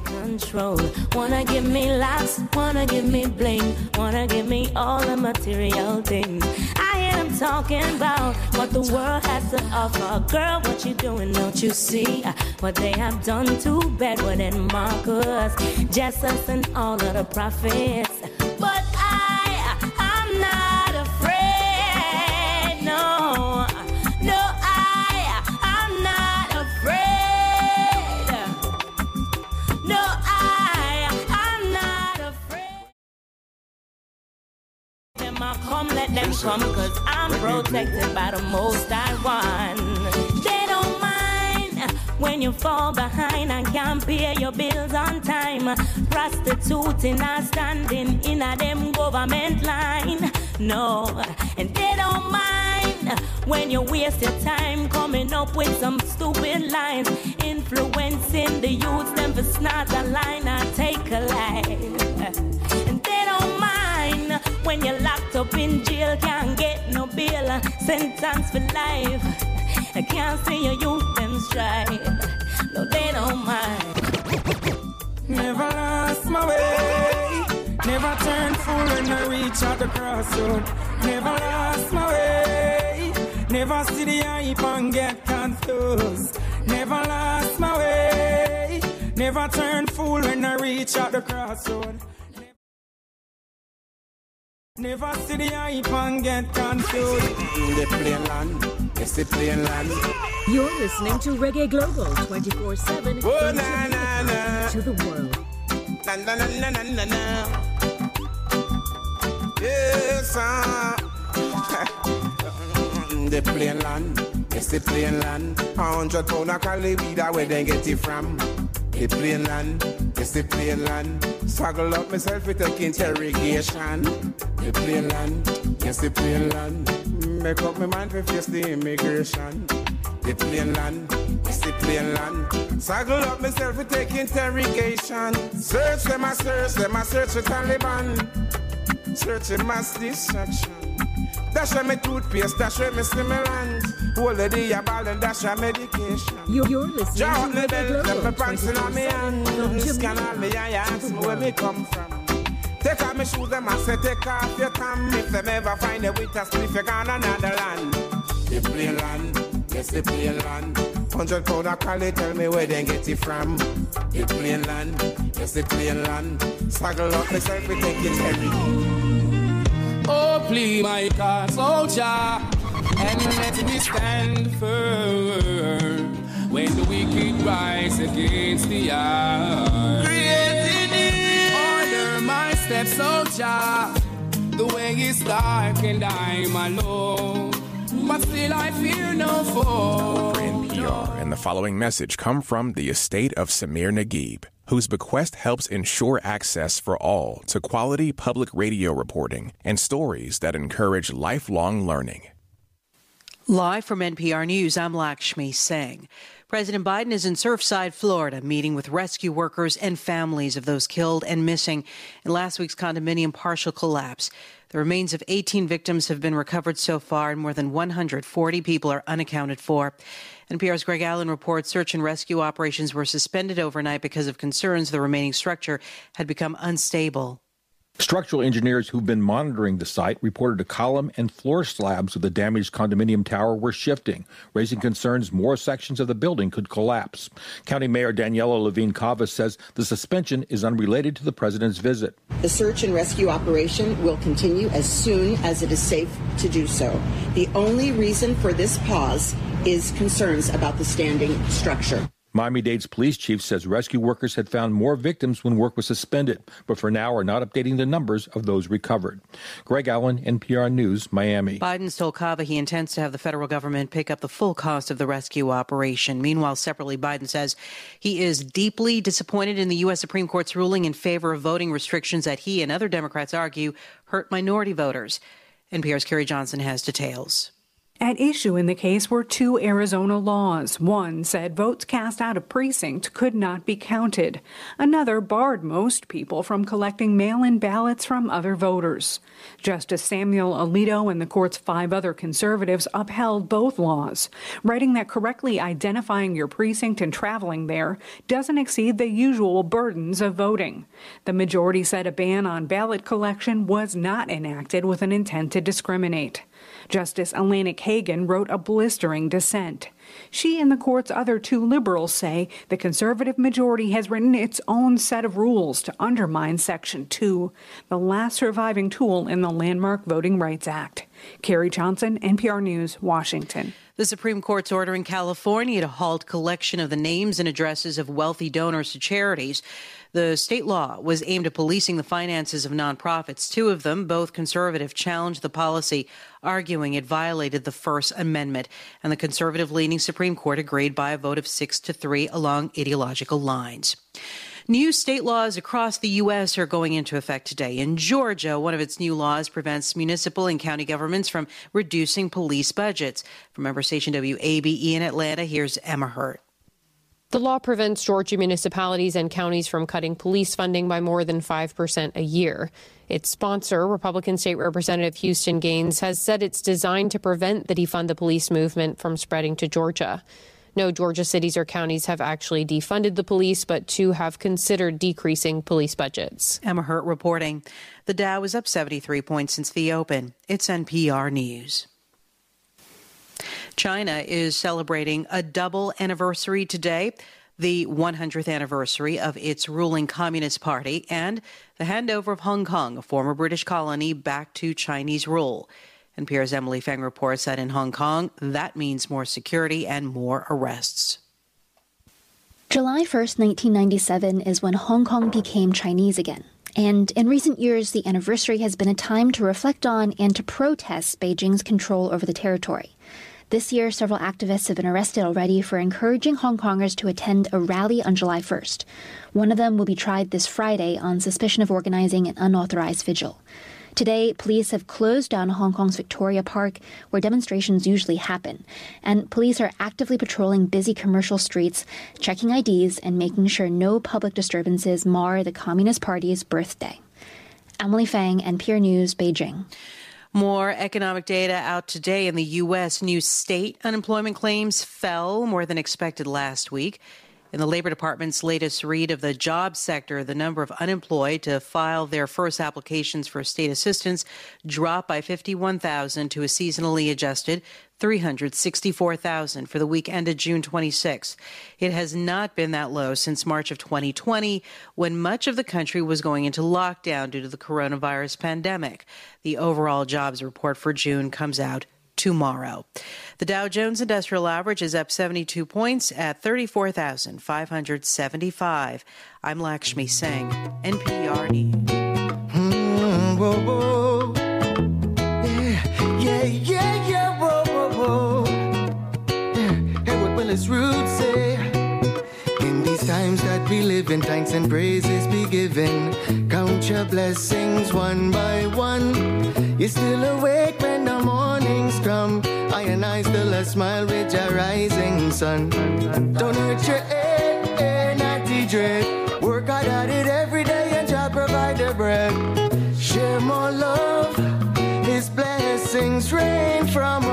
Control. Wanna give me laughs, wanna give me bling, wanna give me all the material things. I hear them talking about what the world has to offer. Girl, what you doing? Don't you see what they have done to Bedouin and Marcus, Jesus, and all of the prophets? Them come, cause I'm protected by the most I want. They don't mind when you fall behind and can't pay your bills on time. Prostituting and standing in a them government line. No, and they don't mind when you waste your time coming up with some stupid lines, influencing the youth them for snort a line and take a line. When you're locked up in jail, can't get no bail, sentence for life. I can't see your youth them strive. No, they don't mind. Never lost my way. Never turned fool when I reach out the crossroad. Never lost my way. Never see the hype and get confused. Never lost my way. Never turned fool when I reach out the crossroad. Never see the hype and get confused. The plain land, it's the plain land. You're listening to Reggae Global 24 7 Oh, na, na, na. to the world. Na na na na na na na. Yes, the plain land, it's the plain land. A hundred pound of cali weed, where they get it from? The plain land, it's the plain land. Struggle up myself with a interrogation. The plain land, it's the plain land. Make up my mind to face the immigration. The plain land, it's the plain land. Saddle up myself to take interrogation. Search them, I search them, I search for Taliban. Searching mass destruction. Dash me toothpaste, dash me stimulant. Hold the day ball and dash a medication. You're, you're listening Jaw to me Reggae belt, let me pants in on me 24 hand. 7 from Scan all me Jamaica eye, ask to me where me come from. Take off my shoes, them I say take off your tam. If them ever find a with us, if you gone another land. The plain land, yes the plain land. Hundred pound of quality, tell me where they get it from. The plain land, yes the plain land. Struggle up myself, we take it every Oh, please, my God, soldier, and let me stand firm when the wicked rise against the earth. Order my steps, soldier. The way is dark and I'm alone, but still I fear no foe. NPR and the following message come from the estate of Samir Naguib, whose bequest helps ensure access for all to quality public radio reporting and stories that encourage lifelong learning. Live from NPR News, I'm Lakshmi Singh. President Biden is in Surfside, Florida, meeting with rescue workers and families of those killed and missing in last week's condominium partial collapse. The remains of 18 victims have been recovered so far, and more than 140 people are unaccounted for. NPR's Greg Allen reports search and rescue operations were suspended overnight because of concerns the remaining structure had become unstable. Structural engineers who've been monitoring the site reported a column and floor slabs of the damaged condominium tower were shifting, raising concerns more sections of the building could collapse. County Mayor Daniela Levine Cava says the suspension is unrelated to the president's visit. The search and rescue operation will continue as soon as it is safe to do so. The only reason for this pause is concerns about the standing structure. Miami Dade's police chief says rescue workers had found more victims when work was suspended, but for now are not updating the numbers of those recovered. Greg Allen, NPR News, Miami. Biden's told Cava he intends to have the federal government pick up the full cost of the rescue operation. Meanwhile, separately, Biden says he is deeply disappointed in the U.S. Supreme Court's ruling in favor of voting restrictions that he and other Democrats argue hurt minority voters. NPR's Carrie Johnson has details. At issue in the case were two Arizona laws. One said votes cast out of precinct could not be counted. Another barred most people from collecting mail in ballots from other voters. Justice Samuel Alito and the court's five other conservatives upheld both laws, writing that correctly identifying your precinct and traveling there doesn't exceed the usual burdens of voting. The majority said a ban on ballot collection was not enacted with an intent to discriminate. Justice Elena Kagan wrote a blistering dissent. She and the court's other two liberals say the conservative majority has written its own set of rules to undermine Section 2, the last surviving tool in the landmark Voting Rights Act. Carrie Johnson, NPR News, Washington. The Supreme Court's ordering California to halt collection of the names and addresses of wealthy donors to charities. The state law was aimed at policing the finances of nonprofits. Two of them, both conservative, challenged the policy, arguing it violated the First Amendment. And the conservative leaning Supreme Court agreed by a vote of six to three along ideological lines. New state laws across the U.S. are going into effect today. In Georgia, one of its new laws prevents municipal and county governments from reducing police budgets. From member station WABE in Atlanta, here's Emma Hurt. The law prevents Georgia municipalities and counties from cutting police funding by more than 5% a year. Its sponsor, Republican State Representative Houston Gaines, has said it's designed to prevent the defund the police movement from spreading to Georgia. No Georgia cities or counties have actually defunded the police, but two have considered decreasing police budgets. Emma Hurt reporting. The Dow is up 73 points since the open. It's NPR News. China is celebrating a double anniversary today the 100th anniversary of its ruling Communist Party and the handover of Hong Kong, a former British colony, back to Chinese rule. And NPR's Emily Feng reports that in Hong Kong, that means more security and more arrests. July 1st, 1997 is when Hong Kong became Chinese again. And in recent years, the anniversary has been a time to reflect on and to protest Beijing's control over the territory. This year, several activists have been arrested already for encouraging Hong Kongers to attend a rally on July 1st. One of them will be tried this Friday on suspicion of organizing an unauthorized vigil. Today, police have closed down Hong Kong's Victoria Park, where demonstrations usually happen, and police are actively patrolling busy commercial streets, checking IDs, and making sure no public disturbances mar the Communist Party's birthday. Emily Feng, NPR News, Beijing. More economic data out today in the U.S. New state unemployment claims fell more than expected last week. In the Labor Department's latest read of the job sector, the number of unemployed to file their first applications for state assistance dropped by 51,000 to a seasonally adjusted 364,000 for the week ended June 26. It has not been that low since March of 2020 when much of the country was going into lockdown due to the coronavirus pandemic. The overall jobs report for June comes out tomorrow. The Dow Jones Industrial Average is up 72 points at 34,575. I'm Lakshmi Singh, NPR News. Mm, whoa, whoa. Yeah, yeah, yeah, his roots say? In these times that we live in, thanks and praises be given. Count your blessings one by one. You're still awake when the mornings come. I and I still a smile with your rising sun. Don't hurt your head, head not dread. Work hard at it every day and try provide the bread. Share more love. His blessings rain from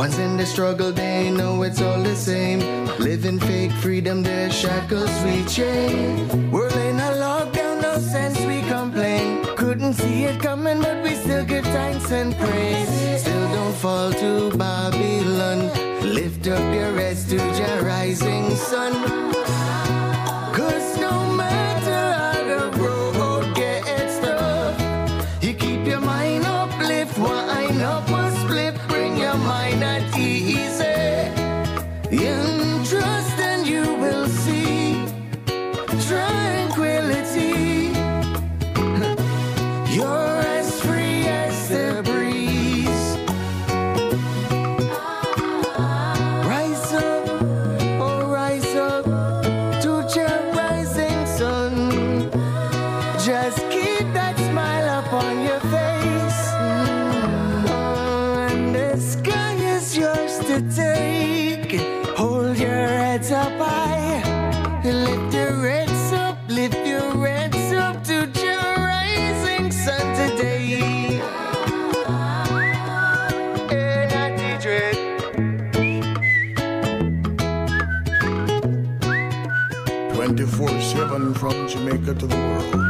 Once in the struggle, they know it's all the same. Living fake freedom, their shackles we chain. We're in a lockdown, no sense we complain. Couldn't see it coming, but we still give thanks and praise. Still don't fall to Babylon. Lift up your heads to your rising sun. To the world.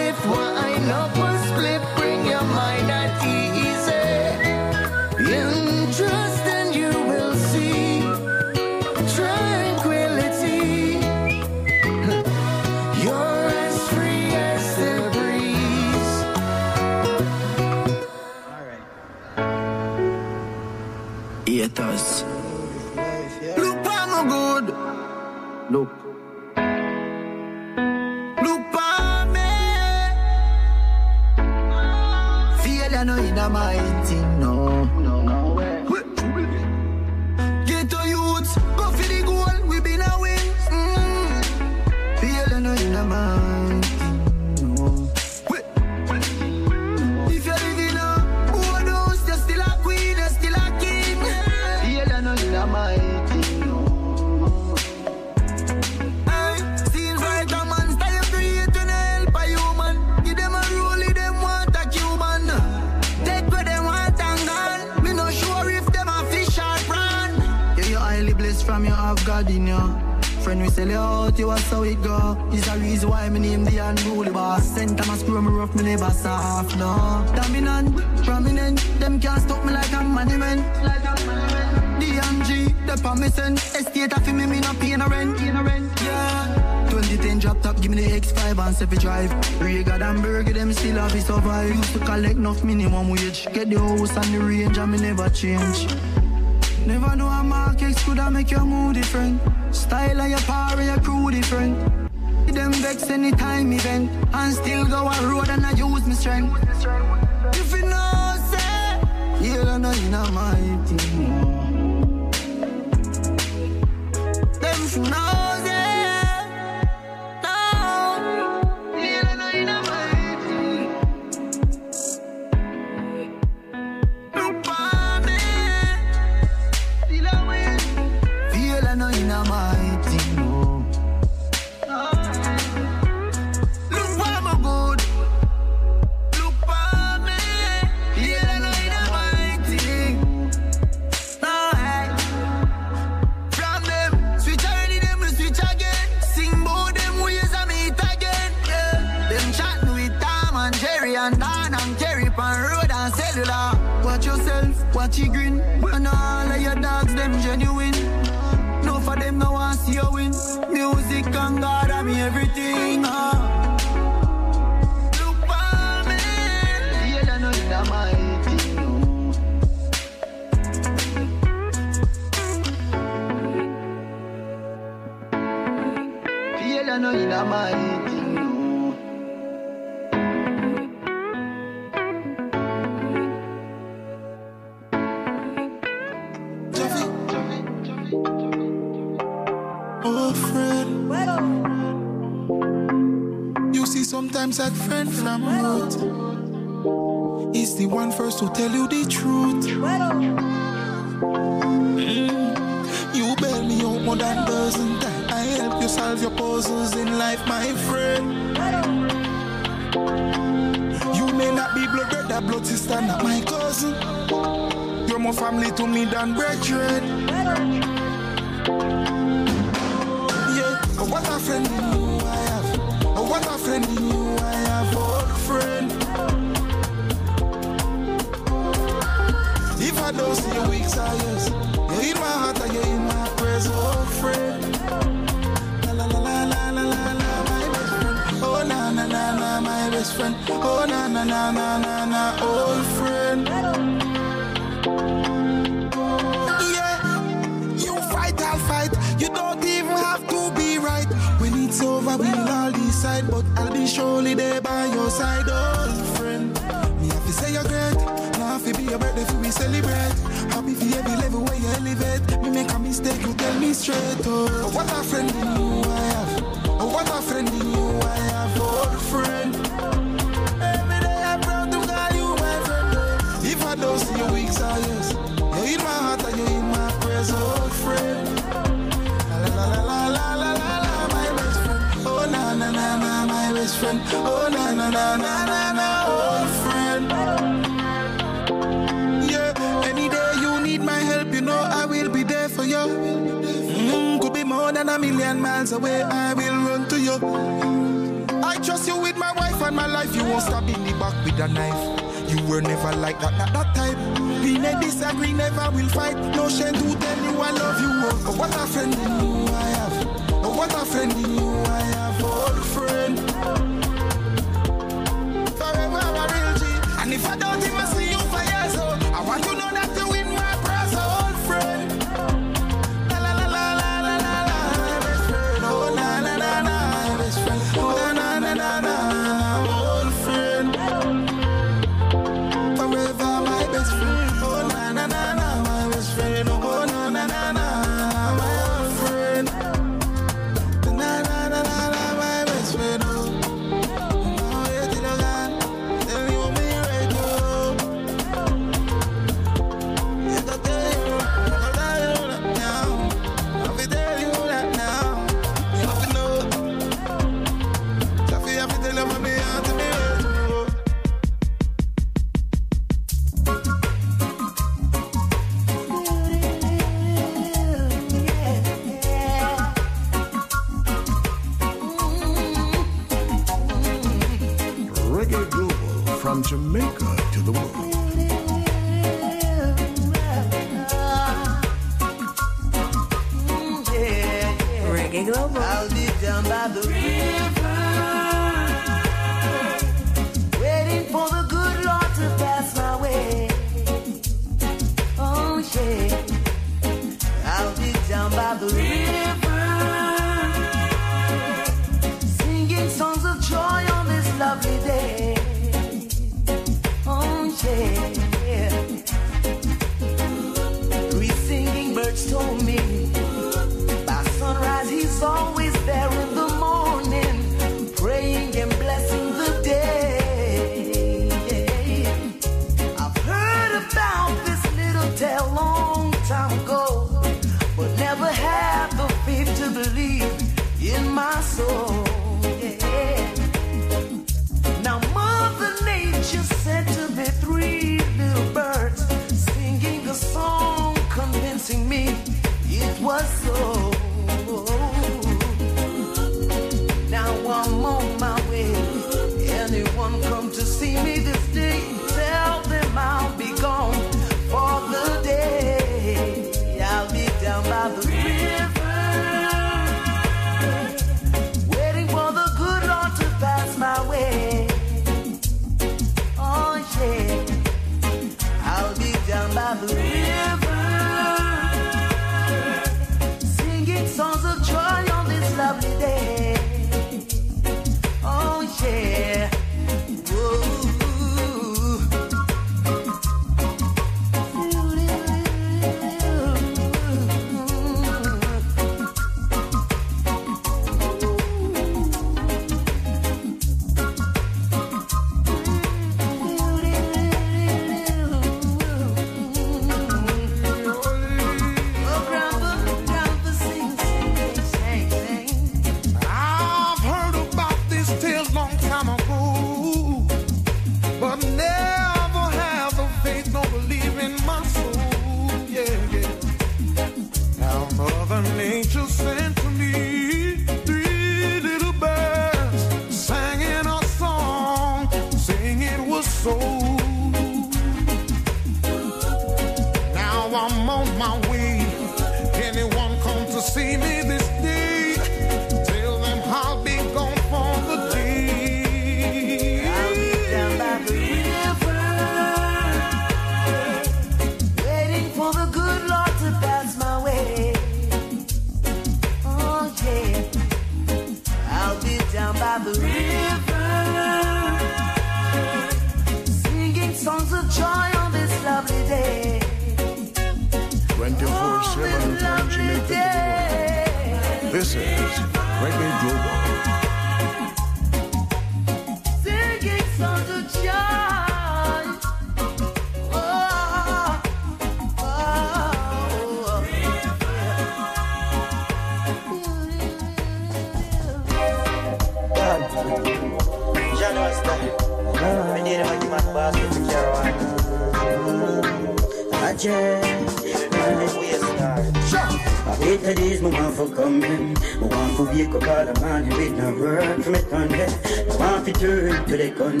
For the gun.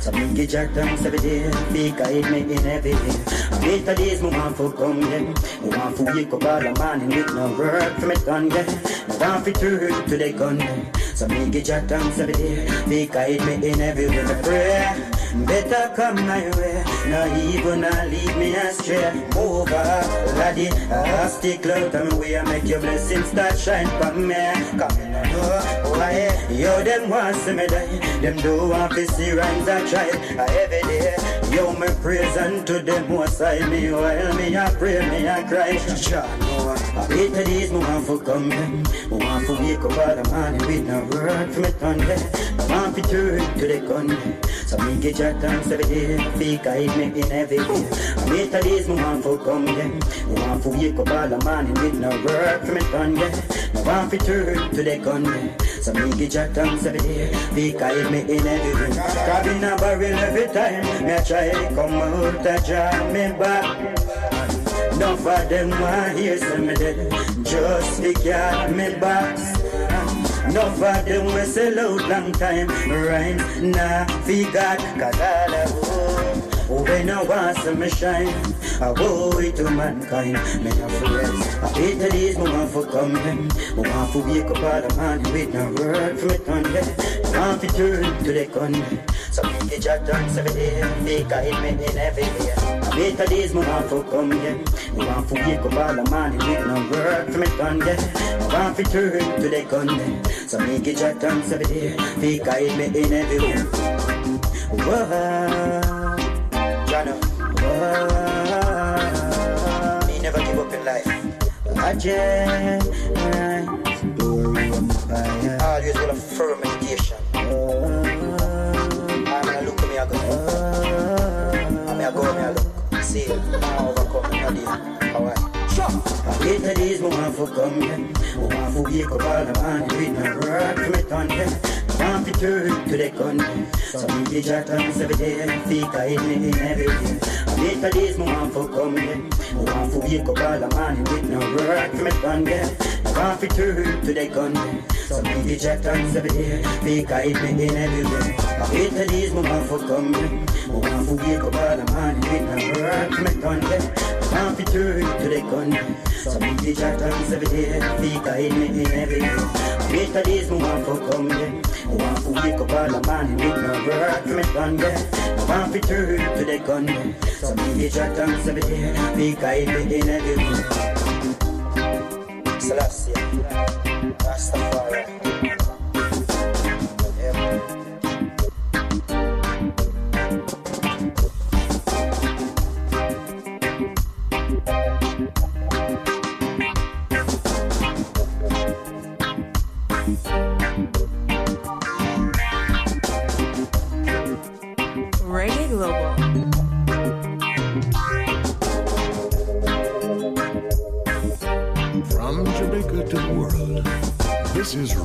So me get jack dance every day. I hate me in every day. I hate that days, my want for coming. My want for wake up all the morning with no word from it on there. My want for turn to the gun. So me get jack dance every day. I hate me in every way. I pray. Better come my way, no evil, no lead me astray. Move up, laddie, I stick to me way, make your blessings start shine from me. Come yo, them want see me die. Them do want to see rhymes I try, I every day. Yo, me praise unto them who side me, while me I pray, me I cry. Jah know, I hate the days, me want for come, me want for wake up all the morning with no word from on there. I want to turn to the gun. So me get your thanks every day. Fake guide me in every day. I meet the days me want for come. Me want for wake up all the morning with no work from it on yeah. Me want to turn to the gun. So me get your thanks every day. Fake guide me in every day. Grabbing a barrel every time. Me I try come out to jam me back. no of them want hear some me dead. Just to get me box. no of them we sell out long time Rhymes nah figured Cause all I want When I want some me shine. I it to mankind. Me not for rest. I hate the days me want for coming Me want for wake up all the morning With no word from it on there Me want for turn to the gun. So me get your dance every day Fake I hit me in every day I hate the days me want for coming Me want for wake up all the morning With no word from it on there Me want for turn to the gun. So me get your thanks every day. Fake guide me in every way. Whoa, life. Ajay, always full of firm meditation. I'm gonna look me, I go. I'm gonna go, me, I look. See, I overcome, I deal. How I. I hate the days me want for come. Me want for wake up all the morning with no on yeah. Me want to turn to the yeah. So me get your thanks every day I hate me in every day I hate the days me want for yeah. Me want for wake up all the morning with no work from it on yeah. Me want to turn to the yeah. So me get your thanks every day I hate me in every day I hate the days me want for yeah. Me want for wake up all the morning with no work from it on yeah. Want to turn to the gun So me get your thanks every day guide me in every day The days me want for come yeah. Me want to wake up all the morning With no work from it on yeah. Want to turn to the gun. So me get your thanks every day Fake guide me in every day Selassie Rastafari this is the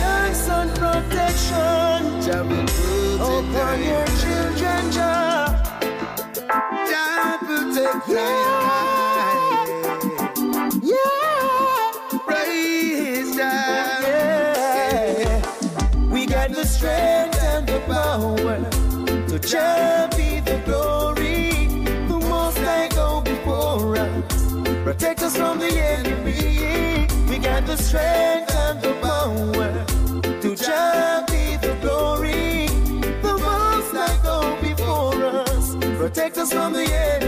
thanks on protection, upon your children, Jah. Jah protect Zion. Yeah, praise Jah. Yeah, we got the strength and the power to Jah Protect us from the enemy. We got the strength and the power to Jah be the glory. The most I go before us. Protect us from the enemy.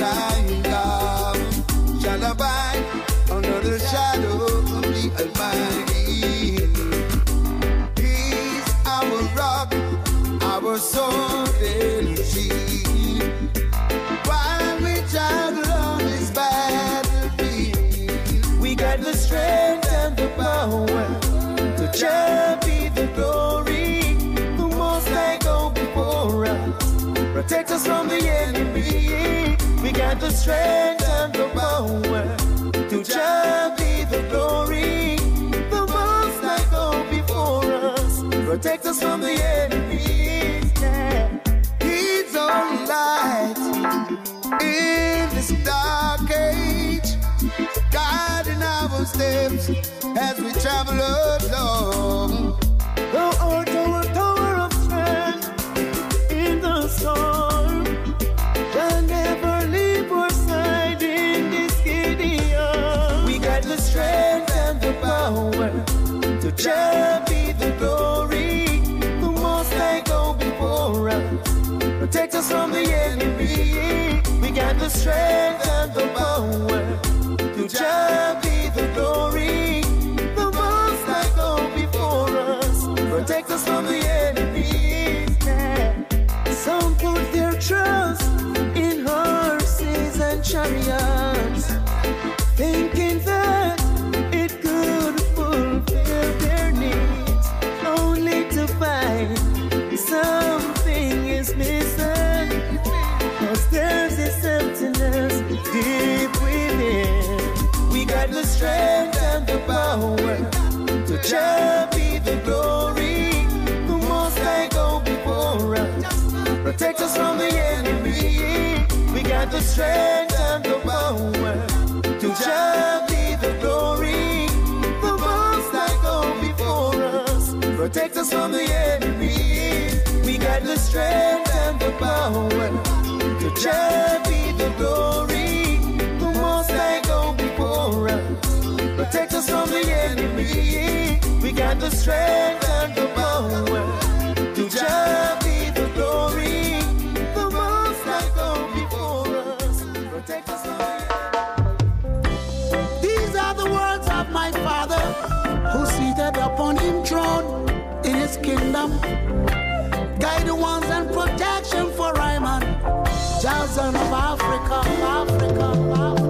Most shall abide under the shadow of the. He's our rock, our sword and. While we travel on this battlefield, We got the strength and the power to champion the glory. The most High go before us, protect us from the enemy. Got the strength and the power to champion the glory. The most that go before us, protect us from the enemy. Yeah. He's our light in this dark age, guiding our steps as we travel along. Us from the enemy. We got the strength and the power protect us from the enemy. We got the strength and the power to champion the glory. The most High go before us, protect us from the enemy. We got the strength and the power to champion the glory. The most High go before us, protect us from the enemy. We got the strength and the power kingdom. Guidance and protection for Ryman, Jason of Africa, Africa, Africa.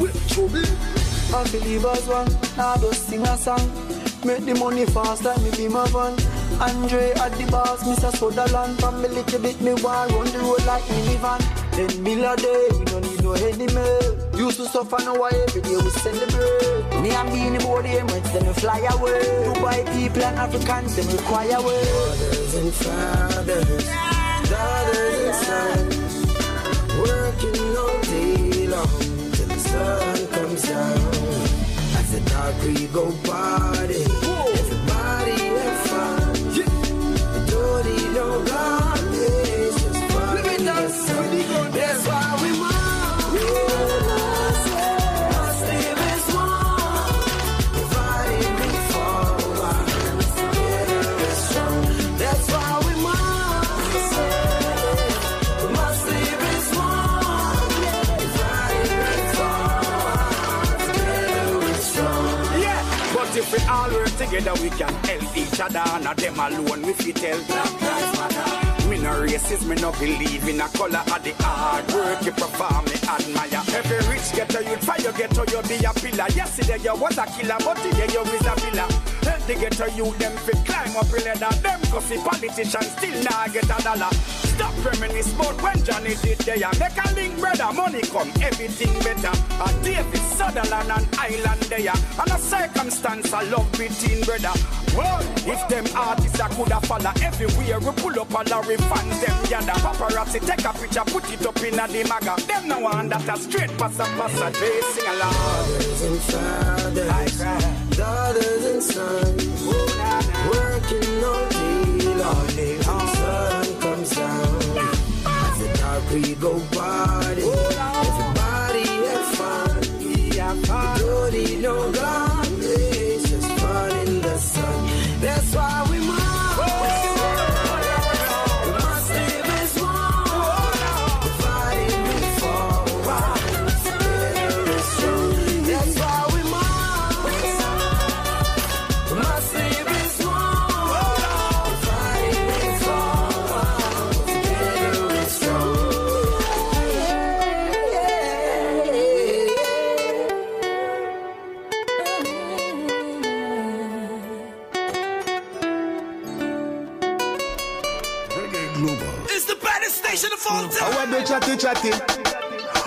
We trouble. And believers one, now just sing a song. Make the money fast like me be my van. Andre at the boss, Mr. Sutherland. From me little bit, me want run the road like me minivan. Ten mil a day, we don't need no enemy. Used to suffer, now why every day we celebrate. Me and Beanie Boy, the Emirates, then we fly away. Dubai people and Africans, them require way. Mothers and fathers, daughters and sons, working all day long sun comes down. After dark we go party, everybody have fun. Don't need no it's just fun the. That's why all work together, we can help each other. Not them alone, we fit help Black Lives Matter. Me no racist, me no believe in a color of the hard work you perform, me admire. Every rich ghetto youth fire you ghetto you be a pillar. Yesterday you was a killer, but today you is a pillar. Help the ghetto you them fit climb up a ladder. Them cause the politicians still not get a dollar. Stop reminisce about when Johnny did there. Make a link, brother, money come, everything better. A David Sutherland and Island there. And a circumstance I love between brother. Well, if them artists I coulda follow everywhere, we pull up a lorry fans them gather. Paparazzi take a picture, put it up in a the maga. Them no one that a straight pass a pass a they sing along. Fathers and fathers, daughters and sons, working all day long till the sun comes down. After dark we go party, everybody have fun. We don't no God, it's just fun in the sun. That's why we must. Of time. Why do chatty chatty?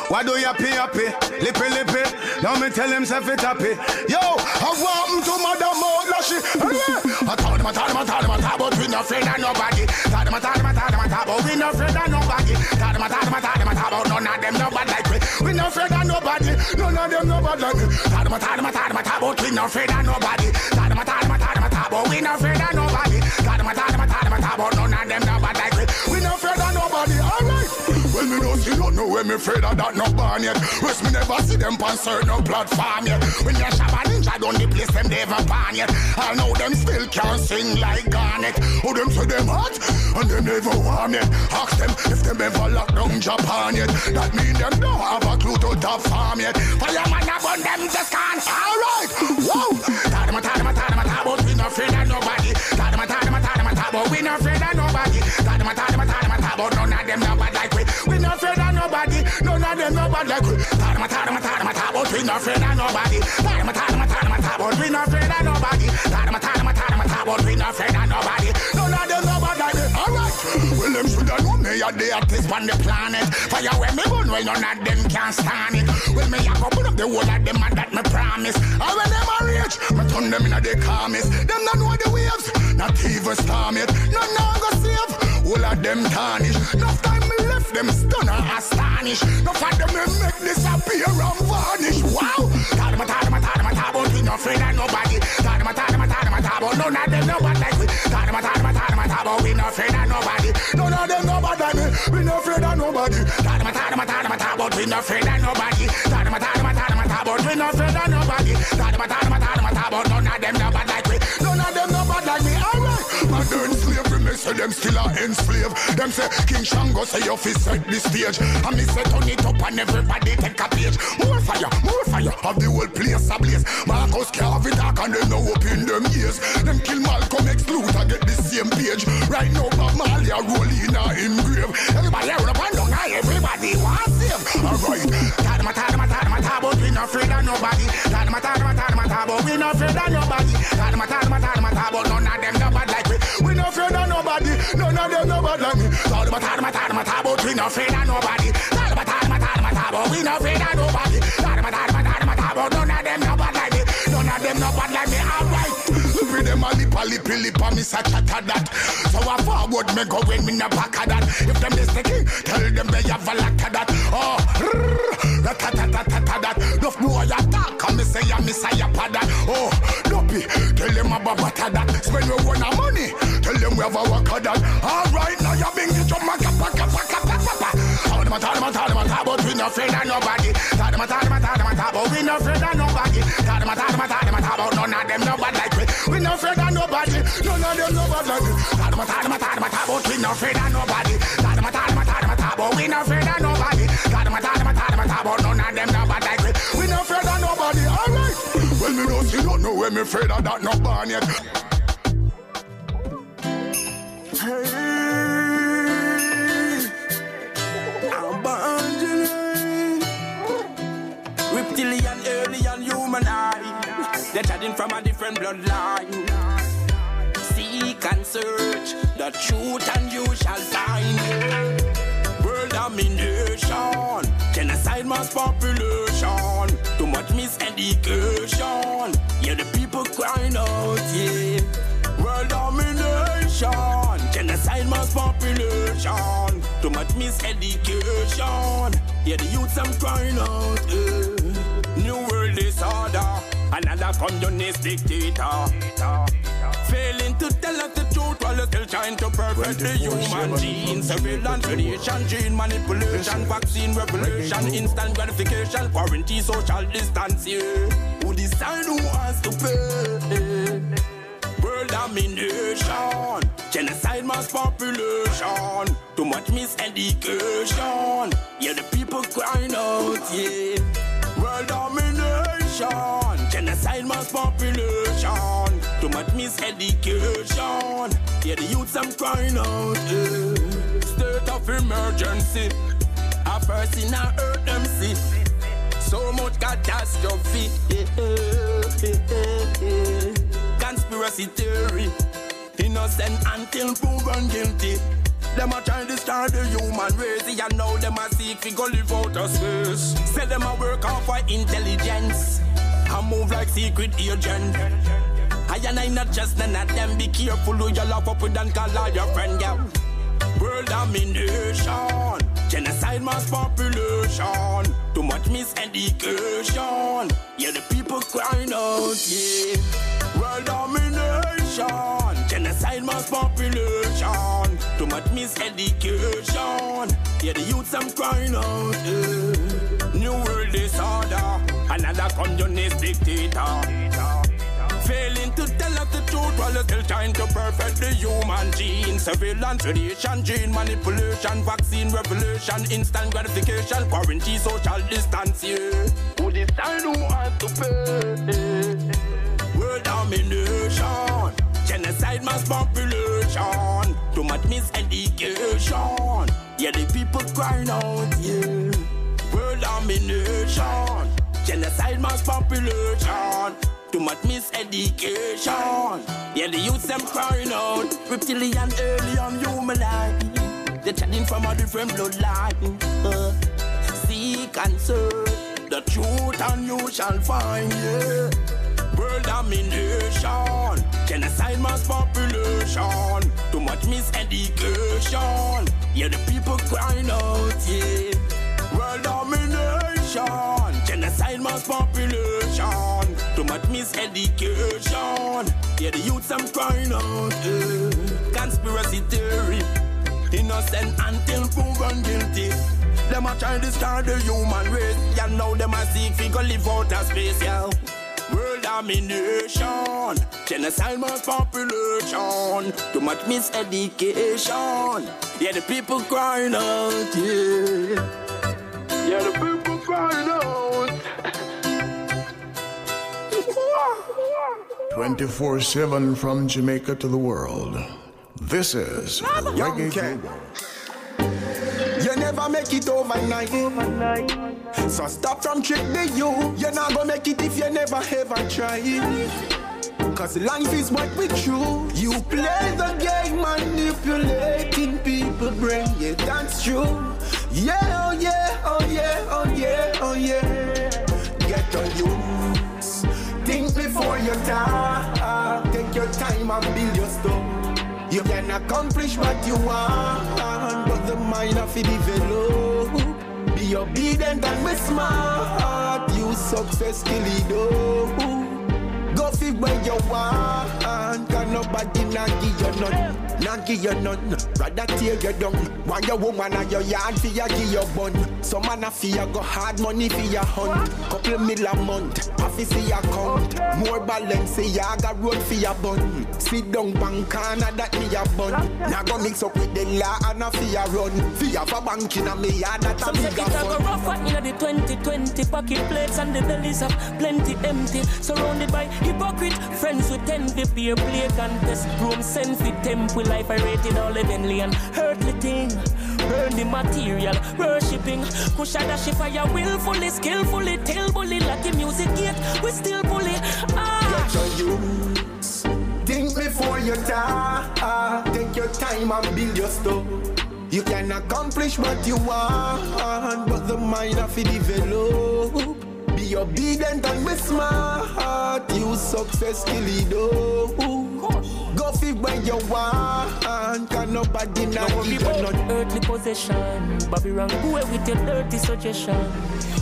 Why do you happy happy? Lippy lippy. Now me tell him self it happy. Yo, I want to Madam Molashy. I told him, I told him, I told him, I told him, but we not afraid of nobody. Told him, I told him, I told him, I told him, but we not afraid of nobody. Told him, I told him, afraid of nobody. None of them nobody like me. Tadama, tadama, tadama, tabo. We no afraid of nobody. Tadama, tadama, tadama, tabo. We no afraid of nobody. Tadama, tadama, tadama, tabo. None of them nobody like me. We no afraid of nobody. All right. Well, me don't see don't know where me afraid of that no born yet. Rest me never see them on certain platform yet. When you shop a ninja down the place, them never born yet. I know them still can't sing like Garnet. Who them say them hot and them never warm yet. Ask them if them ever lock down Japan yet. That mean them don't have a clue to top farm yet. Fireman upon them just can't. All right, whoa. Tadama, tadama, tadama, tabo. We no afraid of nobody. Tadama, tadama, tadama, tabo. We no afraid of nobody. Tadama, tadama, tadama, tabo. None of them nobody Them nobody like we. Tadama, tadama, tadama, tabo. We no afraid of nobody. Tadama, tadama, tadama, tabo. We no afraid of nobody. Tadama, tadama, tadama, tabo. We no afraid of nobody. Know the artist on the planet. Fire where me burn, well none of them can stand it. Well, me a go put up the whole of them and that me promise. And when them a reach, me turn them inna the calmest. Them don't know the waves, not even storm yet. None now go save. All of them tarnish. Enough time me left them stun and astonish. Enough of them me make disappear and vanish. Wow. Tadama, tadama, tadama, tabo. We no afraid of nobody. Tadama, tadama, tadama, tabo. None of them nobody like we. Tadama, tadama, tadama, tabo. We no afraid of nobody. None of them nobody like me. We no afraid of nobody. Tadama, tadama, tadama, tabo. We no afraid of nobody. Tadama, tadama, tadama, tabo. We no afraid of nobody. Tadama, tadama, tadama, tabo. None of them nobody like we. None of them nobody like me. All right. Modern slavery, me say them still are enslaved. Them say King Shango say you fi set the stage. And me say turn it up and everybody take a page. More fire, more fire, have the whole place ablaze. Marcus Garvey dark and them now up in them years. Them kill Malcolm X Luther get the same page. Right now Bob Marley a roll in a him grave. Everybody run up and down, everybody want save. Alright, tadama tadama tadama tabo, we no afraid of nobody. Tadama tadama tadama tabo, we no afraid of nobody. Tadama tadama tadama tabo, none of them nobody, none of them nobody like me. Tadama tadama tadama tabo, we no afraid of nobody. Tadama tadama tadama tabo, we no afraid of nobody. Tadama tadama tadama tabo, none of them nobody them a lip a lip lip a miss a chatter that. So I forward me go when me na back of that. If them is the king, tell them they have a lot of that. Oh, rat-a-tat-tat-tat that. Enough boy a talk and me say a miss a yap that. Oh, dopey, tell them about butter that. Spend your own money, tell them we have a work of that. Alright, now you bring the drum no afraid of nobody. Tell them, tell them, tell them, tell but we no afraid of nobody. Tell them, tell them, tell them, tell but none of them nobody like we. We no afraid of nobody. None of them nobody like we. Tell them, tell them, tell them, tell but we no afraid of nobody. Tell them, tell them, tell them, tell but we no afraid of nobody. Tell them, tell them, tell them, tell but none of them nobody like we. We no afraid of nobody. Alright. Well, me see, don't know where me afraid of that no born yet. Reptilian, human eye. They're chatting from a different bloodline. Seek and search the truth, and you shall find. World domination, genocide mass population. Too much miseducation. Yeah, the people crying out, yeah. World domination, genocide mass population. Too much miseducation. Yeah, the youths I'm crying out, yeah. New world disorder, another communist dictator. Failing to tell us the truth while still trying to perfect the human gene. Surveillance, radiation, gene manipulation, vaccine revolution, instant gratification, quarantine, social distance. Yeah. Who decide who has to pay? World domination, genocide mass population, too much miseducation. Yeah, the people crying out, yeah. World domination, genocide mass population, too much miseducation. Yeah, the youths I'm crying out, yeah. State of emergency, a person I hurt them see. So much catastrophe. Conspiracy theory. Innocent until proven guilty. Them a try to destroy the human race. And now them a seek fi go live out of space. Say them a work off for intelligence. I move like secret agent. I and I not just none of them. Be careful who you love up with and call all your friend, yeah. World domination, genocide mass population, too much miseducation. Yeah, the people crying out, yeah. World domination, genocide mass population, too much miseducation. Yeah, the youths I'm crying out. New world disorder, another communist dictator. Failing to tell us the truth while you're still trying to perfect the human gene. Surveillance, radiation, gene manipulation, vaccine revolution, instant gratification, quarantine, social distance, yeah. Who decide who has to pay? World domination, genocide, mass population, too much miseducation. Yeah, the people crying out, yeah. World domination, genocide, mass population. Too much miseducation. Yeah, the youths them crying out. Reptilian, alien, human life. They're chatting from a different bloodline. Uh, seek and search the truth, and you shall find. Yeah. World domination, genocide, mass population. Too much miseducation. Yeah, the people crying out. Yeah. World domination, genocide, mass population. Too much miseducation. Yeah, the youths I'm crying out. Yeah. Conspiracy theory. Innocent until proven guilty. Them a try to start the human race. Yeah, now them a seek fi live out of space, yeah. World domination, genocide mass population, too much miseducation. Yeah, the people crying out, yeah. Yeah, the people crying out. 24 7 from Jamaica to the world. This is Reggae Global. Never make it overnight. So stop from trick the you. You're not gonna make it if you never ever try. Cause life is what we choose. You play the game manipulating people brain. Yeah, that's true. Yeah, oh yeah, oh yeah, oh yeah, oh yeah. Get on you. Think before you die. Take your time and build your stuff. You can accomplish what you want, but the mind of it develop. Be obedient and be smart. You successfully do. Go fit where you want. Cause nobody not give you none. Not give you none. Rather tear you down. Want your woman and your yard for you give your bun. Some man a fear go hard money for your hunt. Couple mil a month. Half see your count. More balance ya got road for your bun. Sit down bank corner that me a bun. Now go mix up with the law and a fear run. Fear for bank in a me yard that a Some bigger say it a go fun. rough at inna the 2020 pocket plates and the bellies of plenty empty. Surrounded by hypocrite friends with envy, peer play contest, room send for temple life. I rated all heavenly and earthly thing. Burn the material, worshipping. Kusha dash if fire willfully, skillfully, tell bully like the music gate. We still bully. Ah. Get on you. Think before you die. Take your time and build your stuff. You can accomplish what you want, but the mind of it develop. Be obedient and be smart. You successfully do. Go fit where you want. Can nobody not Now give worry you none. earthly possession. Babylon, go away with your dirty suggestion.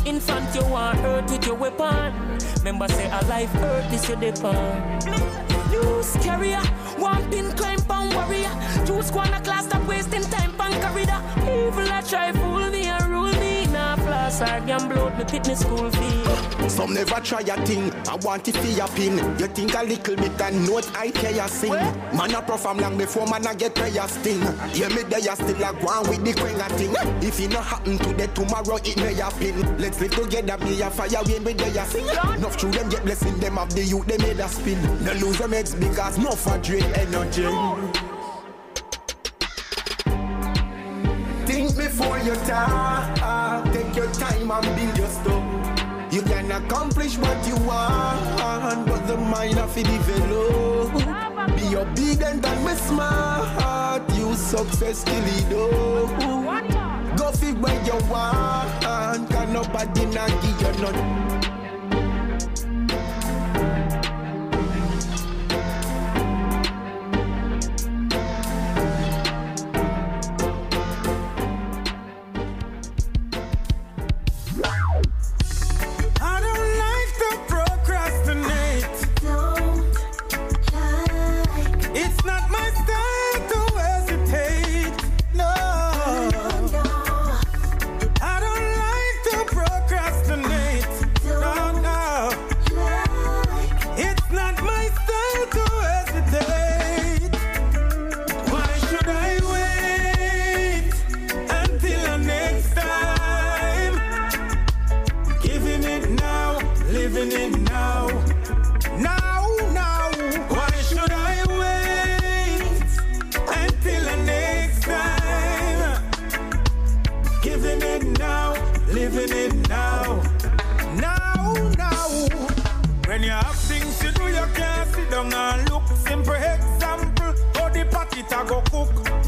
Infant, you want earth with your weapon. Remember, say a life earth is your depend. Use carrier, one pin climb pan warrior. Two squanner class stop wasting time pan corridor. Evil I try fool Nah, floss or gamble me pit me school fee. Some never try a thing. I want it for your pin. You think a little bit and note I care you sing. Man a perform long before man a get prayer sting. Yeah, me there you still a go on with the quenga thing. If it not happen today, tomorrow it may happen. Let's live together, be a fire when we there you sing. Enough them get blessing them of the youth they made a spin. No lose them heads because no for drain energy. Think before you die. Take your time and build your stuff. You can accomplish what you want, but the mind of it develop. Be obedient and be smart. You successfully do. Go fit where you want. Can nobody not give you none.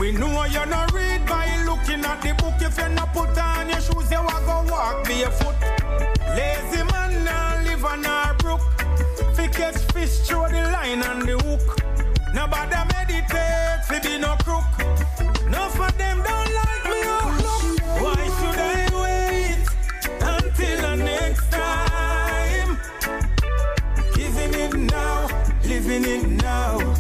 We know you not read by looking at the book. If you're not put on your shoes, you a go walk barefoot. Lazy man now live on our brook. Fi fish through the line and the hook. Nobody meditate, fi be no crook. No for them don't like me oh, outlook. Why should I wait until the next time? Giving it now, living it. Now,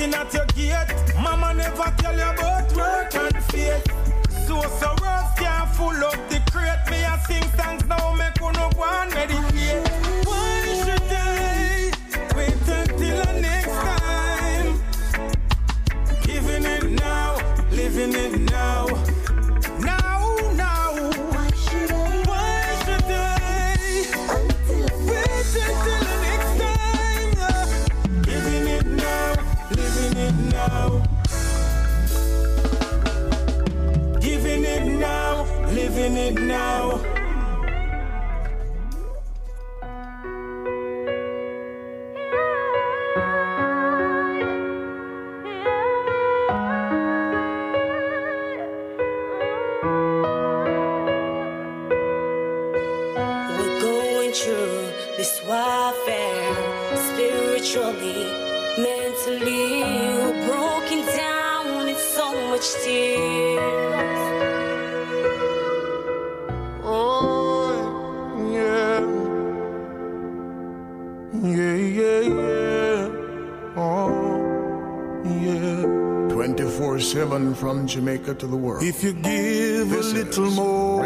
looking at your gate. Mama never tell you about work and faith. So so words 24-7 from Jamaica to the world. If you give this a little more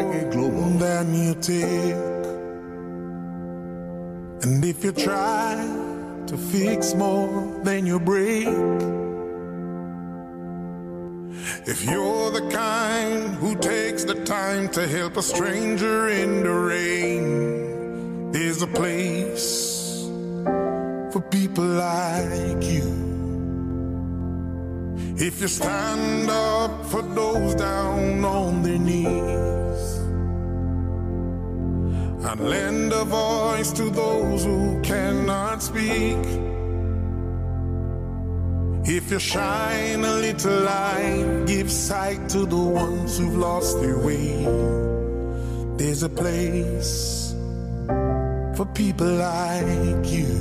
than you take, and if you try to fix more than you break, if you're the kind who takes the time to help a stranger in the rain, there's a place for people like you. If you stand up for those down on their knees and lend a voice to those who cannot speak. If you shine a little light, give sight to the ones who've lost their way. There's a place for people like you.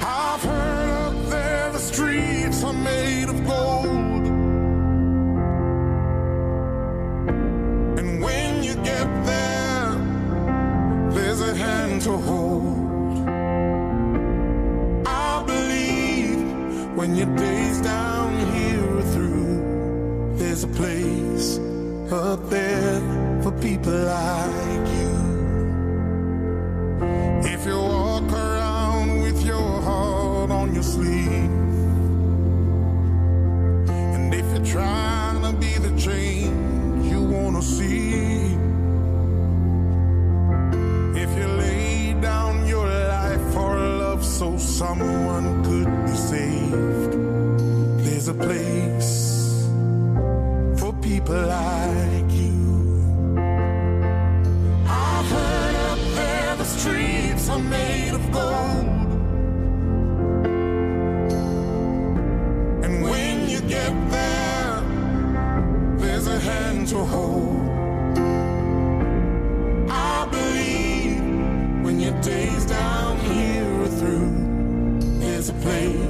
I've heard the streets are made of gold. And when you get there, there's a hand to hold. I believe when your days down here are through, there's a place up there for people like you. trying to be the change you wanna see. If you lay down your life for love so someone could be saved, there's a place for people like you. I've heard up there the streets are made of gold. To hold. I believe when your days down here are through, there's a place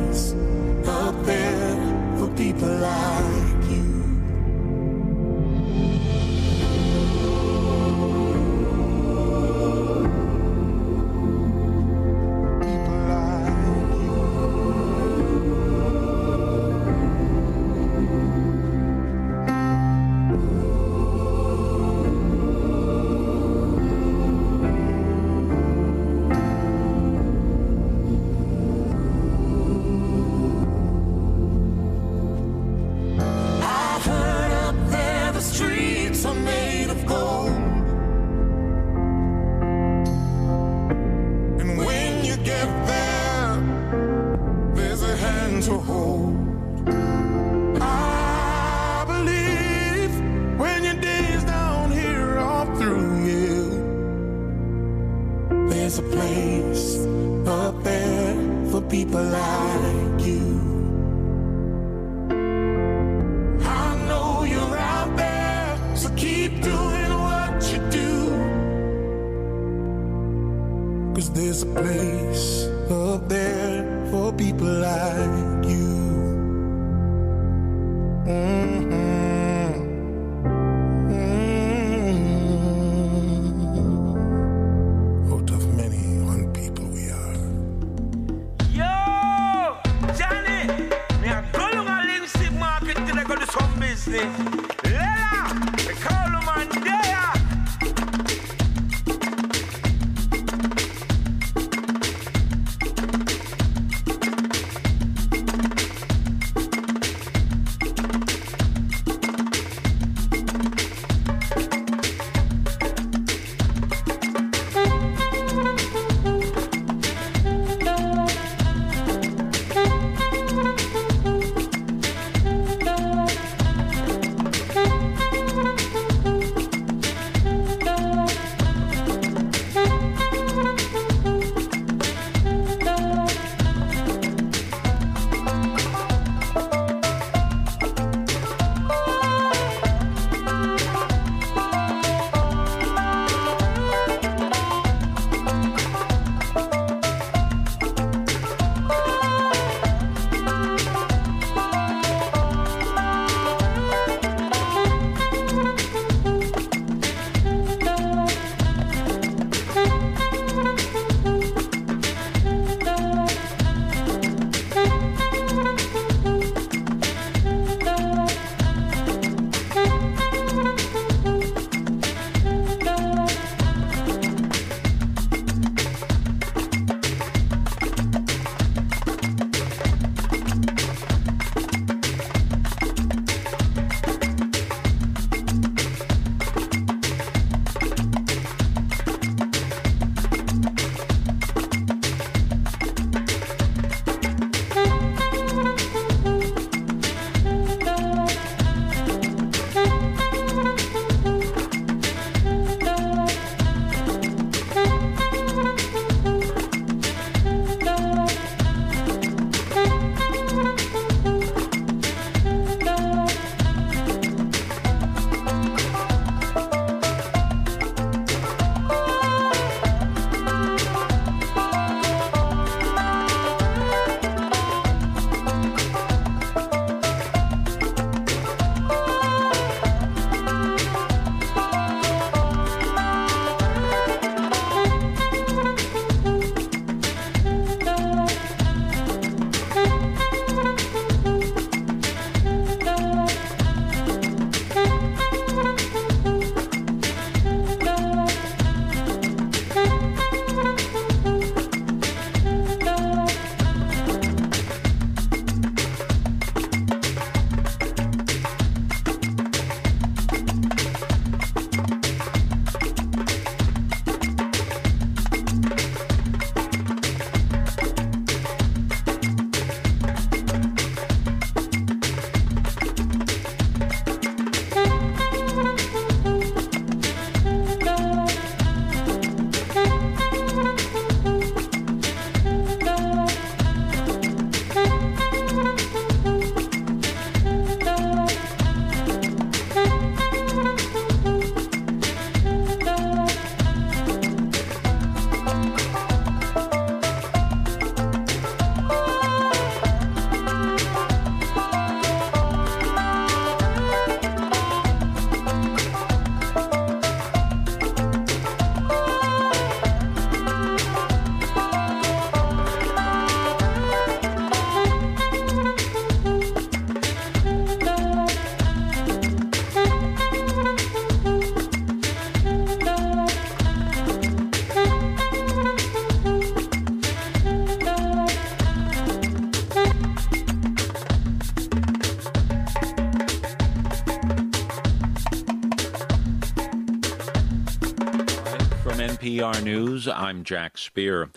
NPR News, I'm Jack Speer.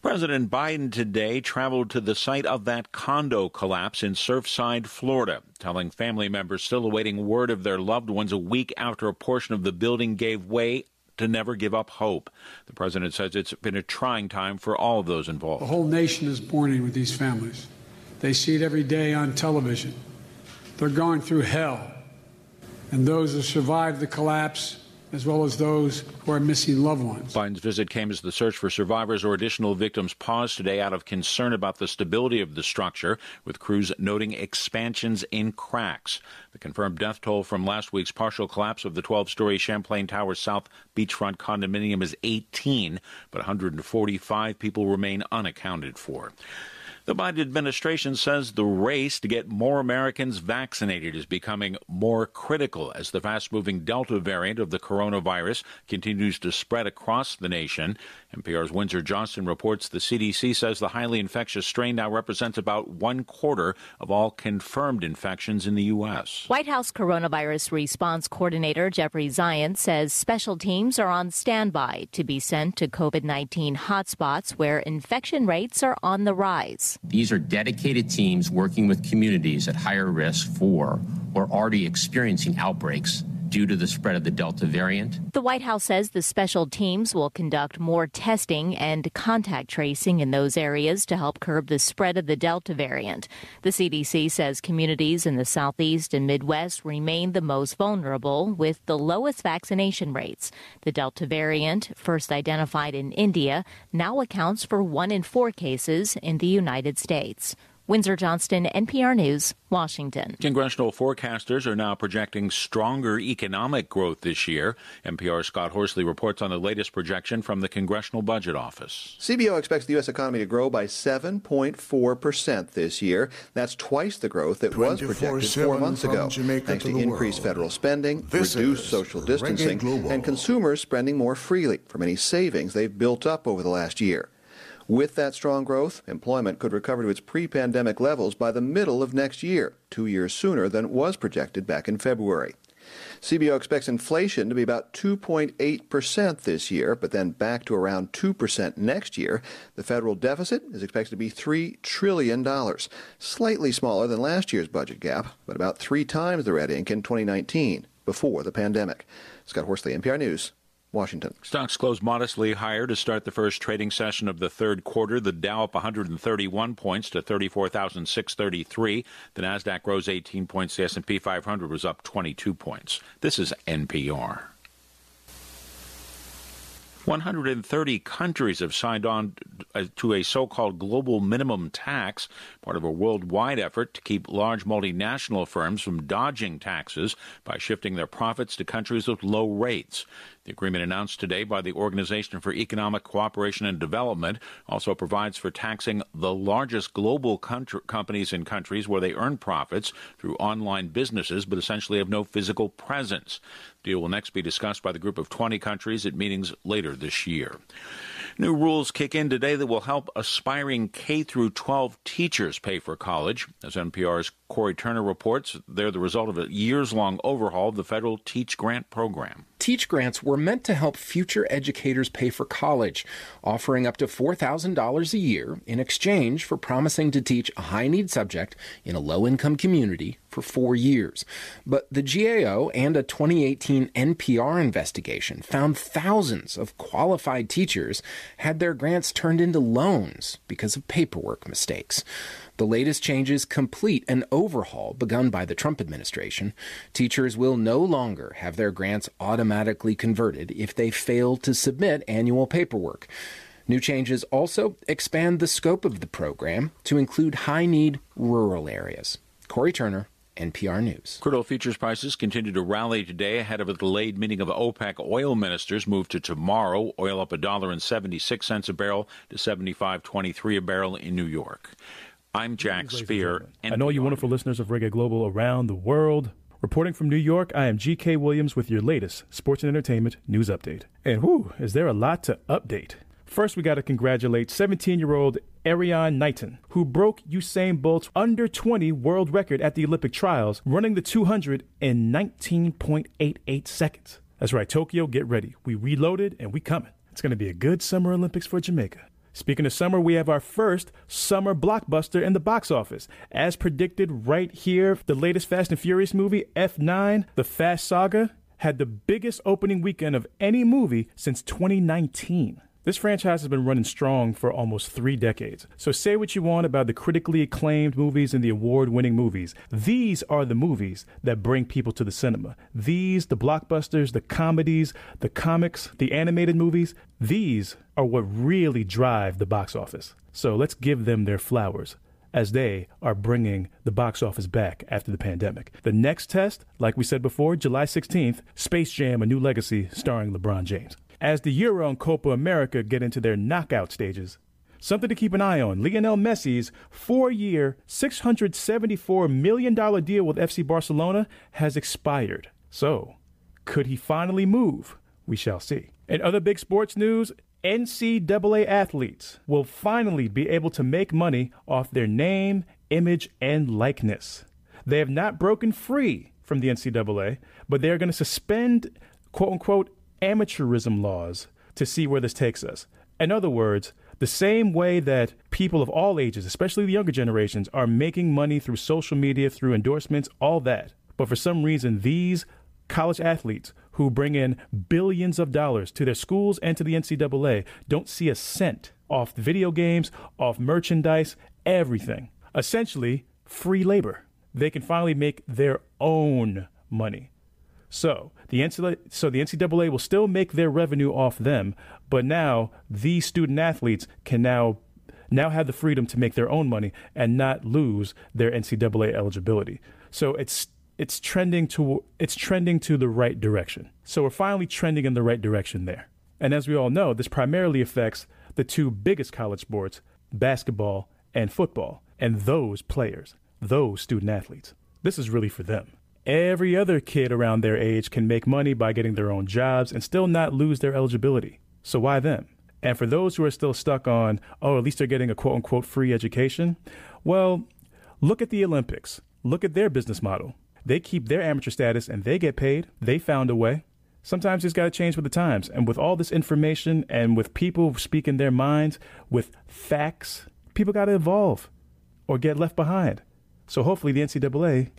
President Biden today traveled to the site of that condo collapse in Surfside, Florida, telling family members still awaiting word of their loved ones a week after a portion of the building gave way to never give up hope. The president says it's been a trying time for all of those involved. The whole nation is mourning with these families. They see it every day on television. They're going through hell. And those who survived the collapse as well as those who are missing loved ones. Biden's visit came as the search for survivors or additional victims paused today out of concern about the stability of the structure, with crews noting expansions in cracks. The confirmed death toll from last week's partial collapse of the 12 story Champlain Towers South beachfront condominium is 18, but 145 people remain unaccounted for. The Biden administration says the race to get more Americans vaccinated is becoming more critical as the fast moving Delta variant of the coronavirus continues to spread across the nation. NPR's Windsor Johnston reports the CDC says the highly infectious strain now represents about one quarter of all confirmed infections in the U.S. White House coronavirus response coordinator Jeffrey Zients says special teams are on standby to be sent to COVID 19 hotspots where infection rates are on the rise. These are dedicated teams working with communities at higher risk for or already experiencing outbreaks due to the spread of the Delta variant. The White House says the special teams will conduct more testing and contact tracing in those areas to help curb the spread of the Delta variant. The CDC says communities in the Southeast and Midwest remain the most vulnerable with the lowest vaccination rates. The Delta variant, first identified in India, now accounts for one in four cases in the United States. Windsor Johnston, NPR News, Washington. Congressional forecasters are now projecting stronger economic growth this year. NPR's Scott Horsley reports on the latest projection from the Congressional Budget Office. CBO expects the U.S. economy to grow by 7.4% this year. That's twice the growth that was projected four months ago, Jamaica thanks to to, the increased world. federal spending, This reduced social distancing, and consumers spending more freely from any savings they've built up over the last year. With that strong growth, employment could recover to its pre pandemic levels by the middle of next year, two years sooner than was projected back in February. CBO expects inflation to be about 2.8% this year, but then back to around 2% next year. The federal deficit is expected to be $3 trillion, slightly smaller than last year's budget gap, but about three times the red ink in 2019, before the pandemic. Scott Horsley, NPR News. Washington. Stocks closed modestly higher to start the first trading session of the third quarter. The Dow up 131 points to 34,633. The Nasdaq rose 18 points. The S&P 500 was up 22 points. This is NPR. 130 countries have signed on uh, to a so called global minimum tax, part of a worldwide effort to keep large multinational firms from dodging taxes by shifting their profits to countries with low rates. The agreement announced today by the Organization for Economic Cooperation and Development also provides for taxing the largest global country, companies in countries where they earn profits through online businesses but essentially have no physical presence. The deal will next be discussed by the group of 20 countries at meetings later this year. New rules kick in today that will help aspiring K through 12 teachers pay for college. As NPR's Cory Turner reports, they're the result of a years long overhaul of the federal Teach Grant program. Teach grants were meant to help future educators pay for college, offering up to $4,000 a year in exchange for promising to teach a high need subject in a low income community for four years. But the GAO and a 2018 NPR investigation found thousands of qualified teachers had their grants turned into loans because of paperwork mistakes. The latest changes complete an overhaul begun by the Trump administration. Teachers will no longer have their grants automatically converted if they fail to submit annual paperwork. New changes also expand the scope of the program to include high need rural areas. Cory Turner, NPR News. Crude oil futures prices continue to rally today ahead of a delayed meeting of OPEC oil ministers moved to tomorrow. Oil up a dollar and 76 cents a barrel to 75.23 a barrel in New York. I'm Jack Spear. I know you wonderful listeners of Reggae Global around the world. Reporting from New York, I am GK Williams with your latest sports and entertainment news update. And whew, is there a lot to update? First, we got to congratulate 17 year old Erriyon Knighton, who broke Usain Bolt's under 20 world record at the Olympic trials, running the 200 in 19.88 seconds. That's right, Tokyo, get ready. We reloaded and we coming. It's going to be a good Summer Olympics for Jamaica. Speaking of summer, we have our first summer blockbuster in the box office. As predicted right here, the latest Fast and Furious movie, F9, The Fast Saga, had the biggest opening weekend of any movie since 2019. This franchise has been running strong for almost three decades. So say what you want about the critically acclaimed movies and the award winning movies. These are the movies that bring people to the cinema. These, the blockbusters, the comedies, the comics, the animated movies, these are what really drive the box office. So let's give them their flowers as they are bringing the box office back after the pandemic. The next test, like we said before, July 16th, Space Jam A New Legacy starring LeBron James as the Euro and Copa America get into their knockout stages. Something to keep an eye on Lionel Messi's four year, $674 million deal with FC Barcelona has expired. So, could he finally move? We shall see. In other big sports news, NCAA athletes will finally be able to make money off their name, image, and likeness. They have not broken free from the NCAA, but they are going to suspend, quote unquote, amateurism laws to see where this takes us. In other words, the same way that people of all ages, especially the younger generations, are making money through social media, through endorsements, all that. But for some reason, these college athletes who bring in billions of dollars to their schools and to the NCAA don't see a cent off video games, off merchandise, everything. Essentially, free labor. They can finally make their own money. So the NCAA, so the NCAA will still make their revenue off them, but now these student athletes can now now have the freedom to make their own money and not lose their NCAA eligibility. So it's it's trending to it's trending to the right direction. So we're finally trending in the right direction there. And as we all know, this primarily affects the two biggest college sports, basketball and football, and those players, those student athletes. This is really for them. Every other kid around their age can make money by getting their own jobs and still not lose their eligibility. So why them? And for those who are still stuck on, oh, at least they're getting a quote unquote free education, well, look at the Olympics. Look at their business model. They keep their amateur status and they get paid. They found a way. Sometimes you just got to change with the times. And with all this information and with people speaking their minds with facts, people got to evolve or get left behind. So hopefully the NCAA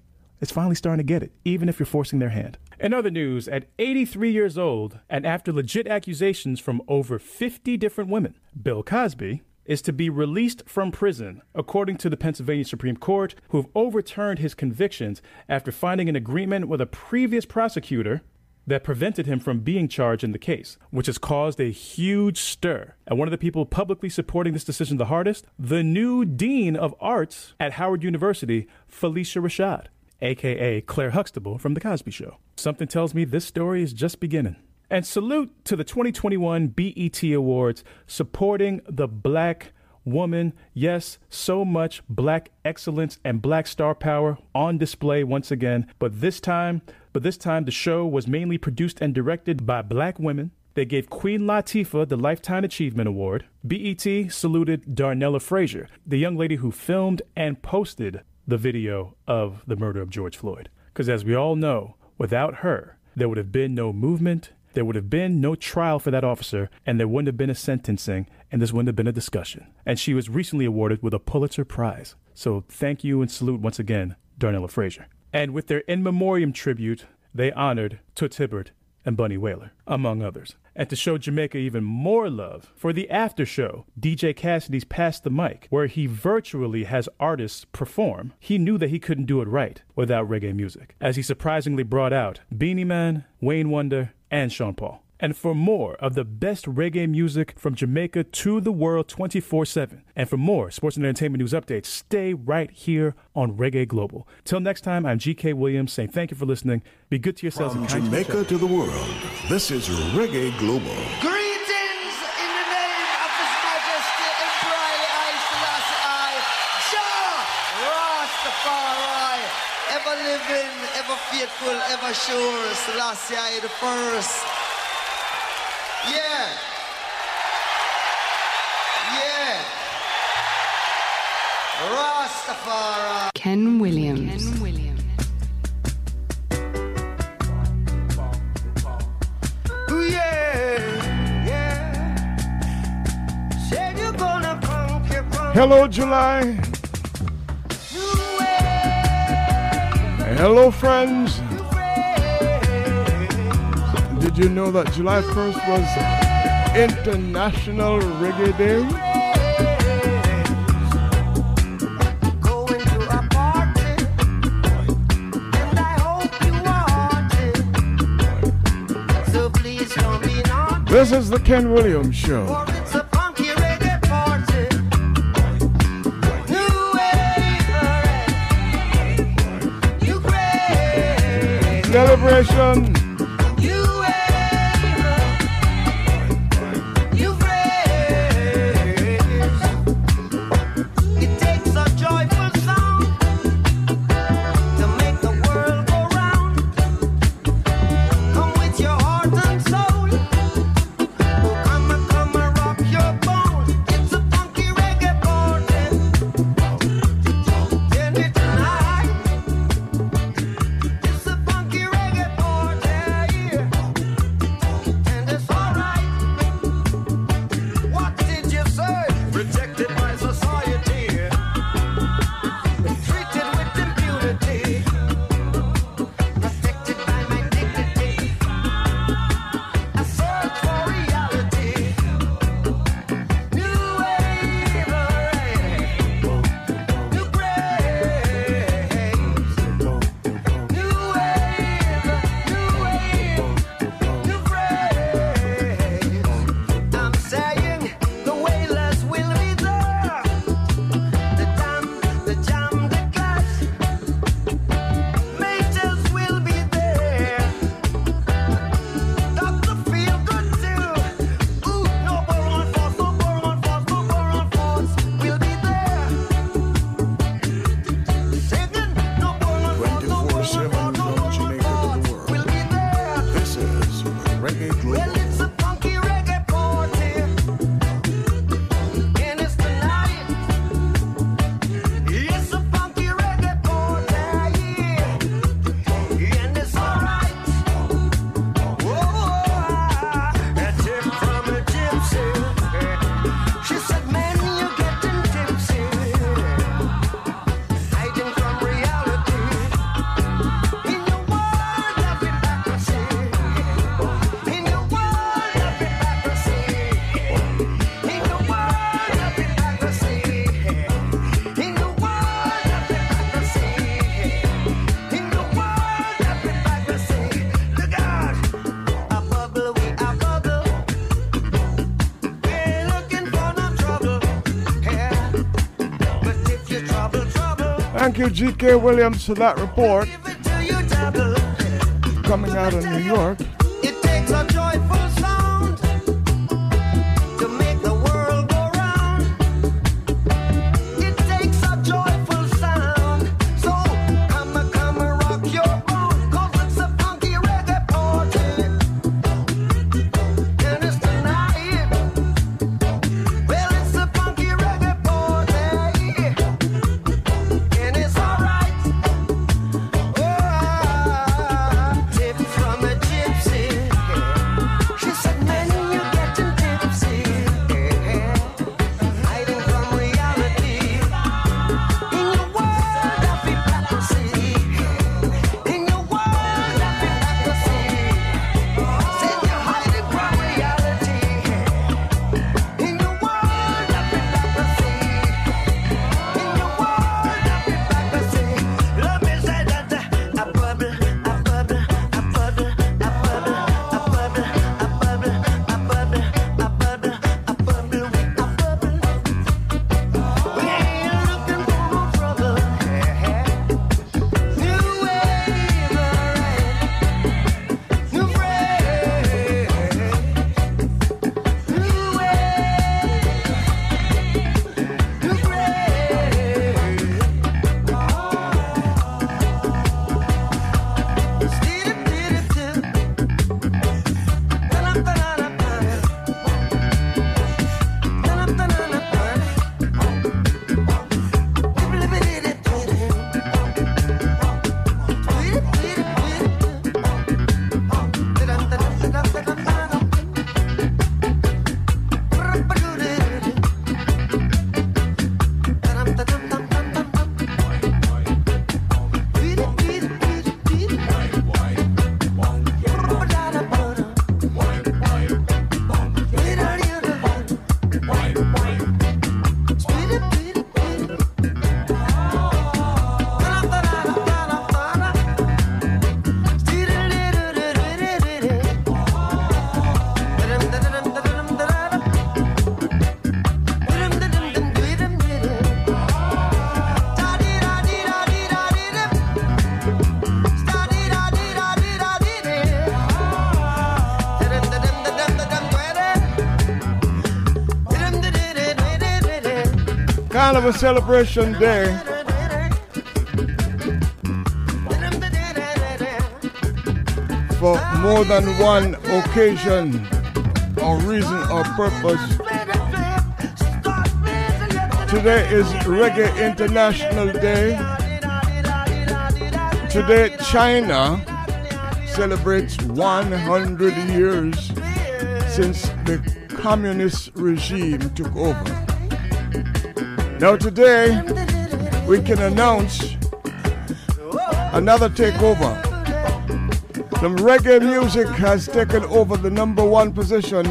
is finally starting to get it, even if you're forcing their hand. In other news, at 83 years old, and after legit accusations from over 50 different women, Bill Cosby is to be released from prison, according to the Pennsylvania Supreme Court, who have overturned his convictions after finding an agreement with a previous prosecutor that prevented him from being charged in the case, which has caused a huge stir. And one of the people publicly supporting this decision the hardest, the new dean of arts at Howard University, Phylicia Rashad aka Claire Huxtable from The Cosby Show. Something tells me this story is just beginning. And salute to the 2021 BET Awards supporting the black woman. Yes, so much black excellence and black star power on display once again. But this time, but this time the show was mainly produced and directed by black women. They gave Queen Latifah the Lifetime Achievement Award. BET saluted Darnella Frazier, the young lady who filmed and posted the video of the murder of George Floyd. Because as we all know, without her, there would have been no movement, there would have been no trial for that officer, and there wouldn't have been a sentencing, and this wouldn't have been a discussion. And she was recently awarded with a Pulitzer Prize. So thank you and salute once again, Darnella Frazier. And with their in memoriam tribute, they honored Toots Hibbert and Bunny Wailer, among others and to show Jamaica even more love, for the after show, DJ Cassidy's Pass the Mic, where he virtually has artists perform, he knew that he couldn't do it right without reggae music, as he surprisingly brought out Beenie Man, Wayne Wonder, and Sean Paul and for more of the best reggae music from Jamaica to the world 24 7. And for more sports and entertainment news updates, stay right here on Reggae Global. Till next time, I'm GK Williams saying thank you for listening. Be good to yourselves From and kind Jamaica to, to the world, this is Reggae Global. Greetings in the name of His Majesty Emperor I Selassie I, Jah Rastafari, ever living, ever faithful, ever sure, Selassie I the first. Yeah. Yeah. Rastafari. Ken Williams. Ken Williams. Hello, July. Hello, friends. Did you know that July 1st was International Reggae Day? This is the Ken Williams Show. Celebration. Thank you, G.K. Williams, for that report. Coming out of New York. Of a celebration day. For more than one occasion or reason or purpose. Today is Reggae International Day. Today, China celebrates 100 years since the communist regime took over. Now, today, we can announce another takeover. Some reggae music has taken over the number one position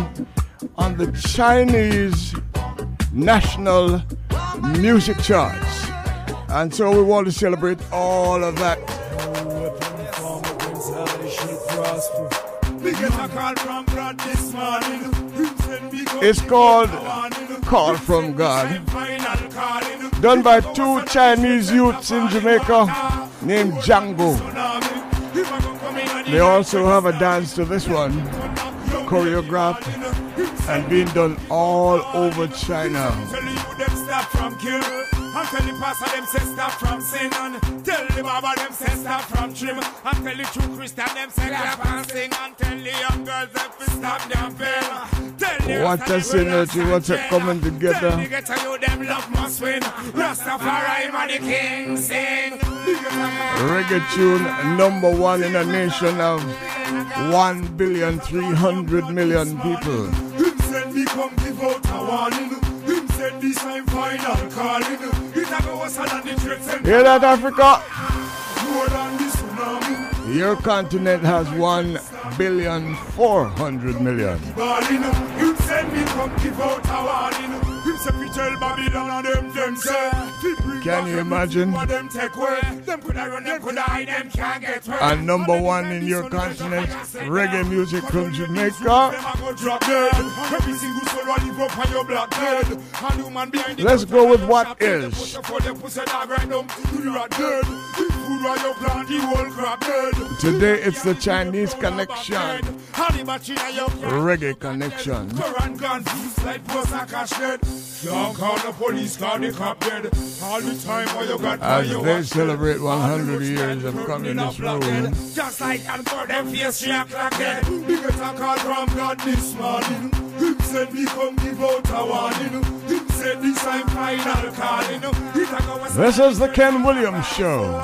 on the Chinese national music charts. And so we want to celebrate all of that. It's called Call from God. Done by two Chinese youths in Jamaica named Django. They also have a dance to this one, choreographed and being done all over China. And tell the pastor them say stop from sin And tell the barber them say stop from trim And tell the true Christian them say clap and sing And tell the young girls them to stop them fail Tell the What a synergy, what a coming together. Tell the ghetto you them love must win. Rastafari man the king sing. Reggae tune number one in a nation of 1 billion 300 million people. Him said me come give out a warning Him said this time final calling It a go worse than the trade center Hear that, Africa? More than the tsunami. Your continent has 1 billion 400 million. Balling Him said me come give out a warning Him say fi tell Babylon and them them say Can you imagine? them take away. Them coulda run, them coulda hide, them can't get away. And number one in your continent, reggae music from Jamaica. go drop dead. Every single soul will live up on your black bed And human behind the Let's go with what is. For them pussy dog right down to the rat dead. The food while you plant the whole crop dead. Today it's the Chinese connection, Honey battery and your reggae connection. Current gun fuse like post and cash dead Can't call the police, call the cop dead. All the time while you got As fire, they celebrate 100 years of communist rule. just like and for them face three o'clock dead. We get call from God this morning. Him said me come give out a warning. Him said this time final calling. It a go was This is the Ken Williams Show.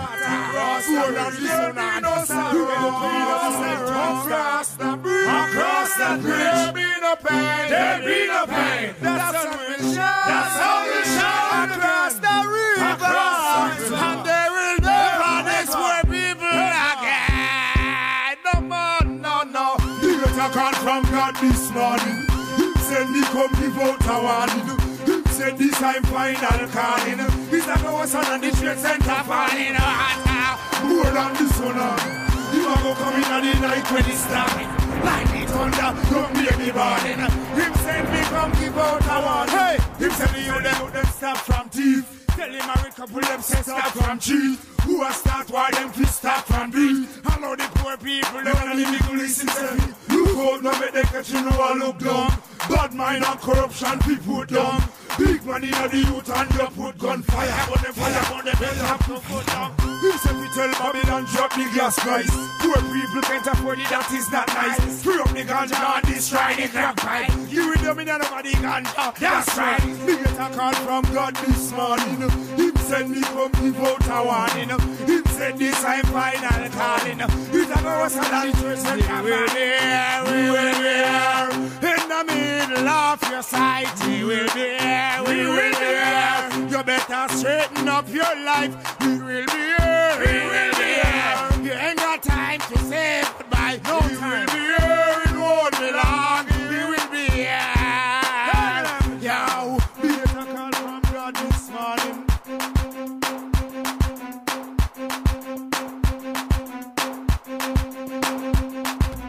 Across the bridge, across the bridge, there be no pain, there be no pain. That's how we shout, that's how we shout across the river, across the river. and there will never next where people again. No more, no, no. The letter call from God this morning. Him said me come give out a warning. Said this time final calling. This a go was on the trade center falling hot more than the tsunami. You a go come in at the night when it's starting. Lightning thunder, don't be any burning. Him send me come give out a warning. Hey, him send me you them, them stop from thief. Tell him I couple them say stop from cheat. Who a start why them fi start from beat. Hello the poor people, they wanna live in listen to me. Look out, no make they catch you know I look down. Bad mind and corruption, people down. Big money in the youth and you put gunfire. On the fire, on the bell, have no foot down. He said we tell Babylon drop the gas price. Poor people can't afford it, that is not nice. Free up the ganja and destroy the crack pipe. You with them in nobody ganja, that's right. Me get a call from God this morning. Him send me come give out a warning. Him said this I'm final calling. It's a go so that church and we we will be here. In the middle of your sight, we will be here, we will be here. You better straighten up your life, we will be here, we will be here. You ain't got time to say goodbye, no we will be here,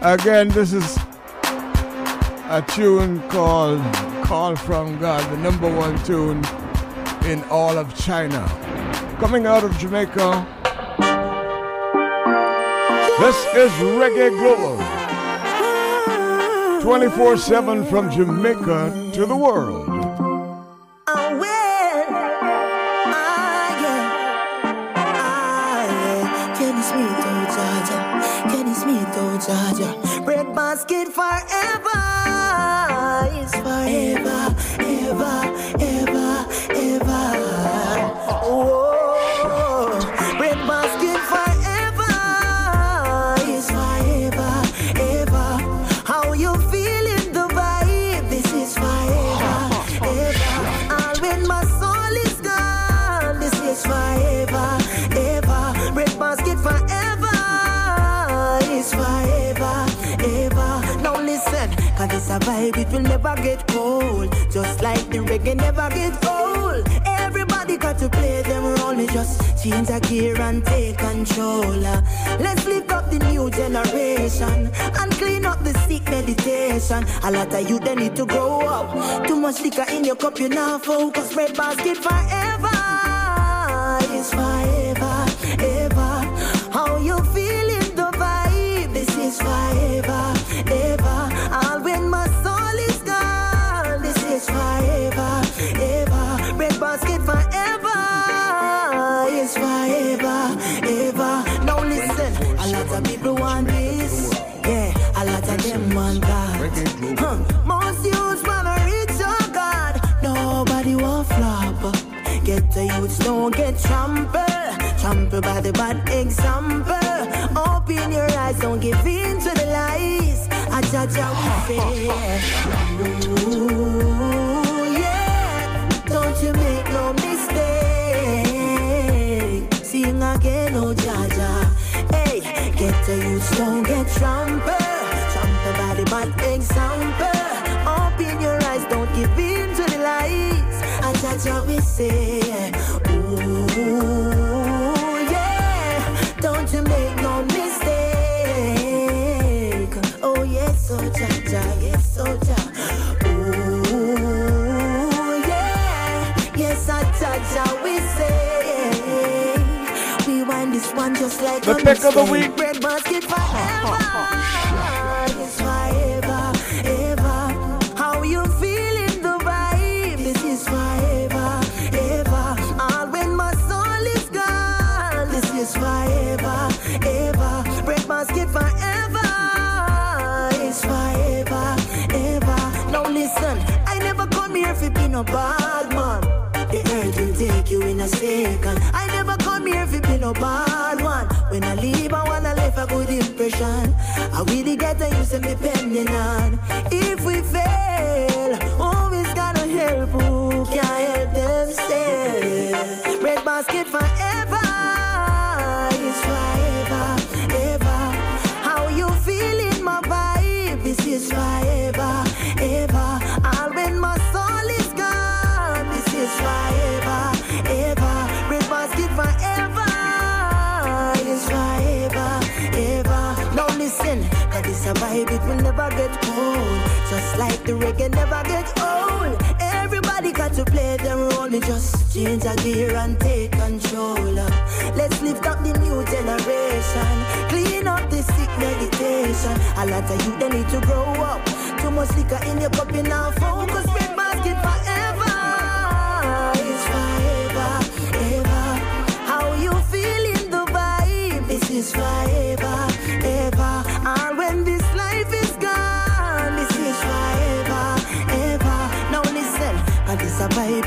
Again, this is a tune called Call from God, the number one tune in all of China. Coming out of Jamaica, this is Reggae Global. 24 7 from Jamaica to the world. Change a gear and take control. Uh, Let's lift up the new generation and clean up the sick meditation. A lot of you they need to grow up. Too much liquor in your cup, you now focus. Red basket forever is forever, example. Open your eyes, don't give in to the lies. I judge how we Ooh, yeah. Don't you make no mistake. Sing again, oh Jaja. Hey, get the youths, don't get trampled. Trampled by the bad example. Open your eyes, don't give in to the lies. I judge how we say. Like The pick of the week. Bread basket forever. It's forever, ever. How you feeling the vibe? This is forever, ever. All when my soul is gone, this is forever, ever. Bread basket forever. It's forever, ever. Now listen, I never come here if be no bad man. The earth will take you in a second. I never come here if be no bad impression. I really get the use of me pending on. If we fail, like the reggae never gets old. Everybody got to play their role. Me just change a gear and take control. Let's lift up the new generation. Clean up the sick meditation. A lot of you they need to grow up. Too much liquor in your cup, you now focus.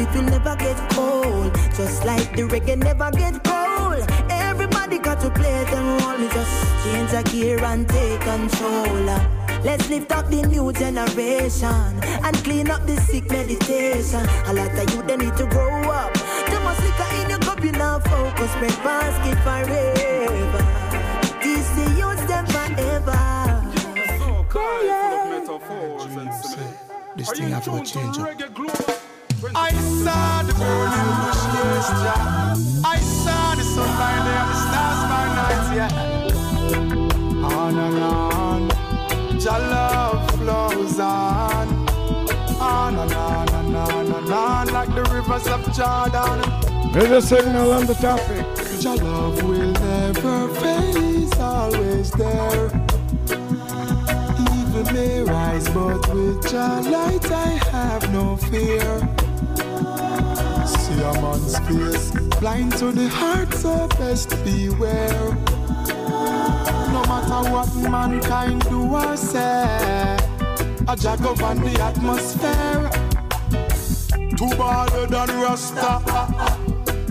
It will never get old. Just like the reggae never get cold. Everybody got to play them role. Me just change a gear and take control. Let's lift up the new generation and clean up the sick meditation. A lot of you they need to grow up. Too much liquor in your cup, you now focus. Red basket forever. This the youth them forever. This thing have to change up. I saw the burning bush, yes, Jah. I saw the sun by day and the stars by night, yeah. On and on, Jah love flows on. On and on and on and on, like the rivers of Jordan. There's a signal on the topic. Jah love will never fade, always there. Evil may rise, but with Jah light I have no fear. Face, blind to the heart, so best beware. No matter what mankind do or say, a jag on the atmosphere. Too bad than Rasta.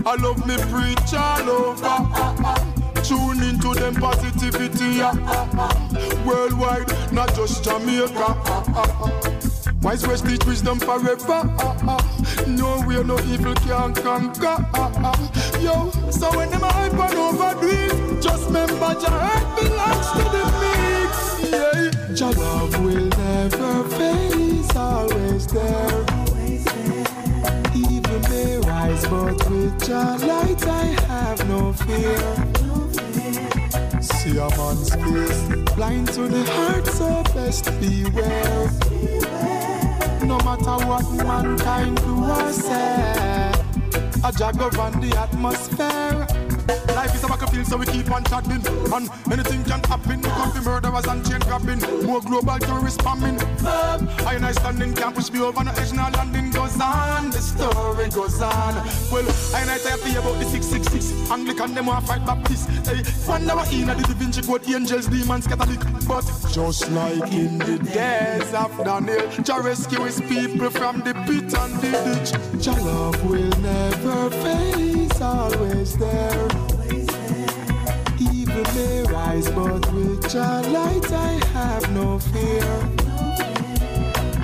I love me preach all over. Tune into them positivity. Worldwide, not just Jamaica. Wise words teach wisdom forever. No way, no evil can conquer. Yo, so when them hype and overdo it, just remember your heart belongs to the mix. Yeah, your love will never fade, he's always there. Evil may rise, but with your light I have no fear. See a man's face, blind to the heart, so best beware. No matter what mankind do or say, a jag on the atmosphere. Life is a battlefield, so we keep on chatting. And anything can happen. Come to murderers and chain grabbing. More global bombing. Um, I and I standing can't push me over. No edge, no landing goes on. The story goes on. Well, I and I tell you about the 666. Anglican, them want fight Baptist. Hey, one hour in the Da Vinci Code, angels, demons, Catholic. But just like in the days of Daniel, Jah rescue his people from the pit and the ditch. Jah love will never fade, always there. Evil may rise, but with your light I have no fear.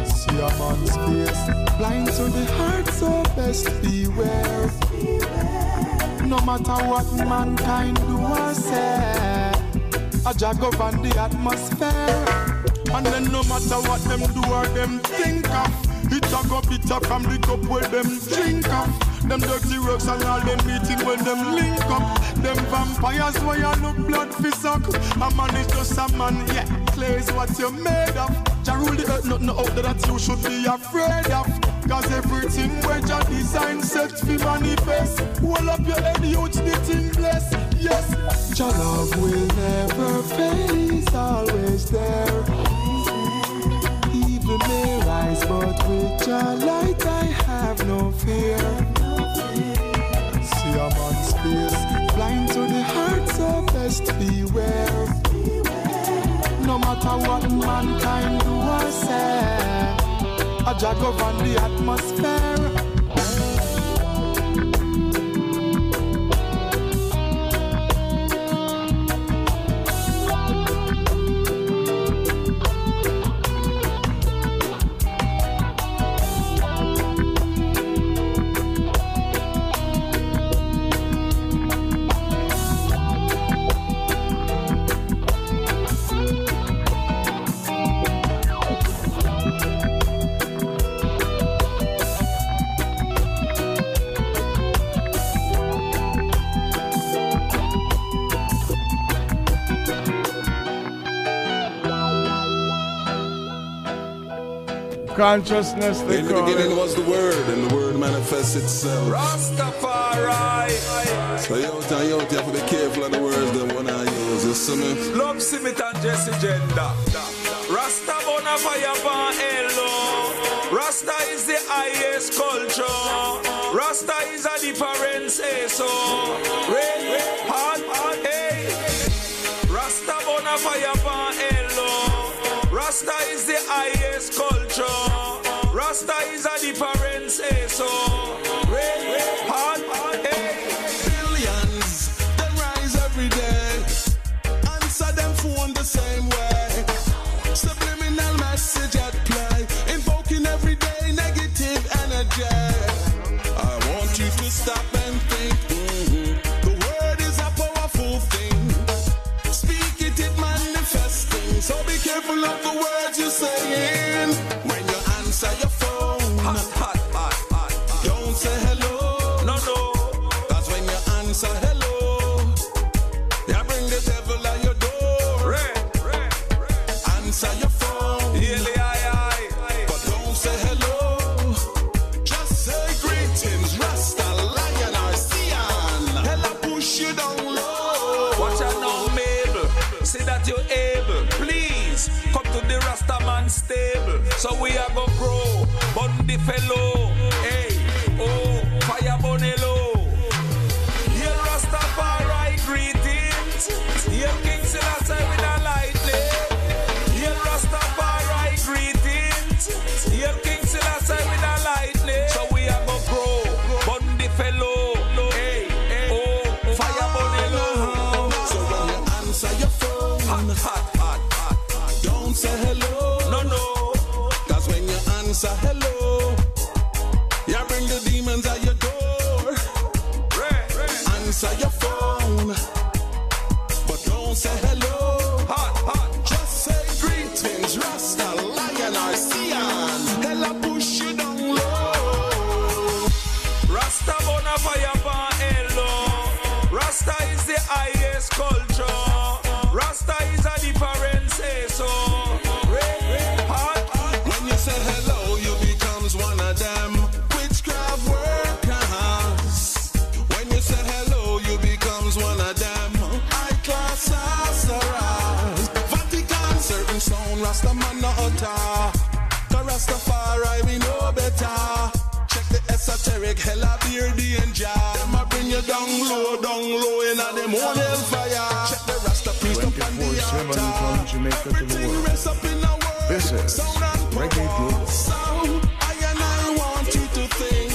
See a man's face, blind to the heart, so best beware. No matter what mankind do or say, a jag on the atmosphere. And then no matter what them do or them think of, it a go bitter from the cup where them drink up. Them dirty works and all them meeting when them link up. Them vampires where you look blood fi suck. A man is just a man, yeah. Clay is what you're made of. Jah rule the earth, nothing out there that you should be afraid of. Cause everything where Jah design set fi manifest. Hold up your head, youth, the thing bless. Yes, Jah love will never fade, he's always there. Rise, but with your light I have no fear. See a man's face, blind to the heart, so best beware. No matter what mankind do or say, a jag on the atmosphere. Consciousness, they In the call beginning it. was the word, and the word manifests itself. Rastafari. So yo, tell yo, you have to be careful of the words that when I use. You see me? Love Simit and Jesse Gender. Rasta Bonafire Van Hello. Rasta is the highest culture. Rasta is a different say so. Rain, hot, hot, hey. Rasta Bonafire Van Hello. Rasta is the highest culture. Is say eh? so. Rastafari, we know better. Check the esoteric, hella beer danger. Them a bring you down low, down low in a them own hellfire. Check the Rasta priest up on the 24-7 from altar. Jamaica to the Everything world. rests up in a word. This is Sound and Reggae Global. sound. I and I want you to think.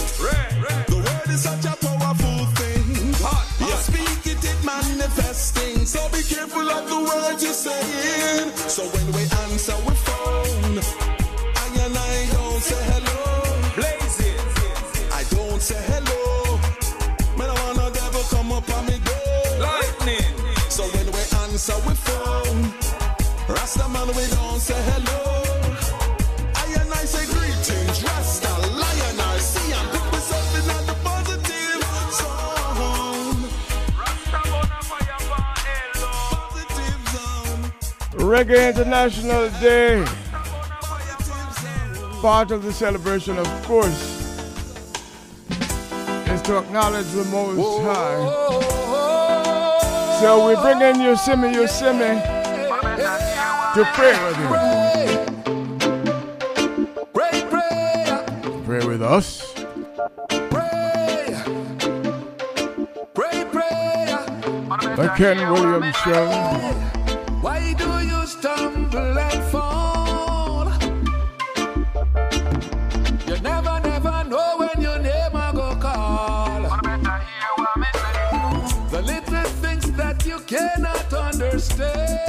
The word is such a powerful thing. You speak it, it manifesting. So be careful of the words you're saying. So when we Rasta man we don't say hello. I and I say greetings, Rasta, lion, I see and put myself in at the positive zone. Positive zone. Reggae International Day. Part of the celebration, of course, is to acknowledge the Most High. So we bring in Yosemite, Yosemite to pray with you. Pray, pray, Pray with us. pray, pray. The Ken Williams Show. Why do you stumble and fall? You never, never know when your name I go call. The little things that you cannot understand.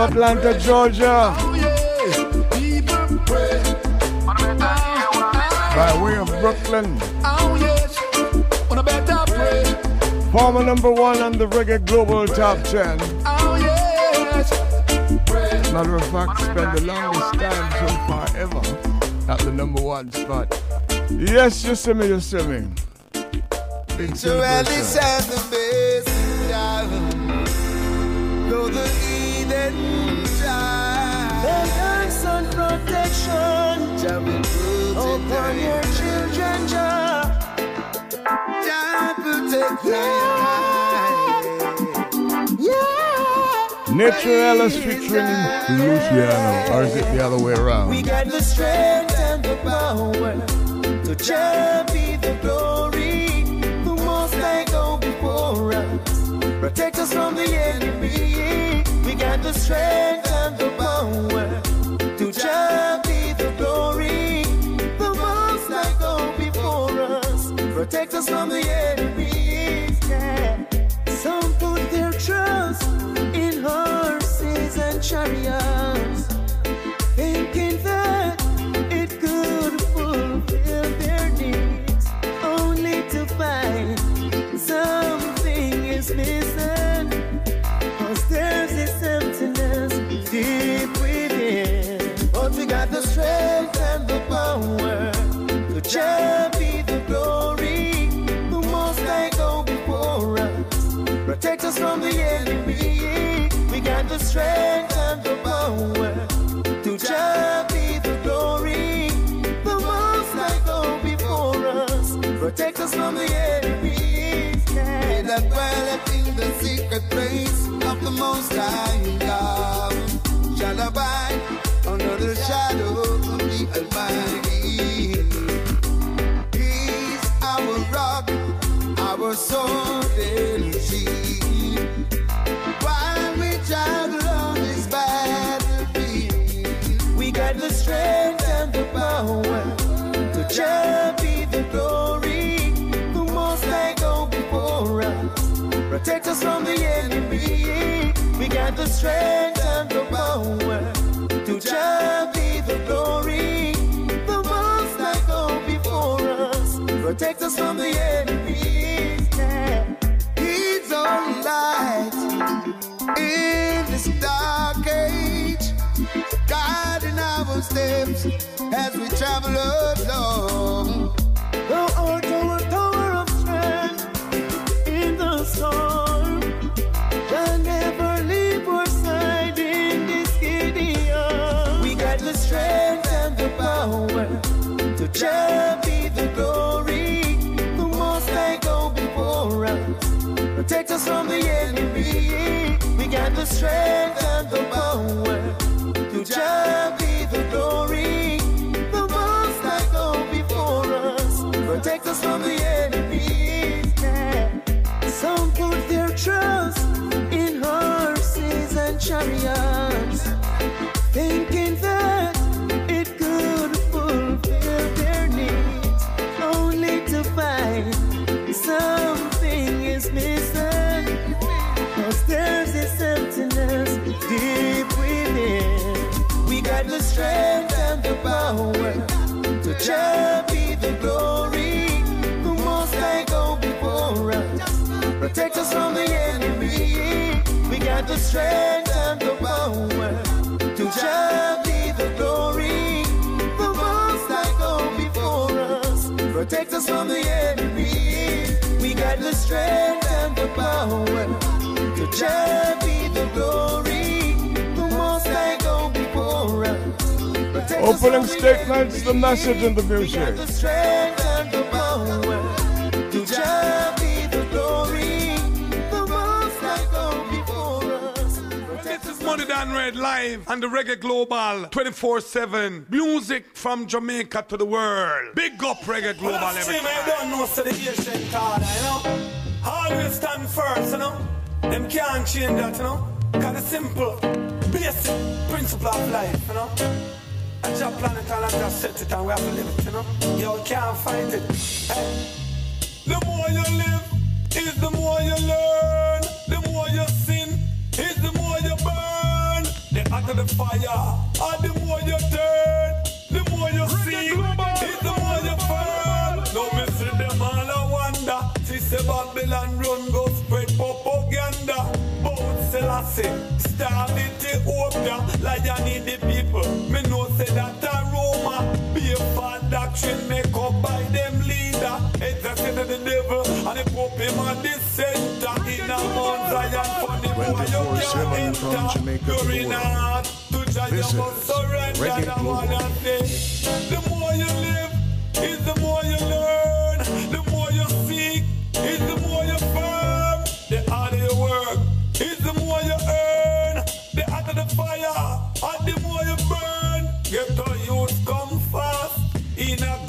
Of Atlanta, Georgia. By way of Brooklyn. Oh yes, on a better pray. Former number one on the Reggae Global Top 10. Oh yes, Matter of fact, spend the longest time so far ever at the number one spot. Yes, you see me, you see me. Big celebration. Eden. The thanks and protection Jah will protect your children, Jah. Jah protect Yeah. Nature Ellis featuring Luciano. Or is it the other way around? We got the strength and the power to just be the glory. The most I go before us. Protect us from the enemy. Got the strength and the power to just be the glory. The most that go before us. Protect us from the enemy. Yeah. Some put their trust in horses and chariots, strength and the power to just be the glory. The most I go before us. Protect us from the enemy. He's our light in this dark age, guiding our steps as we travel along. Thou art got strength and the power to just be the glory. The most I go before us. Protect us from the enemy. We got the strength and the power to just be the glory. The most I go before us. Opening statements, the message and the music. Red live on the Reggae Global 24 7. Music from Jamaica to the world. Big up Reggae Global Well, every see, man, time. don't know so the Asian card, you know. Always stand first, you know. Them can't change that, you know. Cause the simple, basic principle of life, you know. A job planet and just set it and we have to live it, you know. You can't fight it. Hey. The more you live, is the more you learn. The fire. And the more you turn, the more you see. It's the more you burn. No see them all a wonder. See say Babylon run go spread propaganda. Both Selassie, starve Ethiopia. Lion in the people. Me know say that a Roma. Be a bad doctrine make up by them leader. It's a sin of the devil. And the Pope him at the center. In a Mount Zion funny boy you can't 24/7 from enter. You're the in heart. To Jah you This must surrender. The one I say. The more you live, is the more you learn. The more you seek, is the more you firm. The harder you work, is the more you earn. The hotter the fire,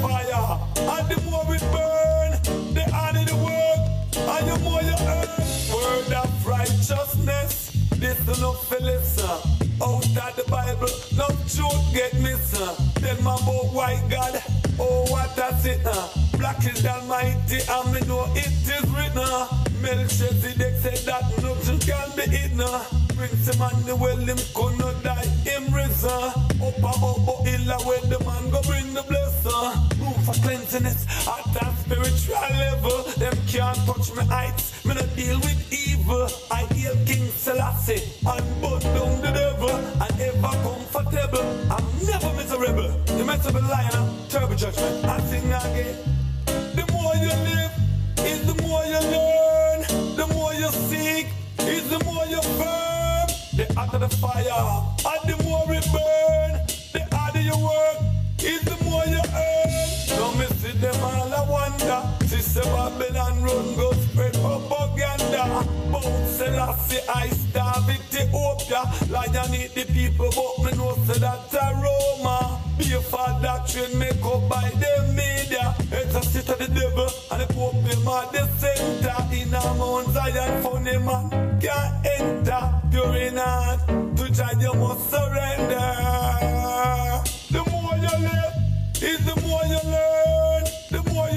fire, and the more it burn. The harder the work, and the more you earn. Word of righteousness, this is no. Out of the Bible, no truth get missing. Tell my about white God, oh what a sinner. Uh, black is almighty, and me know it is written. Melchizedek said that nothing can be hidden. Prince Emmanuel, him could die, him risen. Up above Boila, where the man go bring the blessing. For cleanliness at that spiritual level. Them can't touch me heights, me not deal with evil. I hail King Selassie and burn down the devil. And ever comfortable, I'm never miserable. The of a lion, terrible judgment. I sing again. The more you live, is the more you learn. The more you seek, is the more you firm. The hotter the fire, and the more it burn. Them all I wonder. Sister Babylon run go spread propaganda. Both Selassie I starve Ethiopia. Lion eat the people, but me know say that a Roma. Be a far doctrine make up by the media. It's a sit of the devil and the Pope him at the center. In a Mount Zion, funny man can't enter. Pure in heart, to Jah you must surrender.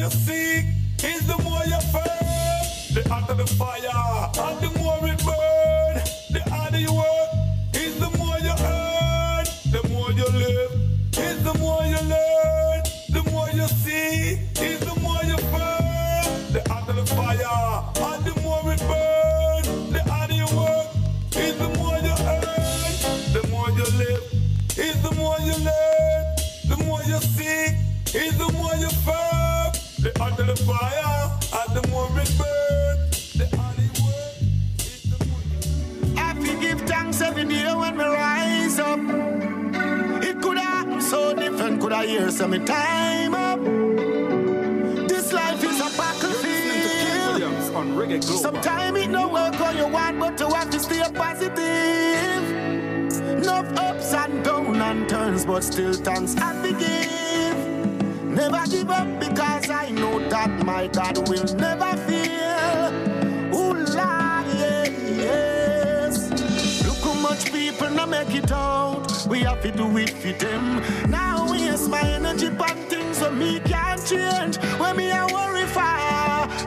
You seek, is the more you firm. The hotter the fire, and the more I hear some time up? This life is a battlefield. Sometimes it no work all you want, but you have to stay positive. Enough ups and downs and turns, but still thanks and forgive. Never give up because I know that my God will never fail. Much people not make it out. We have to do it for them. Now waste my energy on things so me can't change. When me I worry for,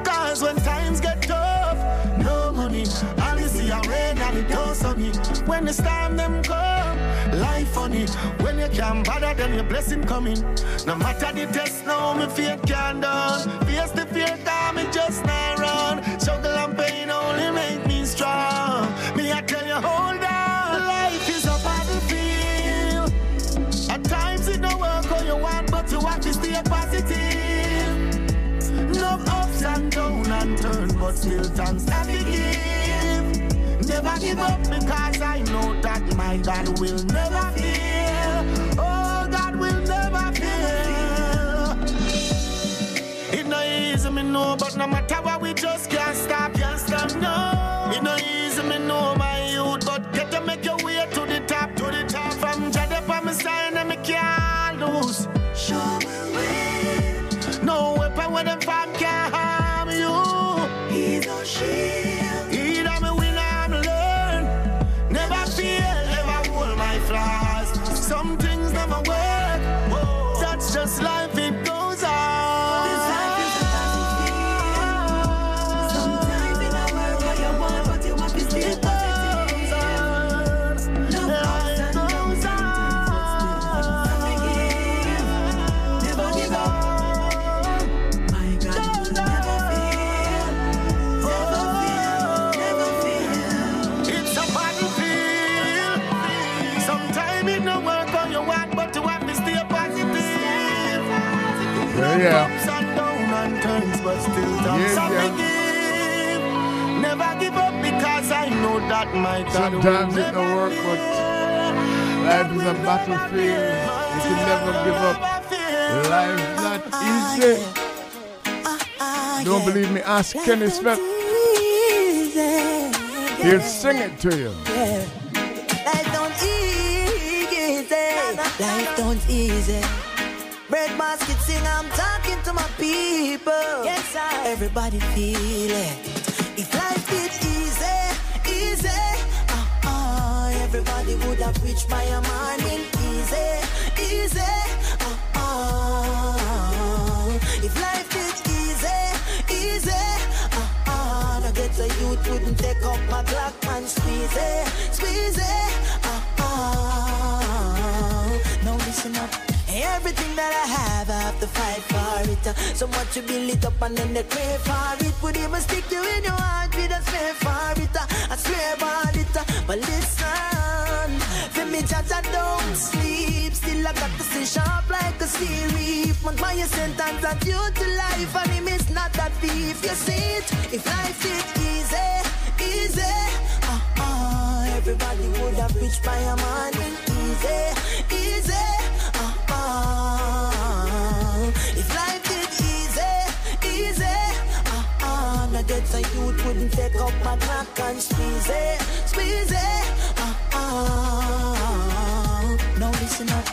cause when times get tough, no money. All you see a rain and it don't sunny. When the storm them come, life funny. When you can't bother, then your blessing coming. No matter the test, now me fear can't done. Face the fear, cause me just not run. Struggle and pain only make me strong. Me I tell you, hold and turn, but still thanks I give. Never give up because I know that my God will never fail. Oh, God will never fail. It no easy, me know, but no matter what, we just can't stop, can't stop, no. It no easy, me know, my youth, but get to make your way to the top, to the top. From Jada, I'm sign, and me can't lose. Show will way. No weapon where them farm can know that my God Sometimes it never don't work, but life is a battlefield. You can never give up. Life's not ah, easy. Ah, ah, don't believe me? Ask Kenny Smith. He'll sing it to you. Life don't easy. Life don't easy. Bread basket sing, I'm talking to my people. Yes, I. Everybody feel it. If life did easy, easy, uh, uh, everybody would have reached by a morning. Easy, easy, uh, uh. If life did easy, easy, uh, uh, now get the youth wouldn't take up my Glock and squeeze it, squeeze it, uh, uh. Now listen up. Everything that I have, I have to fight for it. So much you build it up and then they crave for it. Would even stick you in your heart with a spare for it. I swear about it. But listen, for me, judge, I don't sleep. Still, I got to stay sharp like a sea reef. But my sentence and you to life, and is not that thief. You see it? If life is easy, easy, uh, uh, everybody would have reached by a morning. Easy, easy, If life is easy, easy, uh, uh, now that the youth wouldn't take up my clock and squeeze it, squeeze it, uh, uh. Now listen up.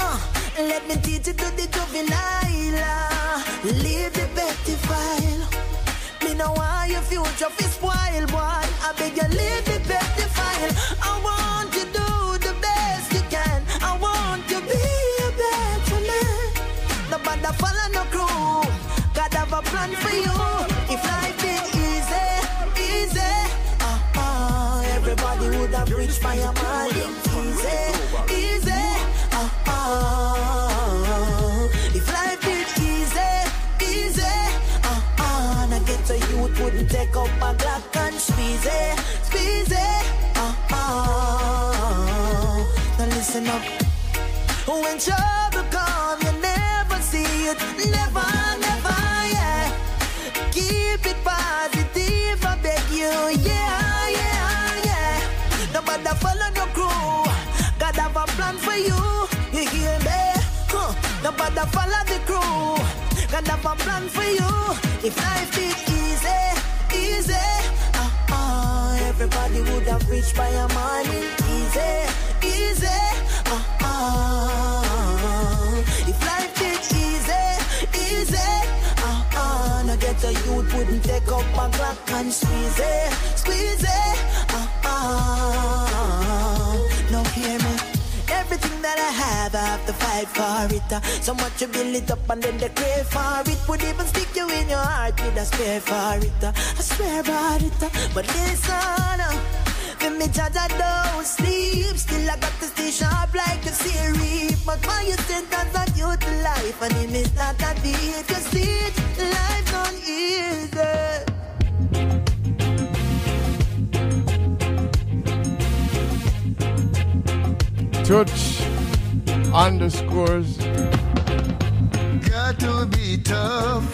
Uh, let me teach you to the juvenile. Leave the petty file. Me know why your future fi spoil, boy. I beg you leave the petty file. I want Nobody follow no crew. God have a plan for you. If life is easy, easy, uh, uh, everybody would have reached my morning. Easy, easy, uh, uh. If life is easy, easy, uh, uh, now get the youth wouldn't take up my Glock and squeeze it, squeeze it, uh, uh. Now listen up. When trouble come, you never see it. Never, never, yeah. Keep it positive, I beg you. Yeah, yeah, yeah. Nobody follow no crew. God have a plan for you. You hear me? Huh. Nobody follow the crew. God have a plan for you. If life is easy, easy. Uh, uh, everybody would have reached by a morning. Easy, easy. Uh, uh, the youth wouldn't take up my Glock and squeeze it, squeeze it. Uh, uh, now hear me. Everything that I have, I have to fight for it. Uh, so much you build it up and then they crave for it. Would even stick you in your heart with a spare for it. I swear about it. But listen, uh, for me, judge, I don't sleep. Still, I got to stay sharp like a series. But why sentence on you to life? And it is not that deep. You see it, life not easy. Touch underscores. Got to be tough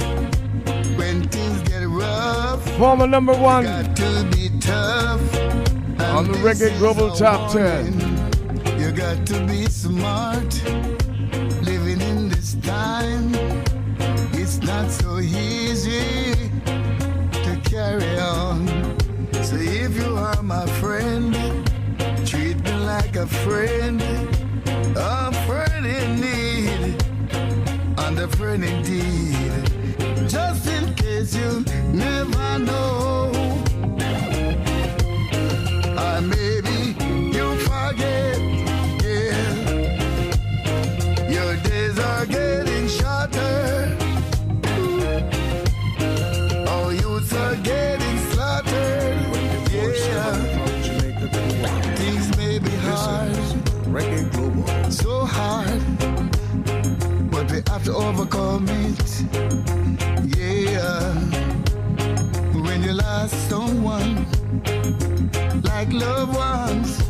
when things get rough. Former number one Got to be tough. On the Reggae Global Top 10. You got to be smart. Living in this time, it's not so easy to carry on. So if you are my friend, treat me like a friend, a friend in need, and a friend indeed. Just in case you never know. To overcome it. Yeah. When you lost someone, like loved ones,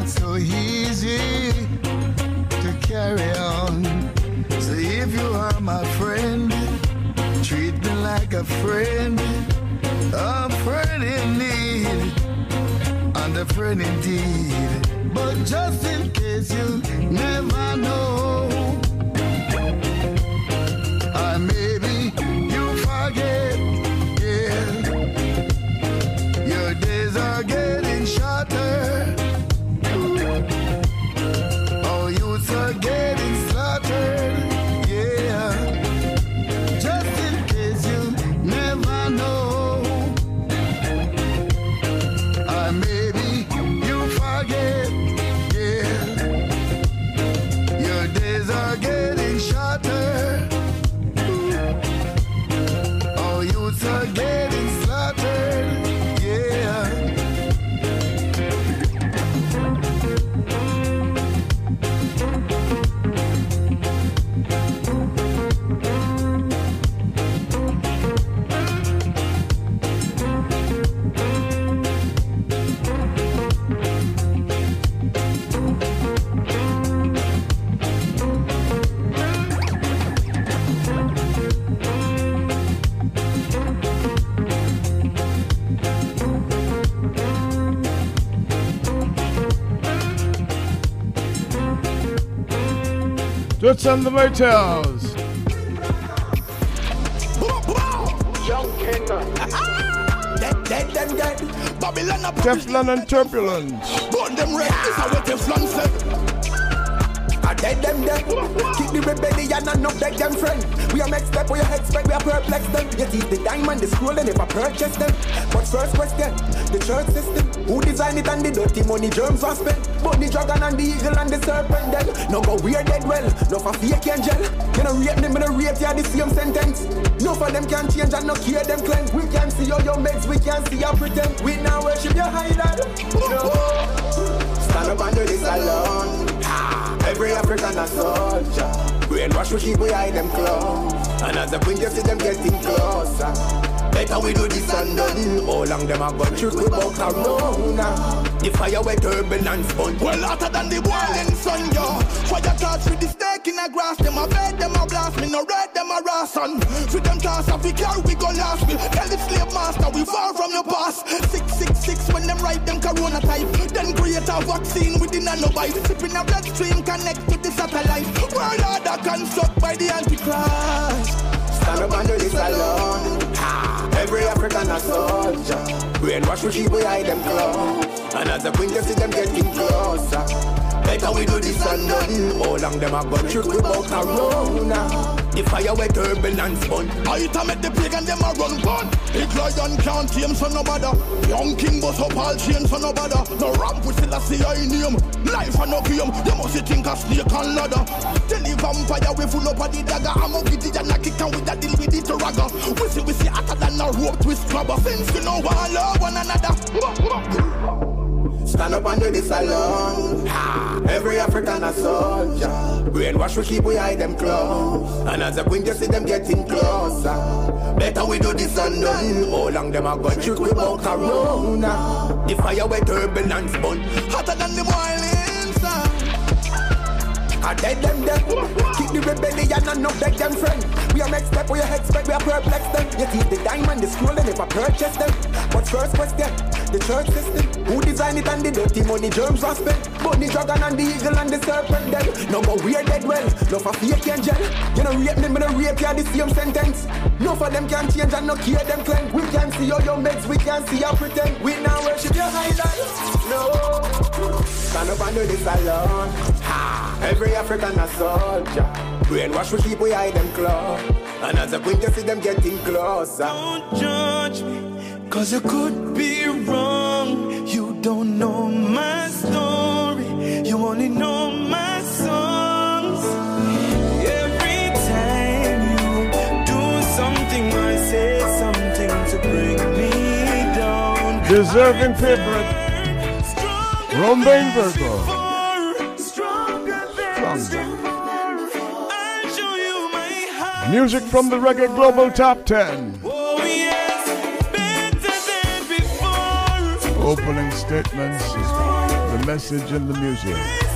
not so easy to carry on. So if you are my friend, treat me like a friend, a friend in need, and a friend indeed. But just in case you never know, or maybe you forget, Toots and the Maytals. A Teflon and Turbulence. Burn them red. Is what Teflon said. I dead them dead. Keep the rebellion and not beg them friend. We are next step, we are expect, we are perplex them. Yet is the diamond, the scroll, they never purchase them. First question, the church system. Who designed it and the dirty money germs are spent? But the dragon and the eagle and the serpent then. No go weird dead well, no for fake angel. You know rape them, you know rape you the same sentence. No for them can change and no care them cleanse. We can see all your meds, we can see your pretend. We now worship your high lad. No. Stand up and do this alone. Every African a soldier. Brainwash we keep we hide them close. And as the wind you see them getting closer. Better we do this and done. How long them a gun trick without corona? Ah? The fire wet turbulence bun. Well hotter than the boiling sun, yo. Fire touch with the snake in the grass. Them a bed, them a blast. Me no red, them a ration. For them toss off we car, we go last. We tell the slave master we far from your boss. Six six six when them write them corona type. Then create a vaccine with the nanobite. Sipping a bloodstream connect to the satellite. World order construct by the antichrist. Stand up and do this alone. Ha! Every African a soldier. Brainwash we keep we hide them close. And as the wind you see them getting closer. Better we do this and done. How long them a gun trick without corona? The fire wet turbulence bun. I to make the pagan them a run gun. Big lion can't tame so no bother. Young king bust up all chain so no bother. No ramp with still a see I name. Life and no game. You must think a snake and ladder. Tell the vampire we full up of the dagger. I'm a giddy and a kick and we a deal with it ragga. We see we see hotter than a rope twist grabber. Since we know one love one another. Stand up and do this alone. Ha! Every African a soldier. Brainwash we keep we hide them close. And as the wind you see them getting closer. Better we do this and done. How long them a gun trick without corona? The fire wet turbulence bun. Hotter than the boiling. I dead them dead. Keep the rebellion and no beg them friend. We are next step, we are expect, we are perplex them. You see the diamond, the scroll, they never purchase them. But first question, the church system. Who designed it and the dirty money germs are spent? But the dragon and the eagle and the serpent then. No go weird dead well, no for fake angel. You know rape them, you know rape you the same sentence. No for them can change and no care them cleanse. We can't see all your meds, we can't see your pretend. We now worship your highlight. No. Stand up and do this alone. Ha! Every African a soldier. Brainwash we keep we hide them close. And as the wind you see them getting closer. Don't judge me, cause you could be wrong. You don't know my story, you only know my songs. Every time you do something, I say something to bring me down. Deserving favorite. From Inverbo. Stronger. Music from the Reggae Global Top 10. Oh, yes, Opening statements, the message in the music.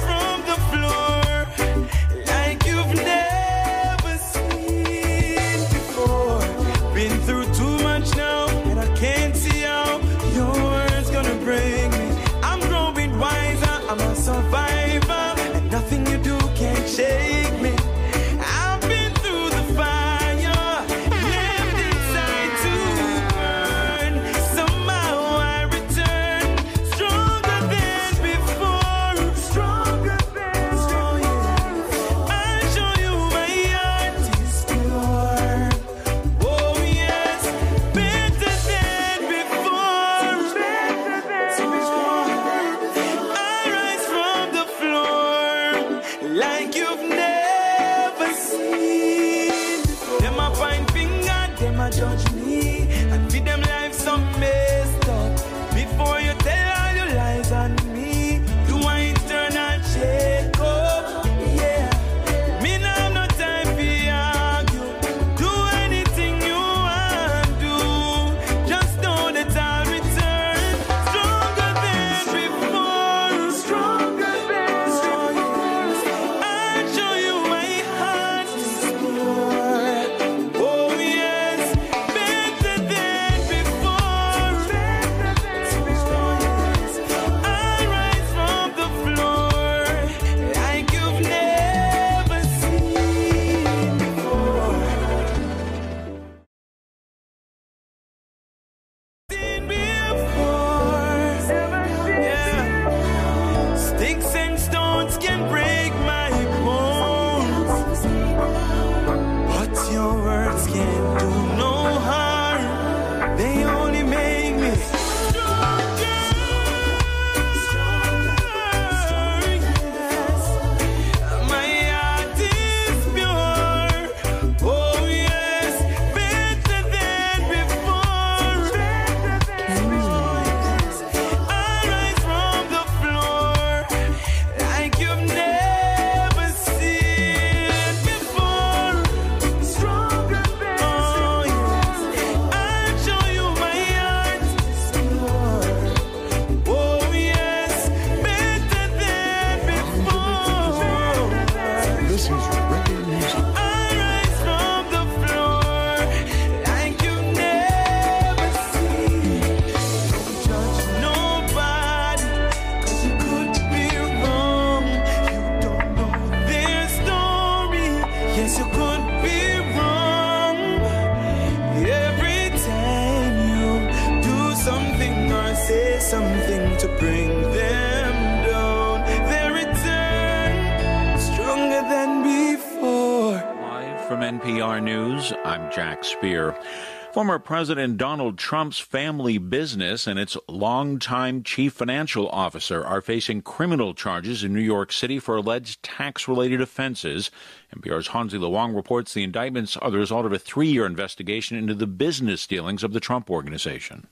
Former President Donald Trump's family business and its longtime chief financial officer are facing criminal charges in New York City for alleged tax related offenses. NPR's Hansi Lo Wang reports the indictments are the result of a three year investigation into the business dealings of the Trump organization.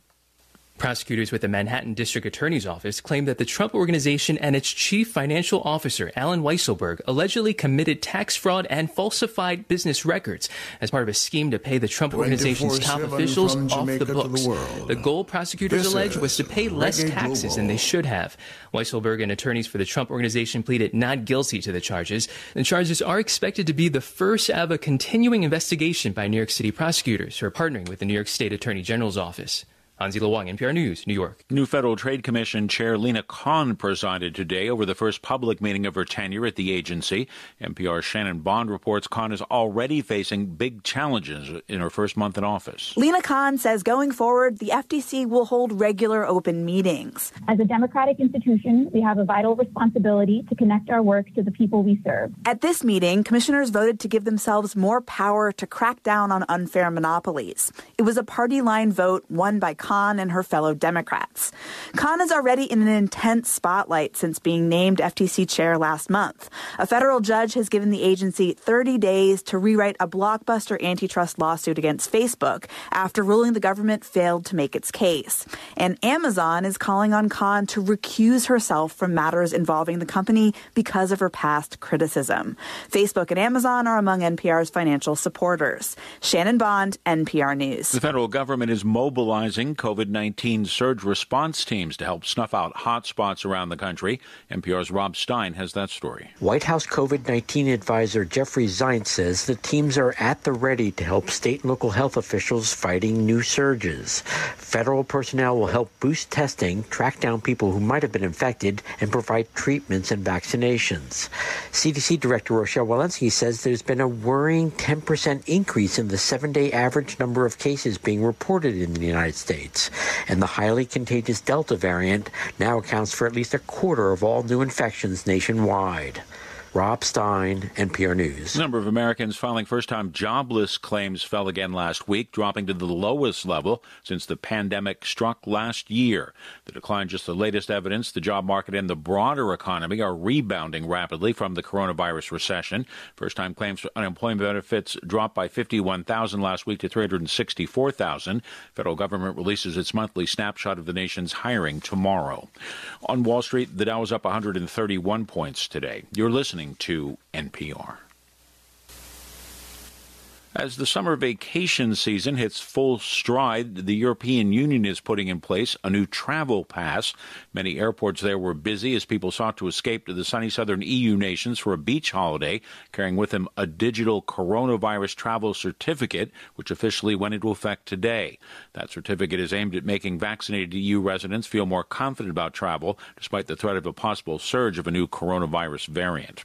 Prosecutors with the Manhattan District Attorney's Office claim that the Trump Organization and its chief financial officer, Allen Weisselberg, allegedly committed tax fraud and falsified business records as part of a scheme to pay the Trump Organization's top officials off the the books. world. The goal, prosecutors This allege, was to pay less taxes than they should have. Weisselberg and attorneys for the Trump Organization pleaded not guilty to the charges. The charges are expected to be the first of a continuing investigation by New York City prosecutors who are partnering with the New York State Attorney General's office. Hansi Lo Wang, NPR News, New York. New Federal Trade Commission Chair Lina Khan presided today over the first public meeting of her tenure at the agency. NPR's Shannon Bond reports Khan is already facing big challenges in her first month in office. Lina Khan says going forward, the FTC will hold regular open meetings. As a democratic institution, we have a vital responsibility to connect our work to the people we serve. At this meeting, commissioners voted to give themselves more power to crack down on unfair monopolies. It was a party line vote won by Khan and her fellow Democrats. Khan is already in an intense spotlight since being named FTC chair last month. A federal judge has given the agency 30 days to rewrite a blockbuster antitrust lawsuit against Facebook after ruling the government failed to make its case. And Amazon is calling on Khan to recuse herself from matters involving the company because of her past criticism. Facebook and Amazon are among NPR's financial supporters. Shannon Bond, NPR News. The federal government is mobilizing COVID 19 surge response teams to help snuff out hotspots around the country. NPR's Rob Stein has that story. White House COVID 19 advisor Jeffrey Zients says the teams are at the ready to help state and local health officials fighting new surges. Federal personnel will help boost testing, track down people who might have been infected, and provide treatments and vaccinations. CDC Director Rochelle Walensky says there's been a worrying 10% increase in the seven day average number of cases being reported in the United States, and the highly contagious Delta variant now accounts for at least a quarter of all new infections nationwide. Rob Stein, NPR News. The number of Americans filing first time jobless claims fell again last week, dropping to the lowest level since the pandemic struck last year. The decline, just the latest evidence the job market and the broader economy are rebounding rapidly from the coronavirus recession. First time claims for unemployment benefits dropped by 51,000 last week to 364,000. Federal government releases its monthly snapshot of the nation's hiring tomorrow. On Wall Street, the Dow is up 131 points today. You're listening to NPR. As the summer vacation season hits full stride, the European Union is putting in place a new travel pass. Many airports there were busy as people sought to escape to the sunny southern EU nations for a beach holiday, carrying with them a digital coronavirus travel certificate, which officially went into effect today. That certificate is aimed at making vaccinated EU residents feel more confident about travel, despite the threat of a possible surge of a new coronavirus variant.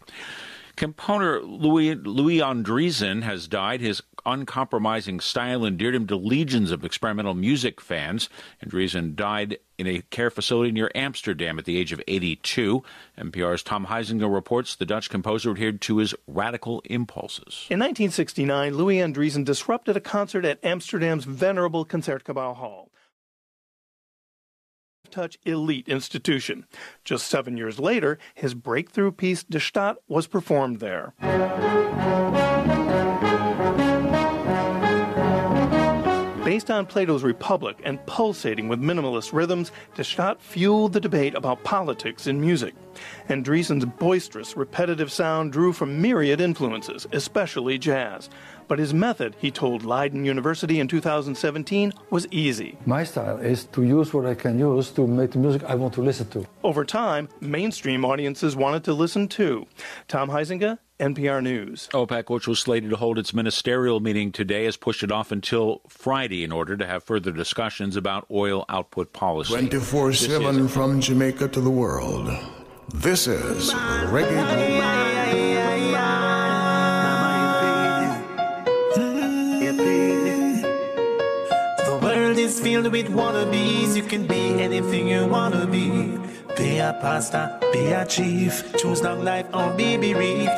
Composer Louis, Louis Andriessen has died. His uncompromising style endeared him to legions of experimental music fans. Andriessen died in a care facility near Amsterdam at the age of 82. NPR's Tom Huizinga reports the Dutch composer adhered to his radical impulses. In 1969, Louis Andriessen disrupted a concert at Amsterdam's venerable Concertgebouw Hall. Touch elite institution. Just seven years later, his breakthrough piece De Staat was performed there. Based on Plato's Republic and pulsating with minimalist rhythms, De Staat fueled the debate about politics in music. Andriessen's boisterous, repetitive sound drew from myriad influences, especially jazz. But his method, he told Leiden University in 2017, was easy. My style is to use what I can use to make the music I want to listen to. Over time, mainstream audiences wanted to listen too. Tom Huizinga, NPR News. OPEC, which was slated to hold its ministerial meeting today, has pushed it off until Friday in order to have further discussions about oil output policy. 24 7 from Jamaica to the world. This is Reggae. Filled with wannabes. You can be anything you wanna be. Be a pastor, be a chief. Choose long life or be bereaved.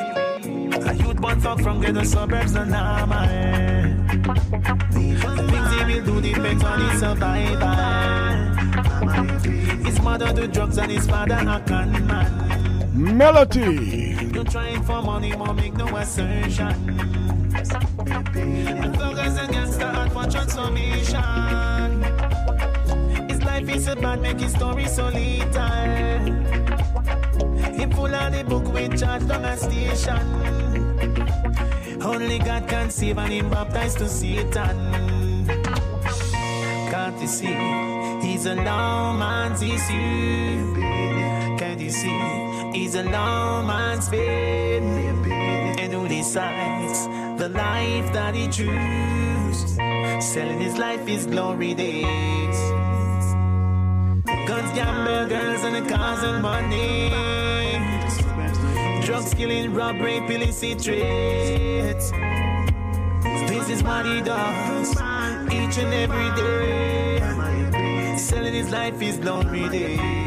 A youth born fuck from ghetto suburbs and. The things he will do depends on his survival. His mother do drugs and his father a con man. Melody. Trying for money, make no assertion. Transformation. His life is a bad, make his story so full of the book with charge a station. Only God can save and him baptized to Satan. Can't you see? He's a issue. Can't you see? He's a long man's fate. And who decides the life that he chooses? Selling his life is glory days. Guns, gamble, girls, and the cars and money. Drugs, killing, robbery, illicit trades. This is what he does each and every day. Selling his life is glory days.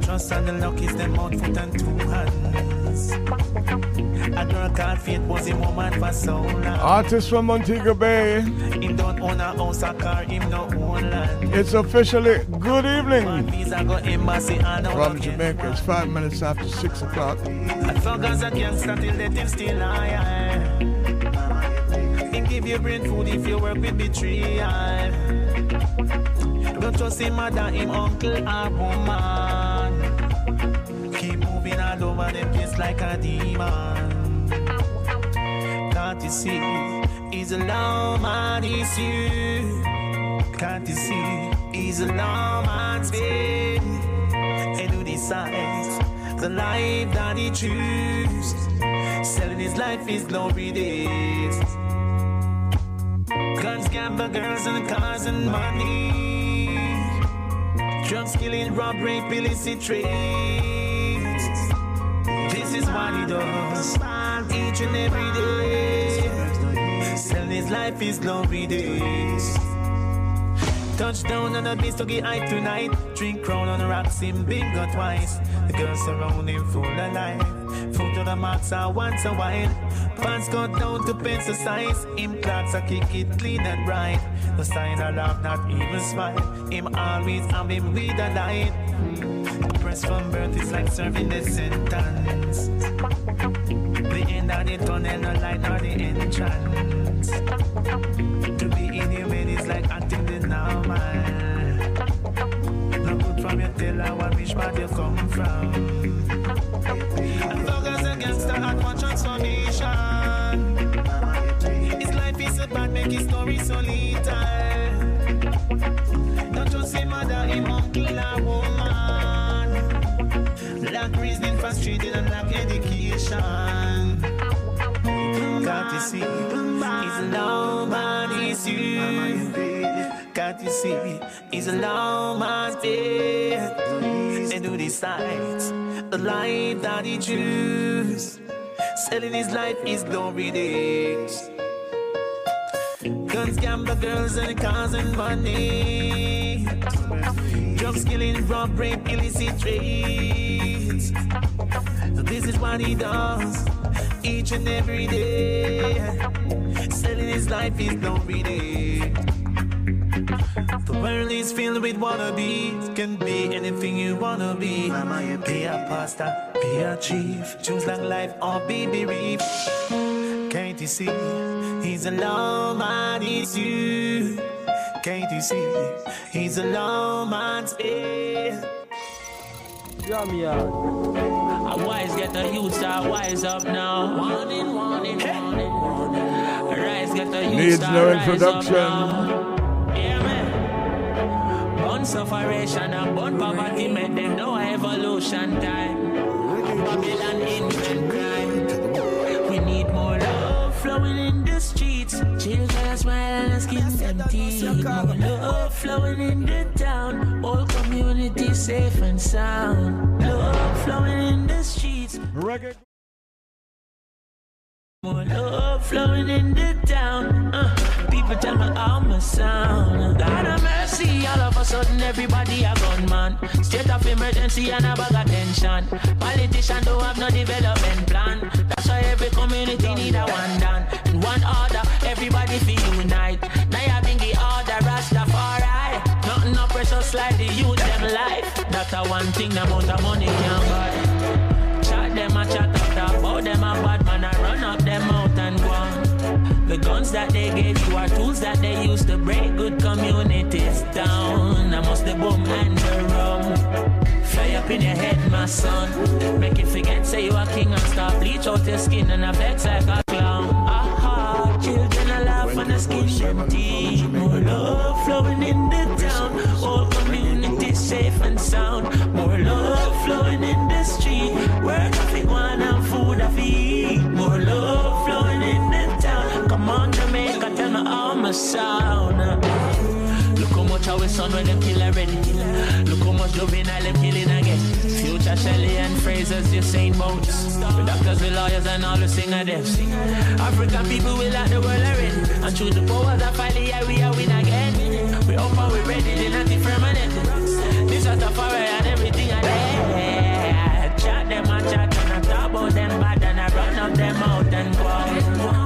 Trust and the luck is them out foot and two hands. A girl called Faith was a woman for so long. Artist from Montego Bay. Him don't own a house or car, him no own land. It's officially good evening Visa go embassy and out from Jamaica. It's five minutes after six o'clock. I thug as a gangster till they him still high. Him give you brain food if you work with betrayal. Don't trust him mother, him uncle or woman. Moving all over the place like a demon. Can't you see? He's a long man, he's you. Can't you see? He's a lawman's babe. And who decides the life that he chooses? Selling his life is glory days. Guns, gamble, girls, and cars and money. Drugs, killing, robbery, illicit trades. This is what he does each and every day. Selling his life is glory days. Touchdown on the beach to get high tonight. Drink crown on the rocks, him bingo twice. The girls surround him full of life. Food to the max are once a while. Pants cut down to pencil size. Clocks are kick it clean and bright. No sign of love, not even smile. Him always have him with a light. Press from birth is like serving the sentence. The end of the tunnel, no light, nor the entrance. Your tailor, what which part you come from. And focus against the hard one transformation. His life is so bad, make his story so lethal. Don't just say mother, him uncle, a woman. Lack reasoning, frustrated, and lack education. Can't you see? He's nobody's you. Can't you see? He's a lawman's bed. And who decides the life that he chooses? Selling his life is glory days. Guns, gamble, girls, and cars and money. Drugs, killing, rob, rape, illicit trades. This is what he does each and every day. Selling his life is glory days. The world is filled with wannabes. Can be anything you wanna be. Mama, you be a pastor, be a chief. Choose long life or be bereaved. Can't you see? He's a lawman, it's you. Can't you see? He's a lawman's head. Drum yard. A wise get the youth are wise up now. Warning, warning, warning, warning. Rise get the youth Needs are no rise up introduction. Now. Yeah, man. Born sufferation and born poverty make them know evolution time. Babylon invent crime. We need more love flowing in the streets. Children smile and skin teeth. More love flowing in the town. All community safe and sound. Love flowing in the streets. Reggae. More love flowing in the town. Uh, people tell me my sound. God have mercy, all of a sudden everybody a gunman. State of emergency and a bag of tension. Politicians don't have no development plan. That's why every community need a one. And one order, everybody feel unite. Now you bring the order, Rastafari. Nothing no precious like the youth them life. That's a one thing amount of money can buy. Chat them a chat up about them a bad man a run up The guns that they gave you are tools that they use to break good communities down. I must the boom and the rum. Fly up in your head, my son. Make you forget, say you a king and stop bleach out your skin and a vex like a clown. Aha, children a laugh and the skin teeth. More love flowing in the town. All communities safe and sound. More love flowing in the street. Where traffic one and food I feed. My sound. Look how much our son when them kill already. Look how much loving I them killing again. Future Shelly-Ann Fraser's Usain Bolts. The doctors, the lawyers, and all the singer them. African people will like the world already. And through the powers of folly, yeah, we are win again. We up and we ready, they not permanent. This is the fire and everything I yeah. Chat them and chat and I talk about them bad and I run up them out and go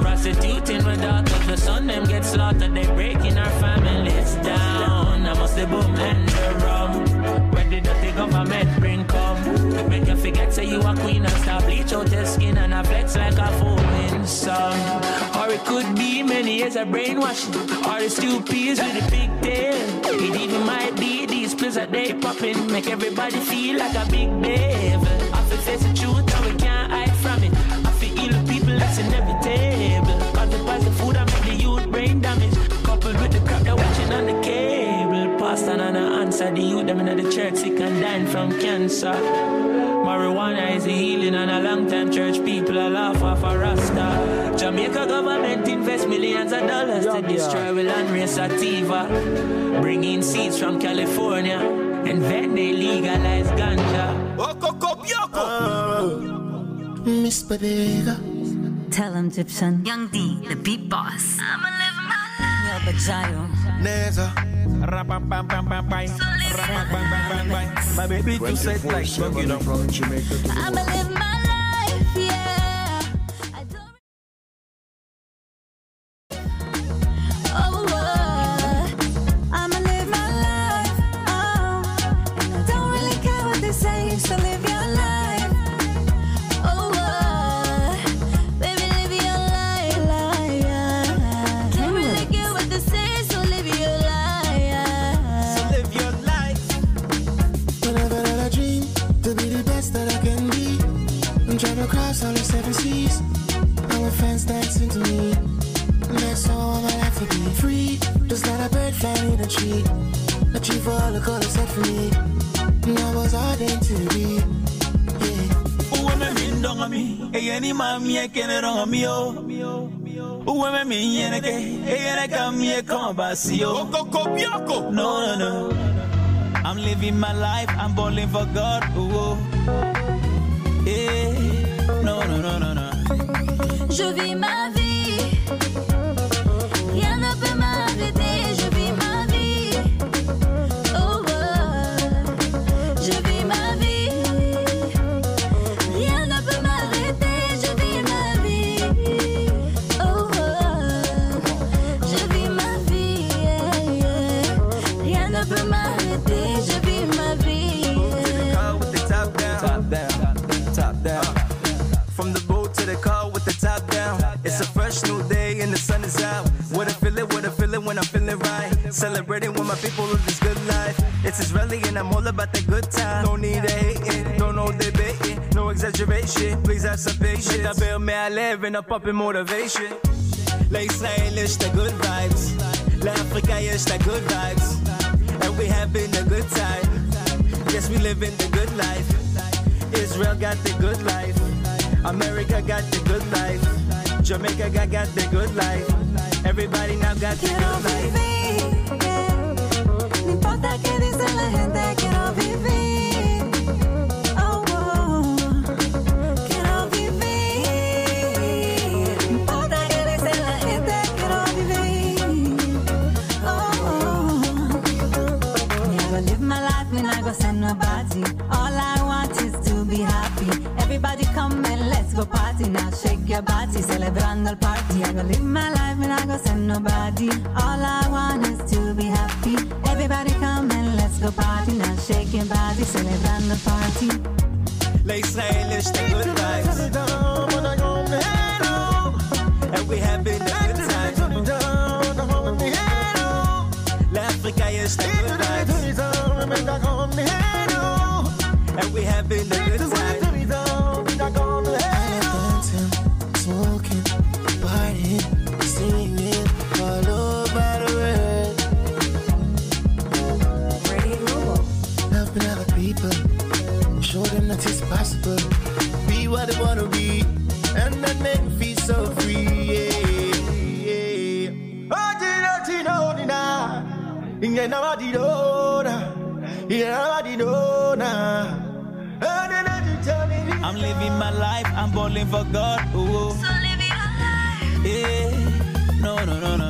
my daughters, the son them get slaughtered, they breaking our families down. I must the boom and the rum. Where did the government bring come? Make you forget say you a queen and stop bleach out your skin and I flex like a foaming sun. Or it could be many years of brainwashing. Or it's two peas with a big tail. It even might be these pills that they popping. Make everybody feel like a big devil. I feel face them answer the youth dem inna the church sick and dying from cancer. Marijuana is a healing and a long time church people are laugh off a rasta. Jamaica government invest millions of dollars to destroy the land race sativa. Bring in seeds from California and then they legalize ganja. Miss Bodega. Tell him, Egyptian. Young D, the beat boss. I'ma live my life. Yo, Bajayo. Neza. My baby too set like bug, you know. From Jamaica to I'ma live my e kama basi o. No, no, no. I'm living my life, I'm balling for God. Meer leven en popping motivation. La Israel is the good vibes. La Africa is the good vibes. And we having a good time. Yes, we living the good life. Israel got the good life. America got the good life. Jamaica got, got the good life. Everybody now got the good life. Body, celebrando el party. I go live my life, me not go send nobody. All I want is to be happy. Everybody come and let's go party now. Shake your body, celebrando el party. Israel is the good vibes. And we having a good time. Africa is the good vibes. And we having a good time. Inge na madidona, inge na madidona. I'm living my life, I'm balling for God. Ooh. So live your life. Yeah. No, no, no, no,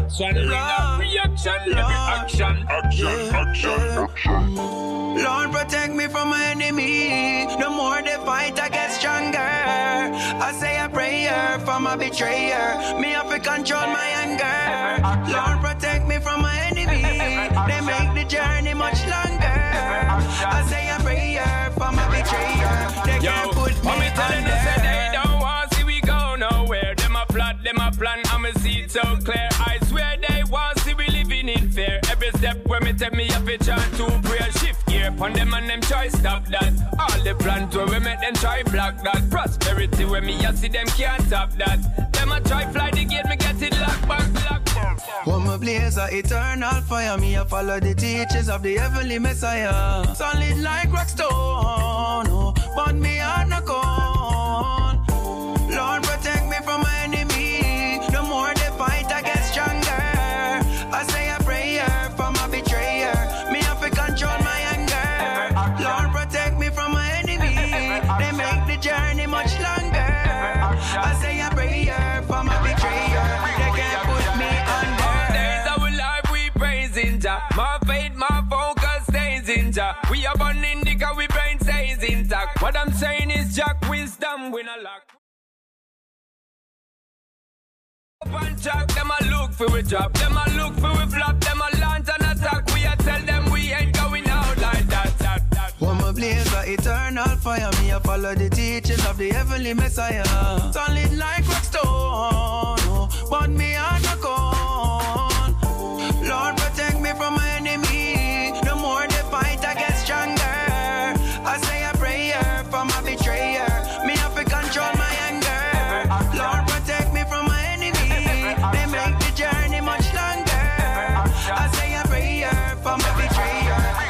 action bring a reaction, every action. Action, action, action. Lord, protect me from my enemy. The more they fight, I get stronger. I say a prayer for my betrayer. Me have to control my anger. Lord, protect me from my enemy. They make the journey much longer. I say a prayer for my betrayer. They can't put me Mommy telling us under. that they don't want see we go nowhere them a plot them a plan, I'ma see it so clear. Where me up a chance to pray. Shift gear upon them and them try stop that. All the plans where we make them try block that. Prosperity where me I see them can't stop that. Them a try fly the gate, me get it locked back, locked back. One my blaze a eternal fire, me I follow the teachings of the heavenly Messiah. Solid like rock stone, oh, but me are not gone. Lord protect me from my Jack wisdom win a lock. One track, them a look for we drop, them a look for we flop, them a launch and attack. We a tell them we ain't going out like that. that, that. One my blaze a eternal fire. Me I follow the teachings of the heavenly Messiah. Solid like rock stone, but me are not gone.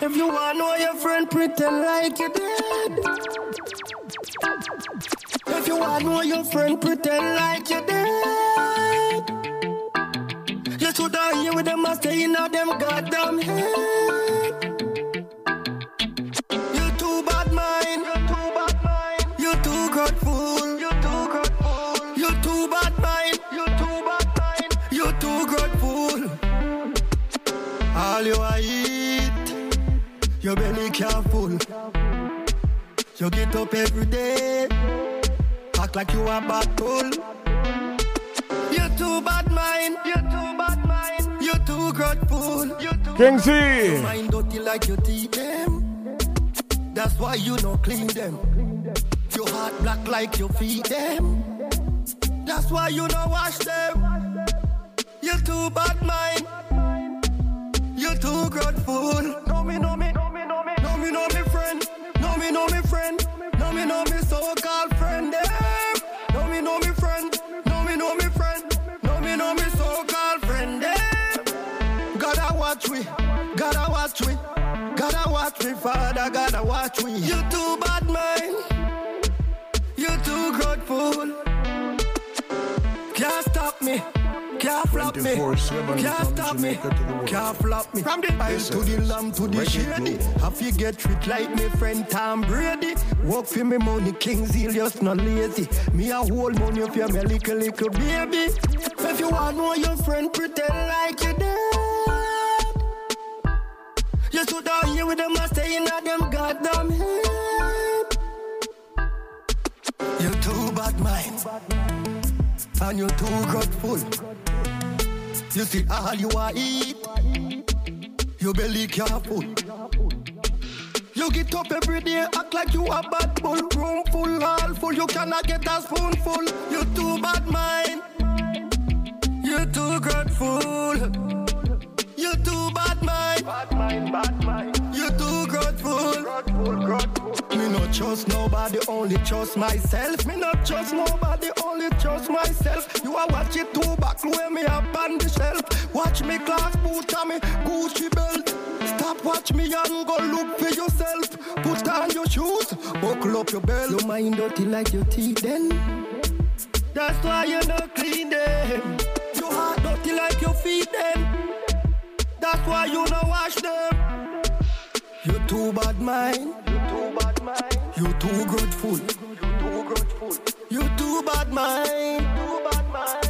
If you want know your friend, pretend like you dead. If you want know your friend, pretend like you dead. You should have here with them, I stay in a them goddamn head. You too bad mind. You too bad mind. You too grateful. You too grateful. You too bad mind. You too bad mind. You too grateful. All you a eat, your belly can't. You get up every day, act like you a battle. You too bad mind, you too bad mind, you too grateful. You too King Z. Your mind dirty like your teeth them. That's why you don't clean them. Your heart black like your feet them. That's why you don't wash them. You too bad mind. You too grateful. Know me, know me, know me, know me, me, friend. Know me, know me, friend. Know me, know me, so-called friend. Them. Know me, know me, friend. Know me, know me, friend. Know me, know me, so-called friend. Them. Gotta watch we. Gotta watch we. Gotta watch me, Father. Gotta watch we. You too bad, mind. You too grateful. Can't stop me. Can't flop me. Can't stop me. Jamaica to the world. Can't flop me. From the ice to the lamb to the shady. Have you get treat like me friend Tom Brady. Work for me money, King Zelius, not lazy. Me a whole money for me little little baby. If you want know your friend, pretend like you dead. You should have here with them, I stay in a them goddamn head. You too bad mind, and you're too grateful. You see all you are eat, your belly can't full. You get up every day, act like you a bad bull. Room full, all full, you cannot get a spoonful. You too bad mind, you too grateful. You too bad mind, bad mind, bad mind. You too grateful, grateful, grateful. Me not trust nobody, only trust myself. Me not trust nobody, only trust myself. You are watch it too back, where me up on the shelf. Watch me class boot and me Gucci belt. Stop watch me and go look for yourself. Put on your shoes, buckle up your belt. Your mind dirty like your teeth then. That's why you not clean them. Your heart dirty like your feet then. That's why you don't wash them. You too bad mind. You too grateful. You too bad mind.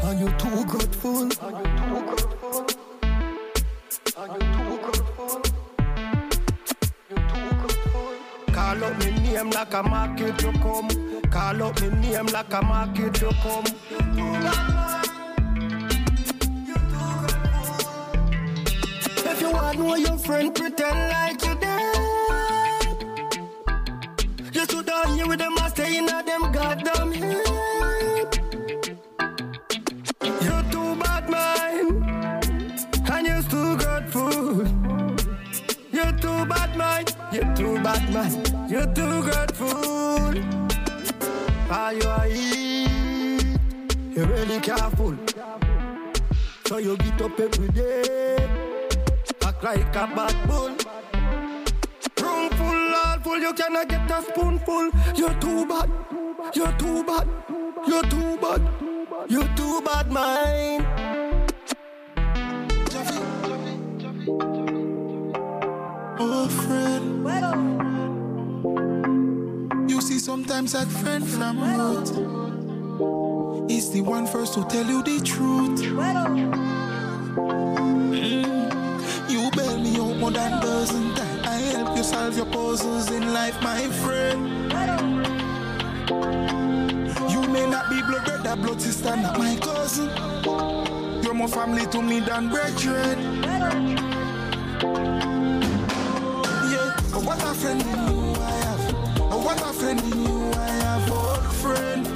And you too grateful. Are you too grateful? Call up me name like a market you come. Call up me name like a market you come. If you want know your friend, pretend like you dead. You should have here with them and stay in a them goddamn head. You too bad mind, and you're too good food. You too bad mind, you're too bad mind, you're too good food. Are you a eat? You really careful. So you get up every day, act like a bad bull. You cannot get a spoonful. You're too bad, you're too bad, you're too bad, you're too bad, mind. Oh, friend. You see, sometimes that friend from out is the one first to tell you the truth. Mm. You bail me out more than dozen times. I help you solve your puzzles in life, my friend. You may not be blood brother, blood sister, not my cousin. You're more family to me than brethren. Yeah, oh, what a friend in you I have. Oh, what a friend in you I have, old friend.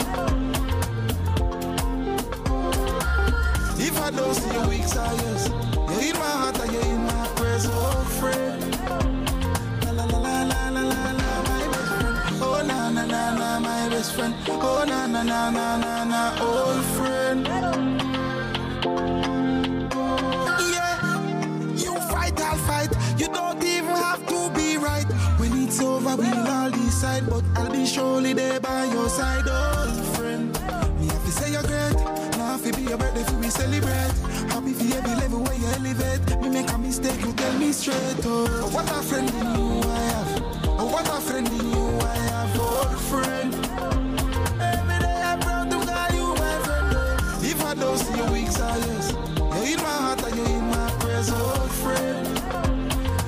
If I don't see you weeks or years, you're in my heart you're in prayers, old friend. La la la la la la la, my best friend. Oh na na na na, my best friend. Oh na na na na na na, old friend. Yeah, you fight, I'll fight. You don't even have to be right. When it's over, we'll all decide. But I'll be surely there by your side, old friend. Me have to say you're great. Now if it be your birthday, we celebrate. For level where you elevate. Me make a mistake, you tell me straight. Oh, what a friend in you I have. Oh, what a friend in you I have, old friend. Every day I'm proud to call you my friend. If I don't see you weeks or years, you're in my heart and you're in my prayers, old friend.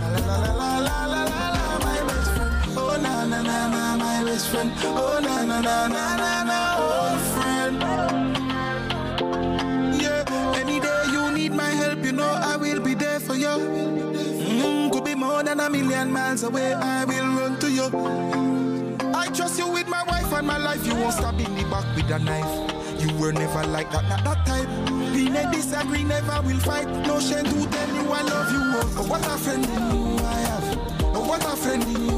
La la la la la la la la, my best friend. Oh na na na na, my best friend. Oh na na na na na na, old friend. A million miles away, I will run to you. I trust you with my wife and my life. You won't stab in the back with a knife. You were never like that, not that type. We may disagree, never will fight. No shame to tell you I love you. Oh, what a friend in you I have. Oh, what a friend in you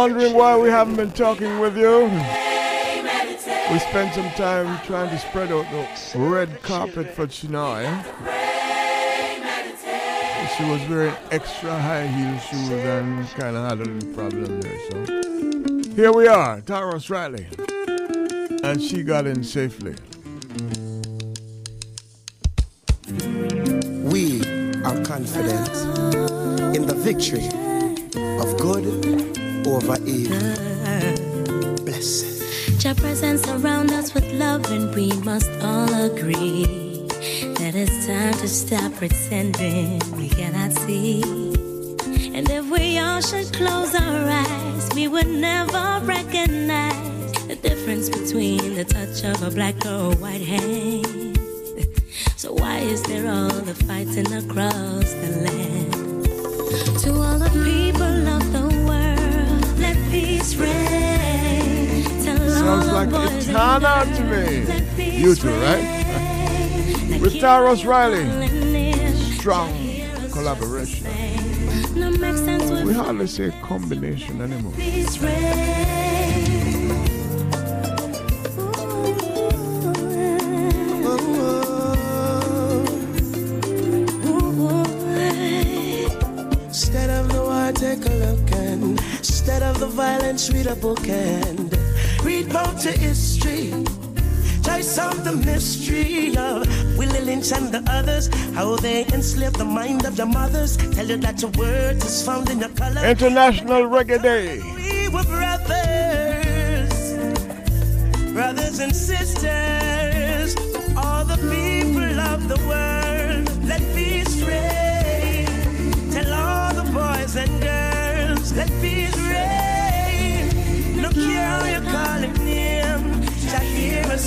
wondering why we haven't been talking with you, we spent some time trying to spread out the red carpet for Chennai. She was wearing extra high heel shoes and kind of had a little problem there. So here we are, Tarrus Riley, and she got in safely. We are confident in the victory of good over evil. Blessed. Your presence surround us with love, and we must all agree that it's time to stop pretending we cannot see And if we all should close our eyes, we would never recognize the difference between the touch of a black or a white hand. So why is there all the fighting across the land? To all the people of the Sounds like Etana to me. You two, right? With Tarrus Riley. Strong collaboration. No make sense with We hardly say combination anymore. The violence, read a book and read about the history. Try solve the mystery of Willie Lynch and the others, how they enslaved the mind of your mothers. Tell you that your word is found in your color. International Reggae Day. We were brothers, brothers and sisters,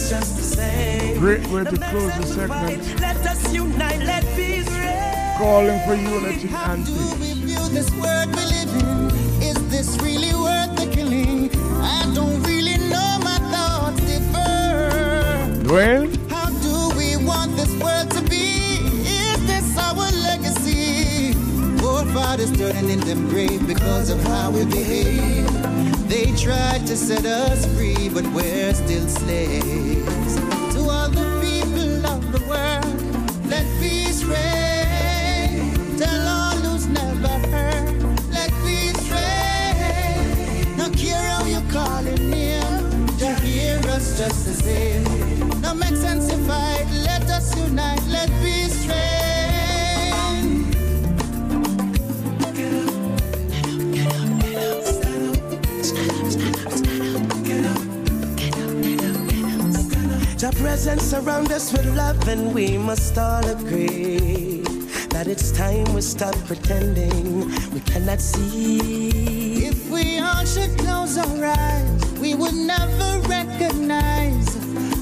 hear just the same. Great way to close the segment. Let us unite, let peace reign. Calling for unity and Do peace. we view this world we live in? Is this really worth the killing? I don't really know my thoughts differ. Dwayne? How do we want this world to be? Is this our legacy? Forefathers turning in them grave because of how we behave. They tried to set us free, but we're still slaves. To all the people of the world, let peace reign. Tell all who's never heard, let peace reign. No care how you call him to hear us just the same. Presence surround us with love, and we must all agree that it's time we stop pretending we cannot see. If we all should close our eyes, we would never recognize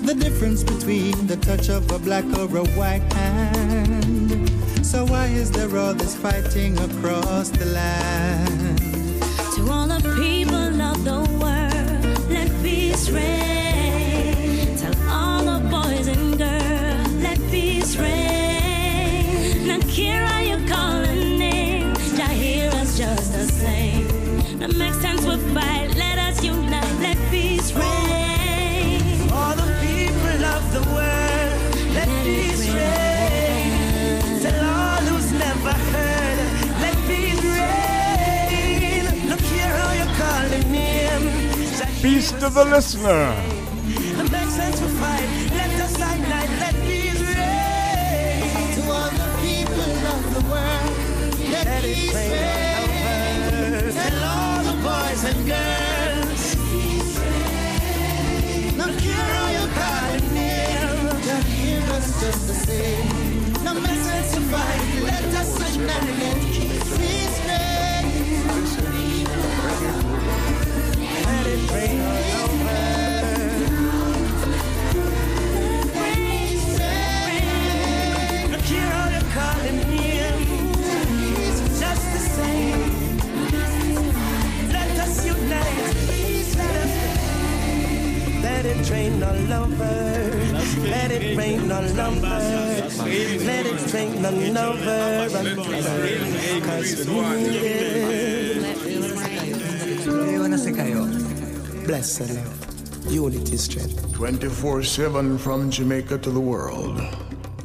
the difference between the touch of a black or a white hand. So why is there all this fighting across the land? To all the people of the world, let peace reign. Peace reign. Now, Kira, you calling name, Jah hear us just the same. No make sense we fight, let us unite, let peace reign. All the people of the world, let peace reign. Tell all who's never heard, let peace reign. Look here how you call him name. Peace to the listener. Rain all over. Let it rain all over. Cause we. Bless the Lord. Unity strength. 24 7 from Jamaica to the world.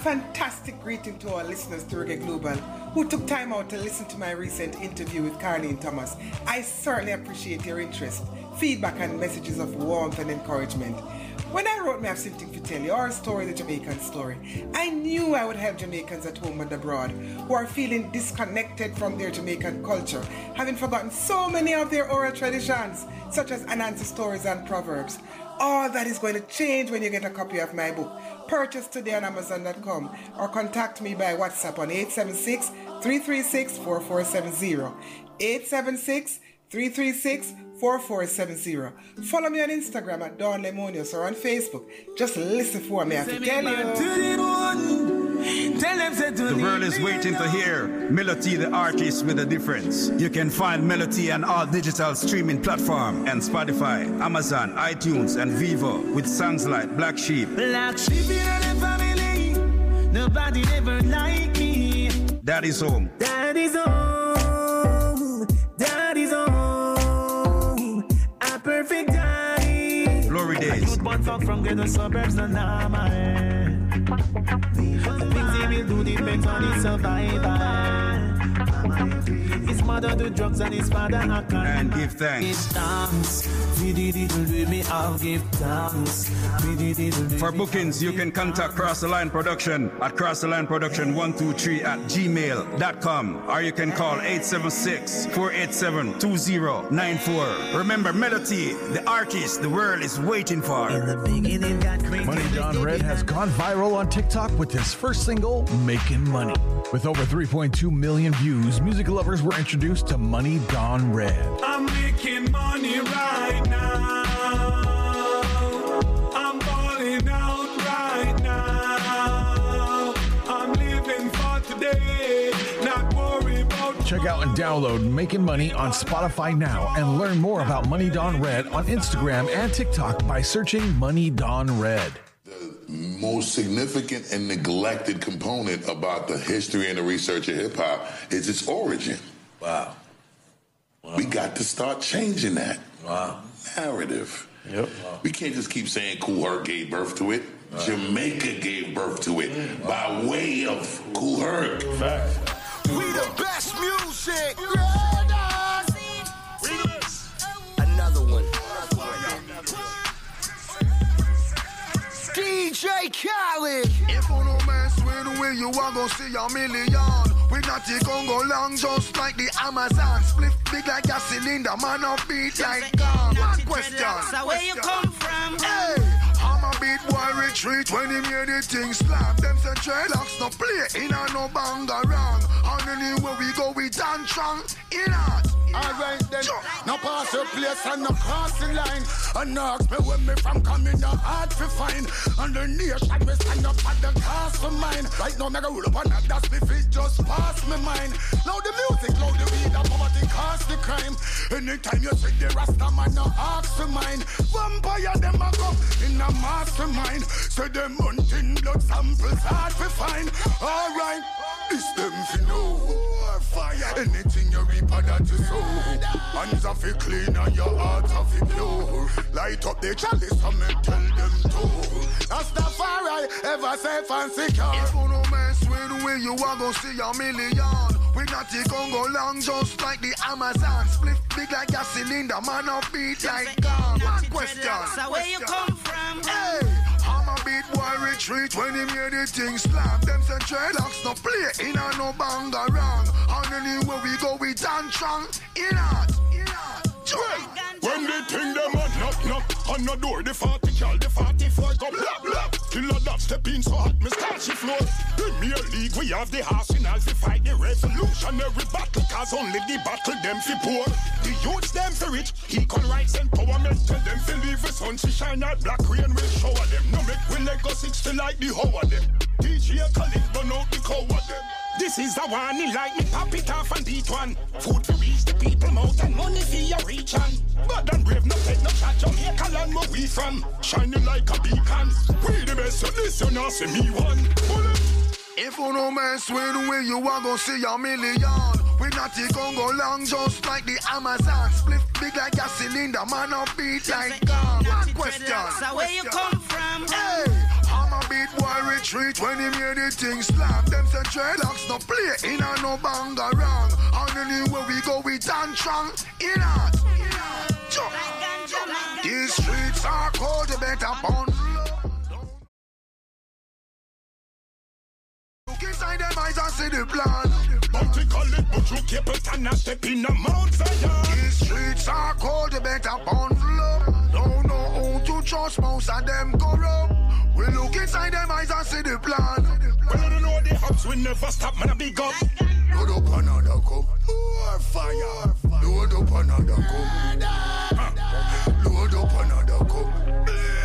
Fantastic greeting to our listeners to Reggae Global who took time out to listen to my recent interview with Carlene Thomas. I certainly appreciate your interest, feedback, and messages of warmth and encouragement. When I wrote Me Something to Tell You, or Story the Jamaican Story, I knew I would help Jamaicans at home and abroad who are feeling disconnected from their Jamaican culture, having forgotten so many of their oral traditions, such as Anansi stories and proverbs. All that is going to change when you get a copy of my book. Purchase today on Amazon.com or contact me by WhatsApp on 876 336 4470. 876 336 4470. Follow me on Instagram at Dawn Lemonius or on Facebook. Just listen for me. I have to tell you. The world is waiting to hear Melody the artist with a difference. You can find Melody on all digital streaming platform and Spotify, Amazon, iTunes, and Vivo with songs like Black Sheep. Black sheep in the family. Nobody ever like me. Daddy's home. Daddy's home. Daddy's home. A perfect daddy. Glory A days. youth born from ghetto suburbs. The things he will do depends on his survival. His mother do drugs and his father a con. And give thanks. Give thanks. We did it, do me, I'll give thanks. We do For bookings, you can contact Cross the Line Production at Cross the Line Production 123 at gmail.com or you can call 876 487 2094. Remember, Melody, the artist the world is waiting for. Money Don Red has gone viral on TikTok with his first single, Making Money. With over 3.2 million views, music lovers were introduced to Money Don Red. I'm making money right now. I'm balling out right now. I'm living for today, not worry about Check out and download Making Money on Spotify now and learn more about Money Don Red on Instagram and TikTok by searching Money Don Red. Most significant and neglected component about the history and the research of hip hop is its origin. Wow. We got to start changing that. Wow. Narrative. Yep. We can't just keep saying Kool Herc gave birth to it. Jamaica gave birth to it mm. by way of Kool Herc. We the best music. Another DJ Khaled. If you no mess with we, you are gonna see a million. We not take on go long, just like the Amazon. Split big like a cylinder, man up beat like gun. One question. So where you come from? Hey, Beat boy retreat when he made the thing slap. Them say dreadlocks no play in a no bang around. And anywhere we go, we dance strong. In art. Alright then, now pass your place and no cross the line. And ask me where me from coming, the hard to find. And the nation me stand up at the cost of mine. Right now, me go roll up on that, that's me fit just pass me mind. Now the music, now the weed, the poverty cost the crime. Anytime you see the Rasta man, no ask for mine. Vampire, them a come in a mastermind. Say them hunting blood samples hard to find. Alright, it's them fi know. Fire. Anything you reap, that you sow. Hands are fi clean and your heart are fi pure. Light up the chalice and me tell them to. Rastafari, ever safe and secure. If you no mess with you are gonna see a million. We not take on go long, just like the Amazon. Split big like a cylinder, man up beat like gun. One question. Where you come from? Hey, I'm a beat boy retreat when he made the thing slap. Them say dreadlocks no play in a no bang around. And anywhere we go, we dance strong. In art, in art. When they think them a knock knock on the door, the 40 cal, the 44 go blah blah. Killer that step in so hot, me start she floor. Premier League, we have the arsenal to fight the revolutionary battle, cause only the battle them fi poor. The youths them fi rich, equal rights empowerment, tell them fi leave the sun to shine out black rain will shower them. No make we let go 60 like the hoe of them. DJ Khaled burn out the cow of them. This is the one, he like me pop it off and beat one. Food to reach the people mouth and money for your reach on. But and brave, no take no shot, Jamaica land where we from. Shining like a beacon. We the best, so this you not see me one. Bullet. If you no mess with we, you are gonna see a million. We not take on go long, just like the Amazon. Split big like a cylinder, man up beat like gun. One question. Where you come from? Hey, I'm beat boy retreat when he made the thing slap. Them say dreadlocks no play in a no banga wrong. And anywhere we go we dance strong. In art. These streets are cold, you better pound. Look inside them eyes and see the plan. Bounty call it, but you keep it and not step in a Mount Zion. These streets are cold, you better flow. Don't know who to trust, most of them corrupt. We look inside them eyes and see the plan. Well, I don't know the hubs will never stop, man, I big up. Load up another cup. More fire. Load up another cup. Load up another cup.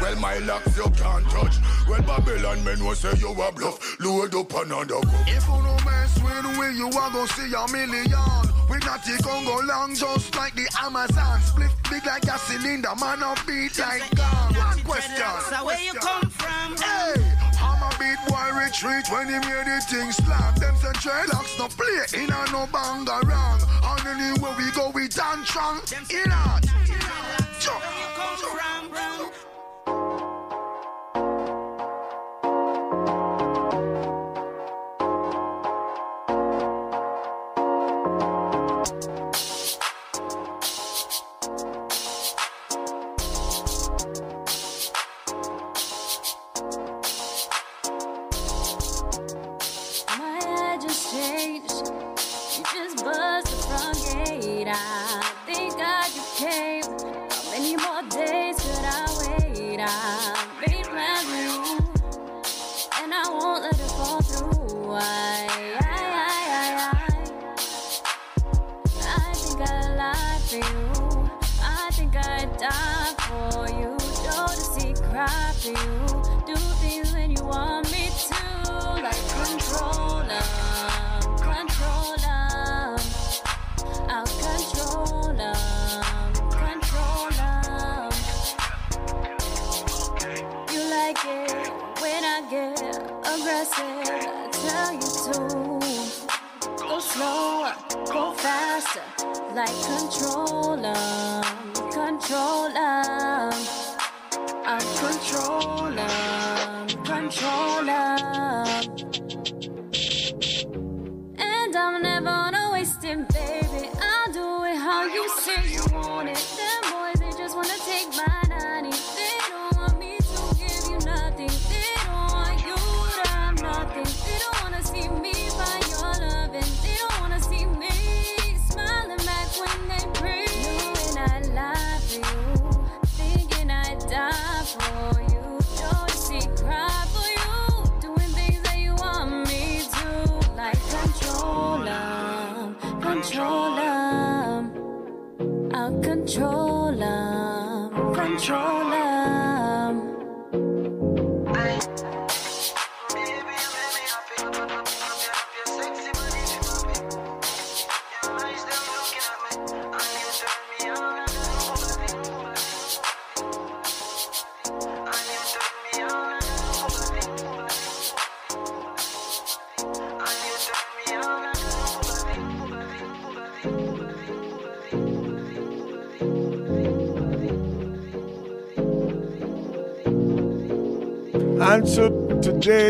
Well, my locks you can't touch. Well, Babylon men will say you a bluff. Load up another cup. If you no mess with we, you are gonna see a million. We not the Congo long, just like the Amazon. Split big like a cylinder, man, a beat like gun. One question. So where you come Hey, I'm a beat boy retreat when he made the thing slap. Them say dreadlocks no play in a no banga wrong. And anywhere we go, we dance strong. In art. Jump. My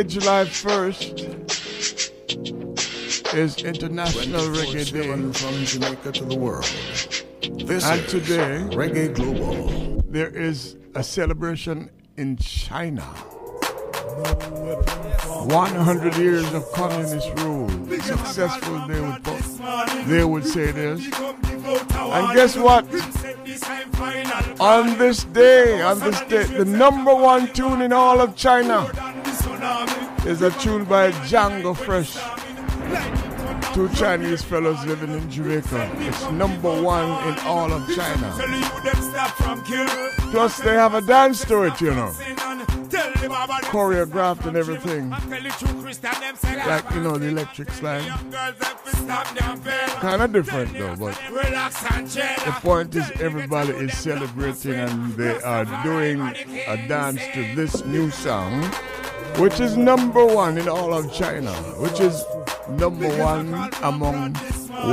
July 1st, is International Reggae Day. from Jamaica to the world. This and today, Reggae Global. there is a celebration in China. 100 years of communist rule. Successful, they would, they would say this. And guess what? On this day, on this day, the number one tune in all of China is a tune by Django Fresh. Two Chinese fellows living in Jamaica. It's number one in all of China. Plus, they have a dance to it, you know. Choreographed and everything. Like, you know, the electric slide. Kind of different though, but the point is everybody is celebrating and they are doing a dance to this new song, which is number one in all of China, which is number one among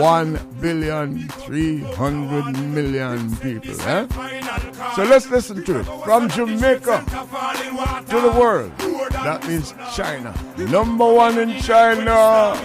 one billion three hundred million people. Eh? So let's listen to it from Jamaica to the world. That means China. Number one in China.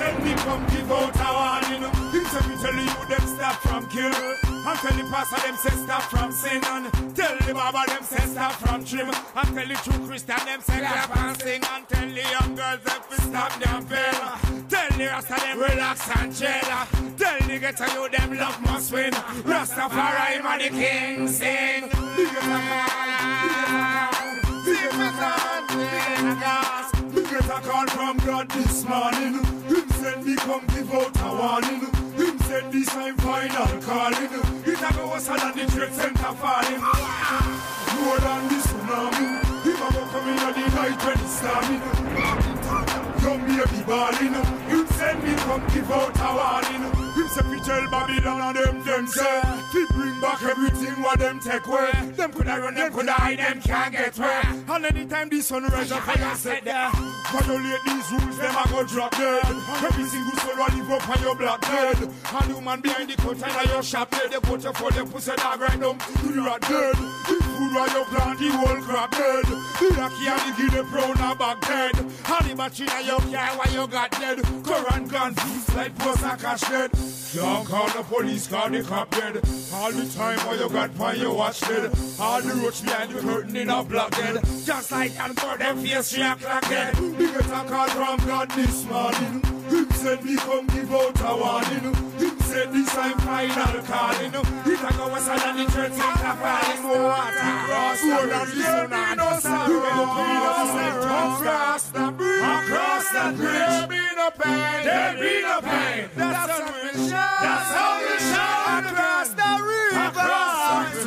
Send me give out a warning. Him me tell you them stop from kill. And tell the pastor them say stop from sin. And tell the barber them say stop from trim. And tell the true Christian them say clap and sing. And tell the young girls them to stop them fail. Tell the rasta them relax and chill. Tell the ghetto you them love must win. Rastafari man the king sing. Big as a man, big as a man, big as a man, big as a man. Me get a call from God this morning. Him send me come give out a warning. Said this time final calling. It a go worse than the trade center falling. More than the tsunami. Him a in at the night when it's storming. Young baby balling. Him send me come give out a warning. Him say we tell Babylon and them them say Fi bring back everything what them take away. Them coulda run, them coulda hide, them can't get away. And anytime the sun rise up fire set there. Violate these rules, them a go drop dead. Every single soul will live up on your black dead And human behind the curtain in your shop dead They put you for them pussy dog right down to the rat dead The food while you plant the whole crop dead. The lucky and the guinea brown are back dead. And the machine in your car while you got dead Current gun fees like post and cash dead don't call the police, call the cop dead. All the time while you got by your watch dead. All the roach behind the curtain in a block dead. Just like and for them face three o'clock dead. We get a call from God this morning. Him said me come give out a warning. Him said this time final calling. It a go west than the church center falling. Water cross the bridge. There be no sorrow. Across the bridge. Across the bridge. There be no pain. There be no pain. That's how we shine. That's how we shine across the river.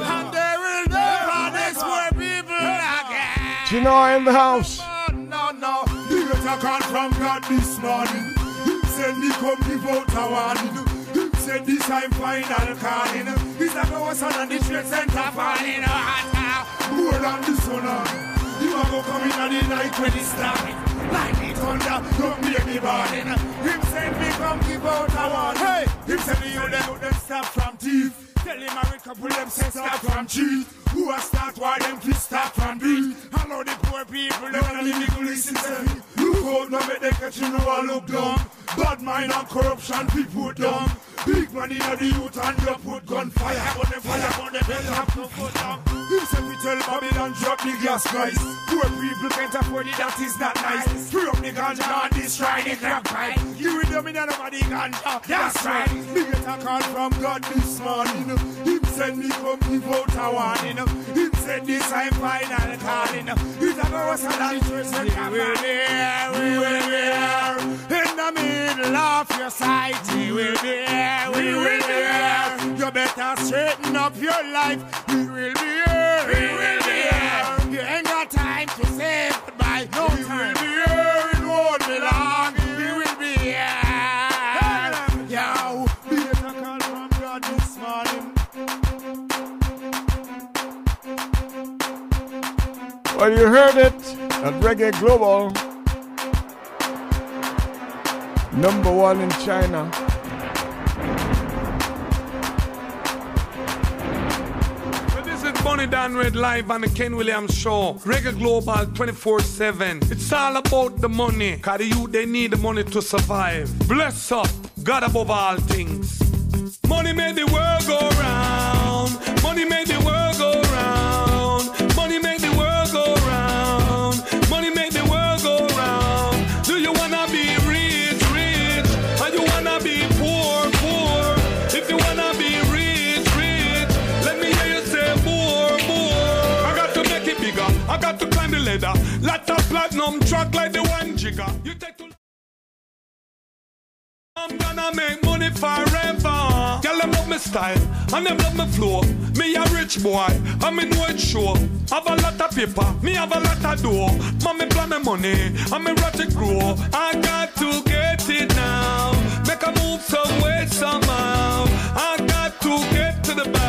And there will never next more people again. Chino in the house. No, no. You get a call from God this morning. Him send me come give out a warning. Him said this time final calling. This a go sun and the trade center falling. More than the sun. You a go come in at the night when it's starting. Lightning thunder, don't make me balling. Him send me come give out a warning. Hey, him send me you them, them stop from thief. Tell him a couple them say stop from cheat. Who a start why them please stop from beat. I know the poor people they wanna live the listen say. Look out now make they catch you know I look dumb. Bad mind and corruption we put dumb. Big money in the youth and you put gunfire. But them fire on them head have no foot down. Him say we tell Babylon drop the gas price. Poor people can't afford it, that is not nice. Free up the ganja and destroy the crack pipe. You with them in nobody ganja. That's right. Me get a call from God this morning. Him send me come give out a warning. Him said this I'm final calling. He's a go us and the church and we will be here, we will be here. In the middle of your sight, we will be here, we will be here. You better straighten up your life. We will be here, we will be here. You ain't got time to say goodbye. No we time. will be here, it won't be long. We will be here. Yo, be a call from God this morning. Well, you heard it at Reggae Global. Number one in China. This is Money Don Red live on the Ken Williams Show. Reggae Global 24 7. It's all about the money. Cause the youth, they need the money to survive. Bless up, God above all things. Money made the world go round. Platinum like the one jigger. You take to I'm gonna make money forever. Girl, them love me style and them love me flow. Me a rich boy, me know it sure. Have a lot of paper, me have a lot of dough. Mommy plan me money, me watch it grow. I got to get it now. Make a move some way somehow. I got to get to the bag.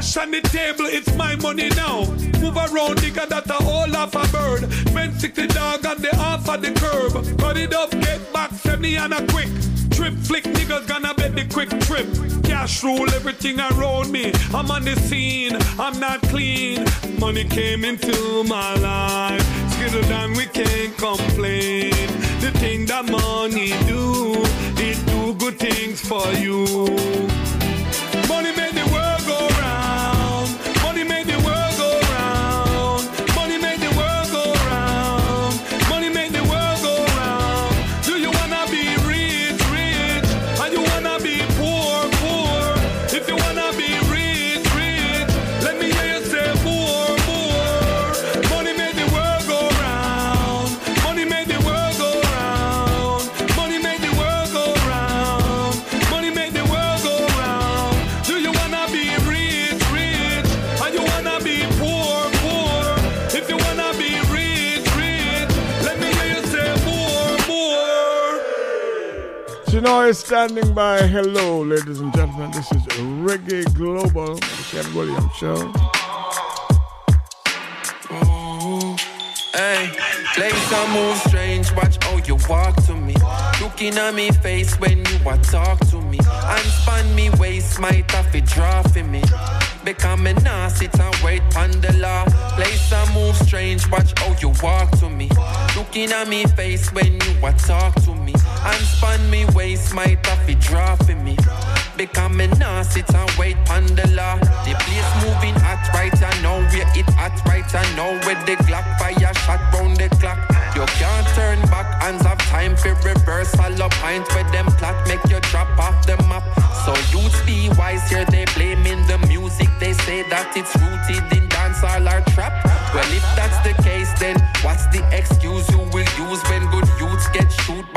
Cash on the table, it's my money now. Move around, nigga, that a all off a bird. Men sick the dog on the half of the curb. Cut it up, get back, send me on a quick. Trip flick, niggas gonna bet the quick trip. Cash rule everything around me. I'm on the scene, I'm not clean. Money came into my life. Skittle down, we can't complain. The thing that money do, it do good things for you. Chino is standing by. Hello, ladies and gentlemen. This is Reggae Global, the Ken Williams Show. Hey, play some move strange, watch how you walk to me. Looking at me face when you a talk to me. And span me waist, might have to draw me. Become a nah sit and wait on the law. Play some move strange, watch how you walk to me. Looking at me face when you a talk to me. And span me waist, might have to draw me. Become a nah sit and wait on the law. The place moving hot right I know where it hot right I know where the Glock fire shot the clock. You can't turn back, hands have time for reversal up pint where them plot make you drop off the map. So youths be wise here, they blaming the music. They say that it's rooted in dancehall or trap. Well, if that's the case, then what's the excuse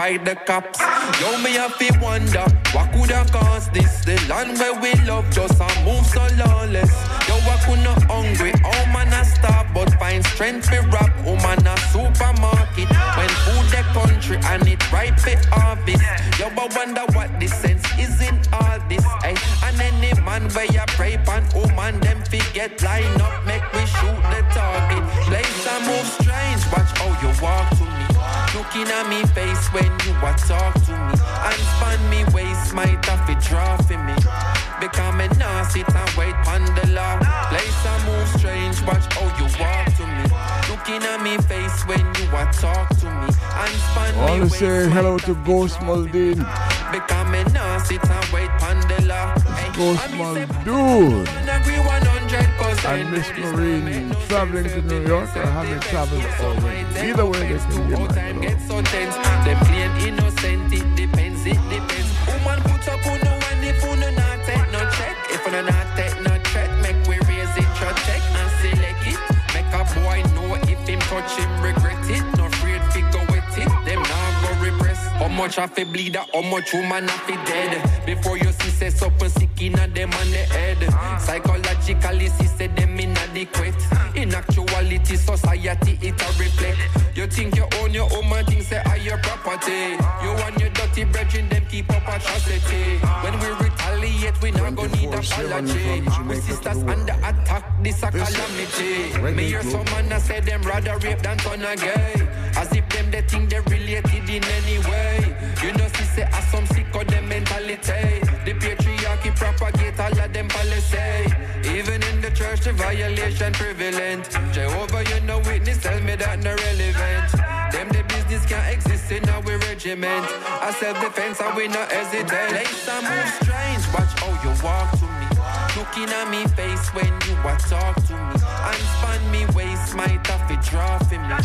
by the cops? Yo, me have to wonder what could have caused this. The land where we love just a move so lawless. Yo, I could not hungry, oh man, I starve, but find strength for rap. Oh man, a supermarket when food the country and it ripe for harvest. Yo, I wonder what the sense is in all this. Ay. And any man where you pray pan, oh man, them forget line up, make we shoot the target. Place and move strange, watch how you walk. Looking at me face when you a talk to me. And span me waist, might have to me. Become a nah sit and wait on the law. Place move strange, watch how you walk to me. Looking at me face when you a talk to me. And span I me want to waist, say hello to Ghost Maldine. become a nah sit and wait on the law. Ghost. Agree 100%. And Miss Marine traveling to New York or having traveled already. Either way, they can get my hello. get so tense. Innocent, it depends, it depends. Not no check. If not no check, make check it. Make a boy know if much have to bleed, how much woman have to dead. Before you see say something sick in a them on the head. Psychologically, see say them inadequate. In actuality, society it a reflect. You think you own your own man, think say are your property. You and your dirty brethren, them keep up atrocity. When we retaliate, we not gonna need apology. We sisters under attack, this a calamity. Me hear some man a say them rather rape than turn a gay. As if them they think they related in any way. You know, see say as some sick of them mentality. The patriarchy propagate all of them policy. Even in the church, the violation prevalent. Jehovah, you know witness, tell me that no relevant. Them the business can't exist in our regiment. I self-defense and we not hesitate. Place and move strange, watch how you walk to me. Looking at me face when you a talk to me. And span me waist, might have to draw for me.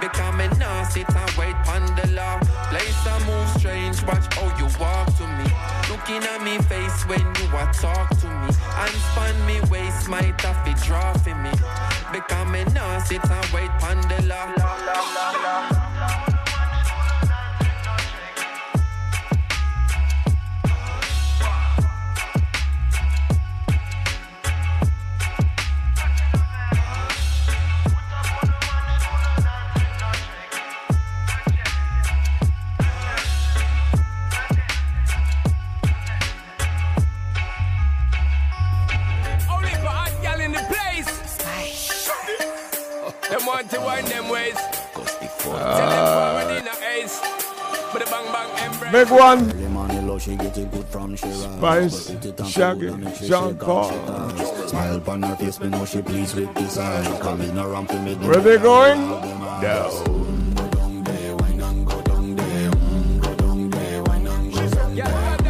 Become a nah sit and wait on the law. Place and move strange, watch how you walk to me. Looking at me face when you are talk to me. And span me waist, might have to draw for me. Become a nah sit and wait on the law. Big one. Spice, Shaggy, Sean Paul. Smile upon her face, me know she pleased with this eye. Coming around to me. Where they going? Down. Wine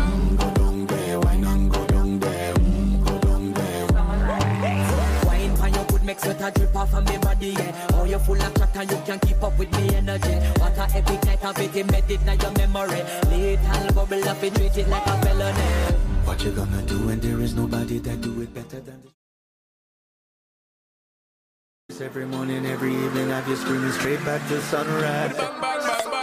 make sweat a drip off of me body, yeah. Oh, you full of chatter, you can keep up with me energy. What a epic night of it, embedded in your memory. Little bubble up, it treat it like a felony. What you gonna do when there is nobody that do it better than this? Every morning, every evening, have you screaming straight back to sunrise.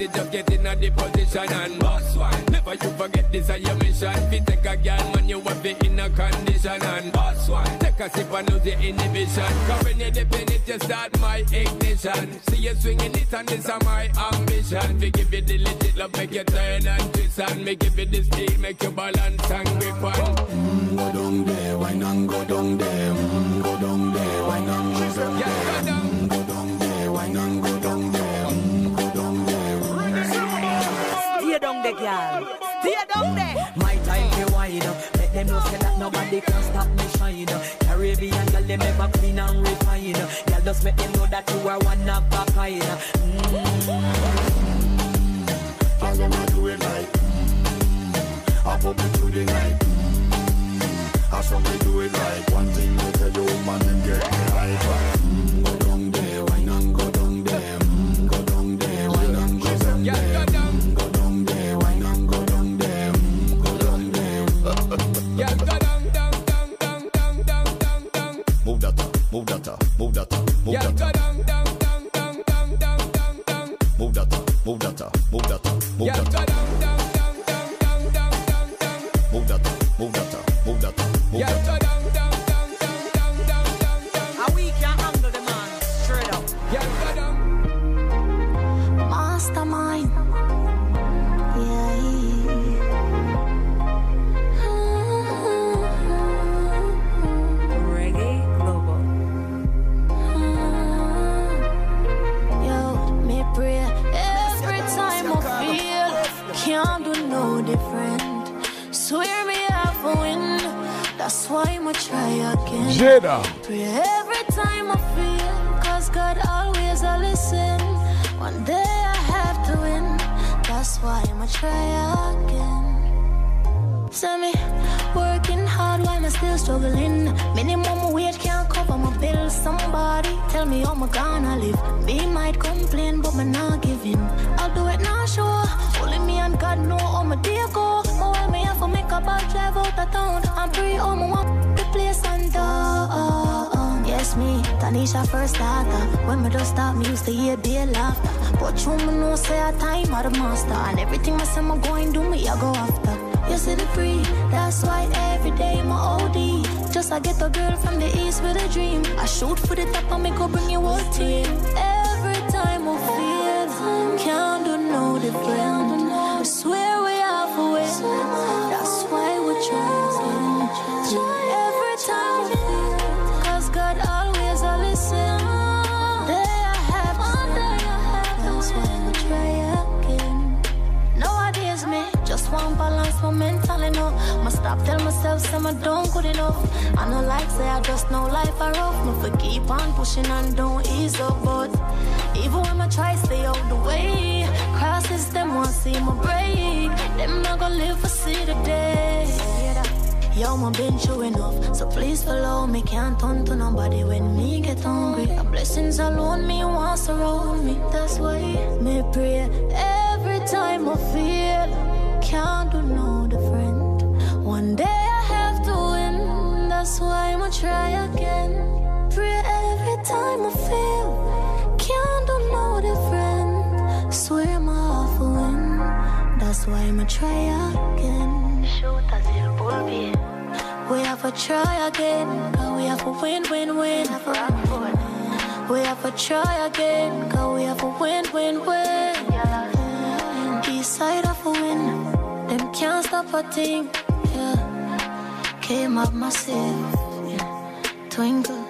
It, just get in a the position and boss one. Never you forget this is your mission. If you take a girl, man, you want be in a condition and boss one. Take a sip and lose the inhibition. Cause when you dip in it, you start my ignition. See you swinging it and this is my ambition. We give you the legit love, make you turn and twist and me give you the steel, make you balance and grip on. Mm, go down there, why not go down there? Mm, go down there, why not go down there? Mm, go down there, why not go down there? Down there, girl. Stay down there. My time to wine up. Let them know say that nobody can stop me shine. Caribbean girl, them ever clean and refine. Girl, just make them know that you are one of a kind. I'm gonna do it like mm, I pop it through the night mm, I saw me do it like One thing to tell you man and get me hyper Move up, move up, move that Jada. Pray every time I feel, cause God always I listen. One day I have to win. That's why I'ma try again. Send me working hard while I'm still struggling. Minimum wage can't cover my bills. Somebody tell me how I'm gonna live. Me might complain, but me not giving. I'll do it now, sure. Only me and God know how my day go. Well, me have to make a bad drive out town. I'm free, oh, my want Yes, me, Tanisha first starter. When me just stop, me used to hear their laughter. But you me know say a time are the master. And everything I say me going do me, I go after. You see the free, that's why every day my OD. Just I get a girl from the east with a dream. I shoot for the top and make go bring you whole team. Myself some I don't good enough. I know like say I just know life are rough. Me for keep on pushing and don't ease up, but even when I try stay out the way, crosses them want see my break. Them not gonna live for see the day. Yo, my been true enough, so please follow me. Can't turn to nobody when me get hungry. The blessings alone me wants around me. That's why me pray every time I feel can't do no That's why I'ma try again. Pray every time I feel can't do no different. Swear my will win. That's why I'ma try again. Shoot as il be. We have to try again, cause we have to win, win, win. We have to try again, cause we have to win, win, win. East side of a win. up a thing. Came up yeah. Twinkle.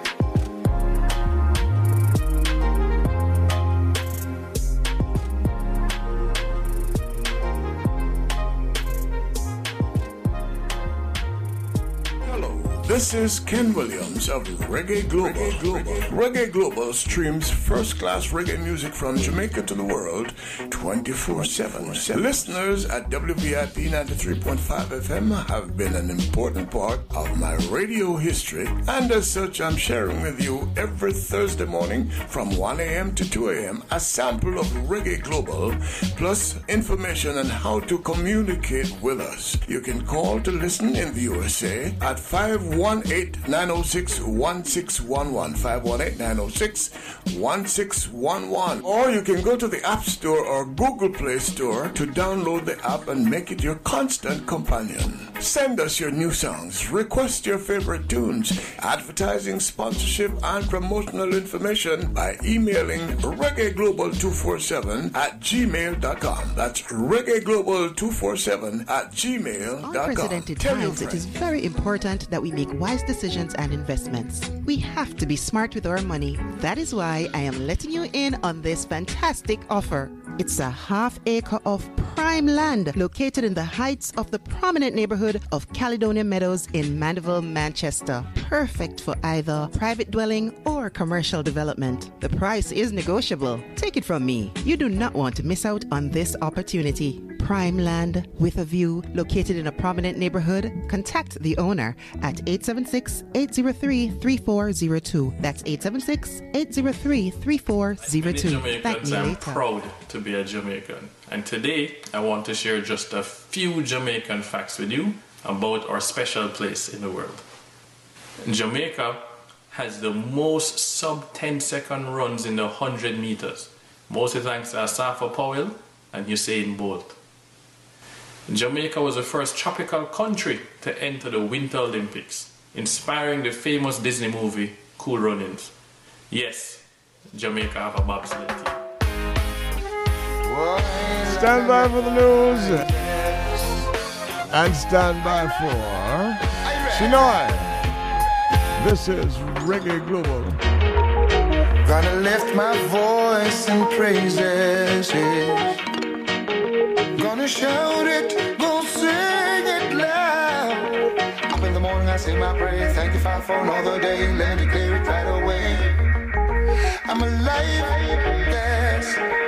This is Ken Williams of Reggae Global. Reggae Global, Reggae Global streams first class reggae music from Jamaica to the world 24 7. Listeners at WVIP 93.5 FM have been an important part of my radio history, and as such, I'm sharing with you every Thursday morning from 1 a.m. to 2 a.m. a sample of Reggae Global plus information on how to communicate with us. You can call to listen in the USA at 5 518 906 1611. 518 906 1611. Or you can go to the App Store or Google Play Store to download the app and make it your constant companion. Send us your new songs, request your favorite tunes, advertising, sponsorship, and promotional information by emailing reggaeglobal247 at gmail.com. That's reggaeglobal247 at gmail.com. Unprecedented Tell times, it friends. very important that we make wise decisions and investments. We have to be smart with our money. That is why I am letting you in on this fantastic offer. It's a half acre of prime land located in the heights of the prominent neighborhood of Caledonia Meadows in Mandeville, Manchester. Perfect for either private dwelling or commercial development. The price is negotiable. Take it from me. You do not want to miss out on this opportunity. Prime land with a view located in a prominent neighborhood? Contact the owner at 876 803 3402. That's 876 803 3402. Thank Jamaicans, me I'm later. proud to be a Jamaican. And today, I want to share just a few Jamaican facts with you about our special place in the world. Jamaica has the most sub 10 second runs in the 100 meters, mostly thanks to Asafa Powell and Usain Bolt. Jamaica was the first tropical country to enter the Winter Olympics, inspiring the famous Disney movie Cool Runnings. Yes, Jamaica have a bobsled team. Stand by for the news. And stand by for Shinoy. This is Reggae Global. Gonna lift my voice in praises. Shout it, gonna sing it loud. Up in the morning, I say my prayer. Thank you, Father, for another day. Let me clear it right away. I'm alive, yes.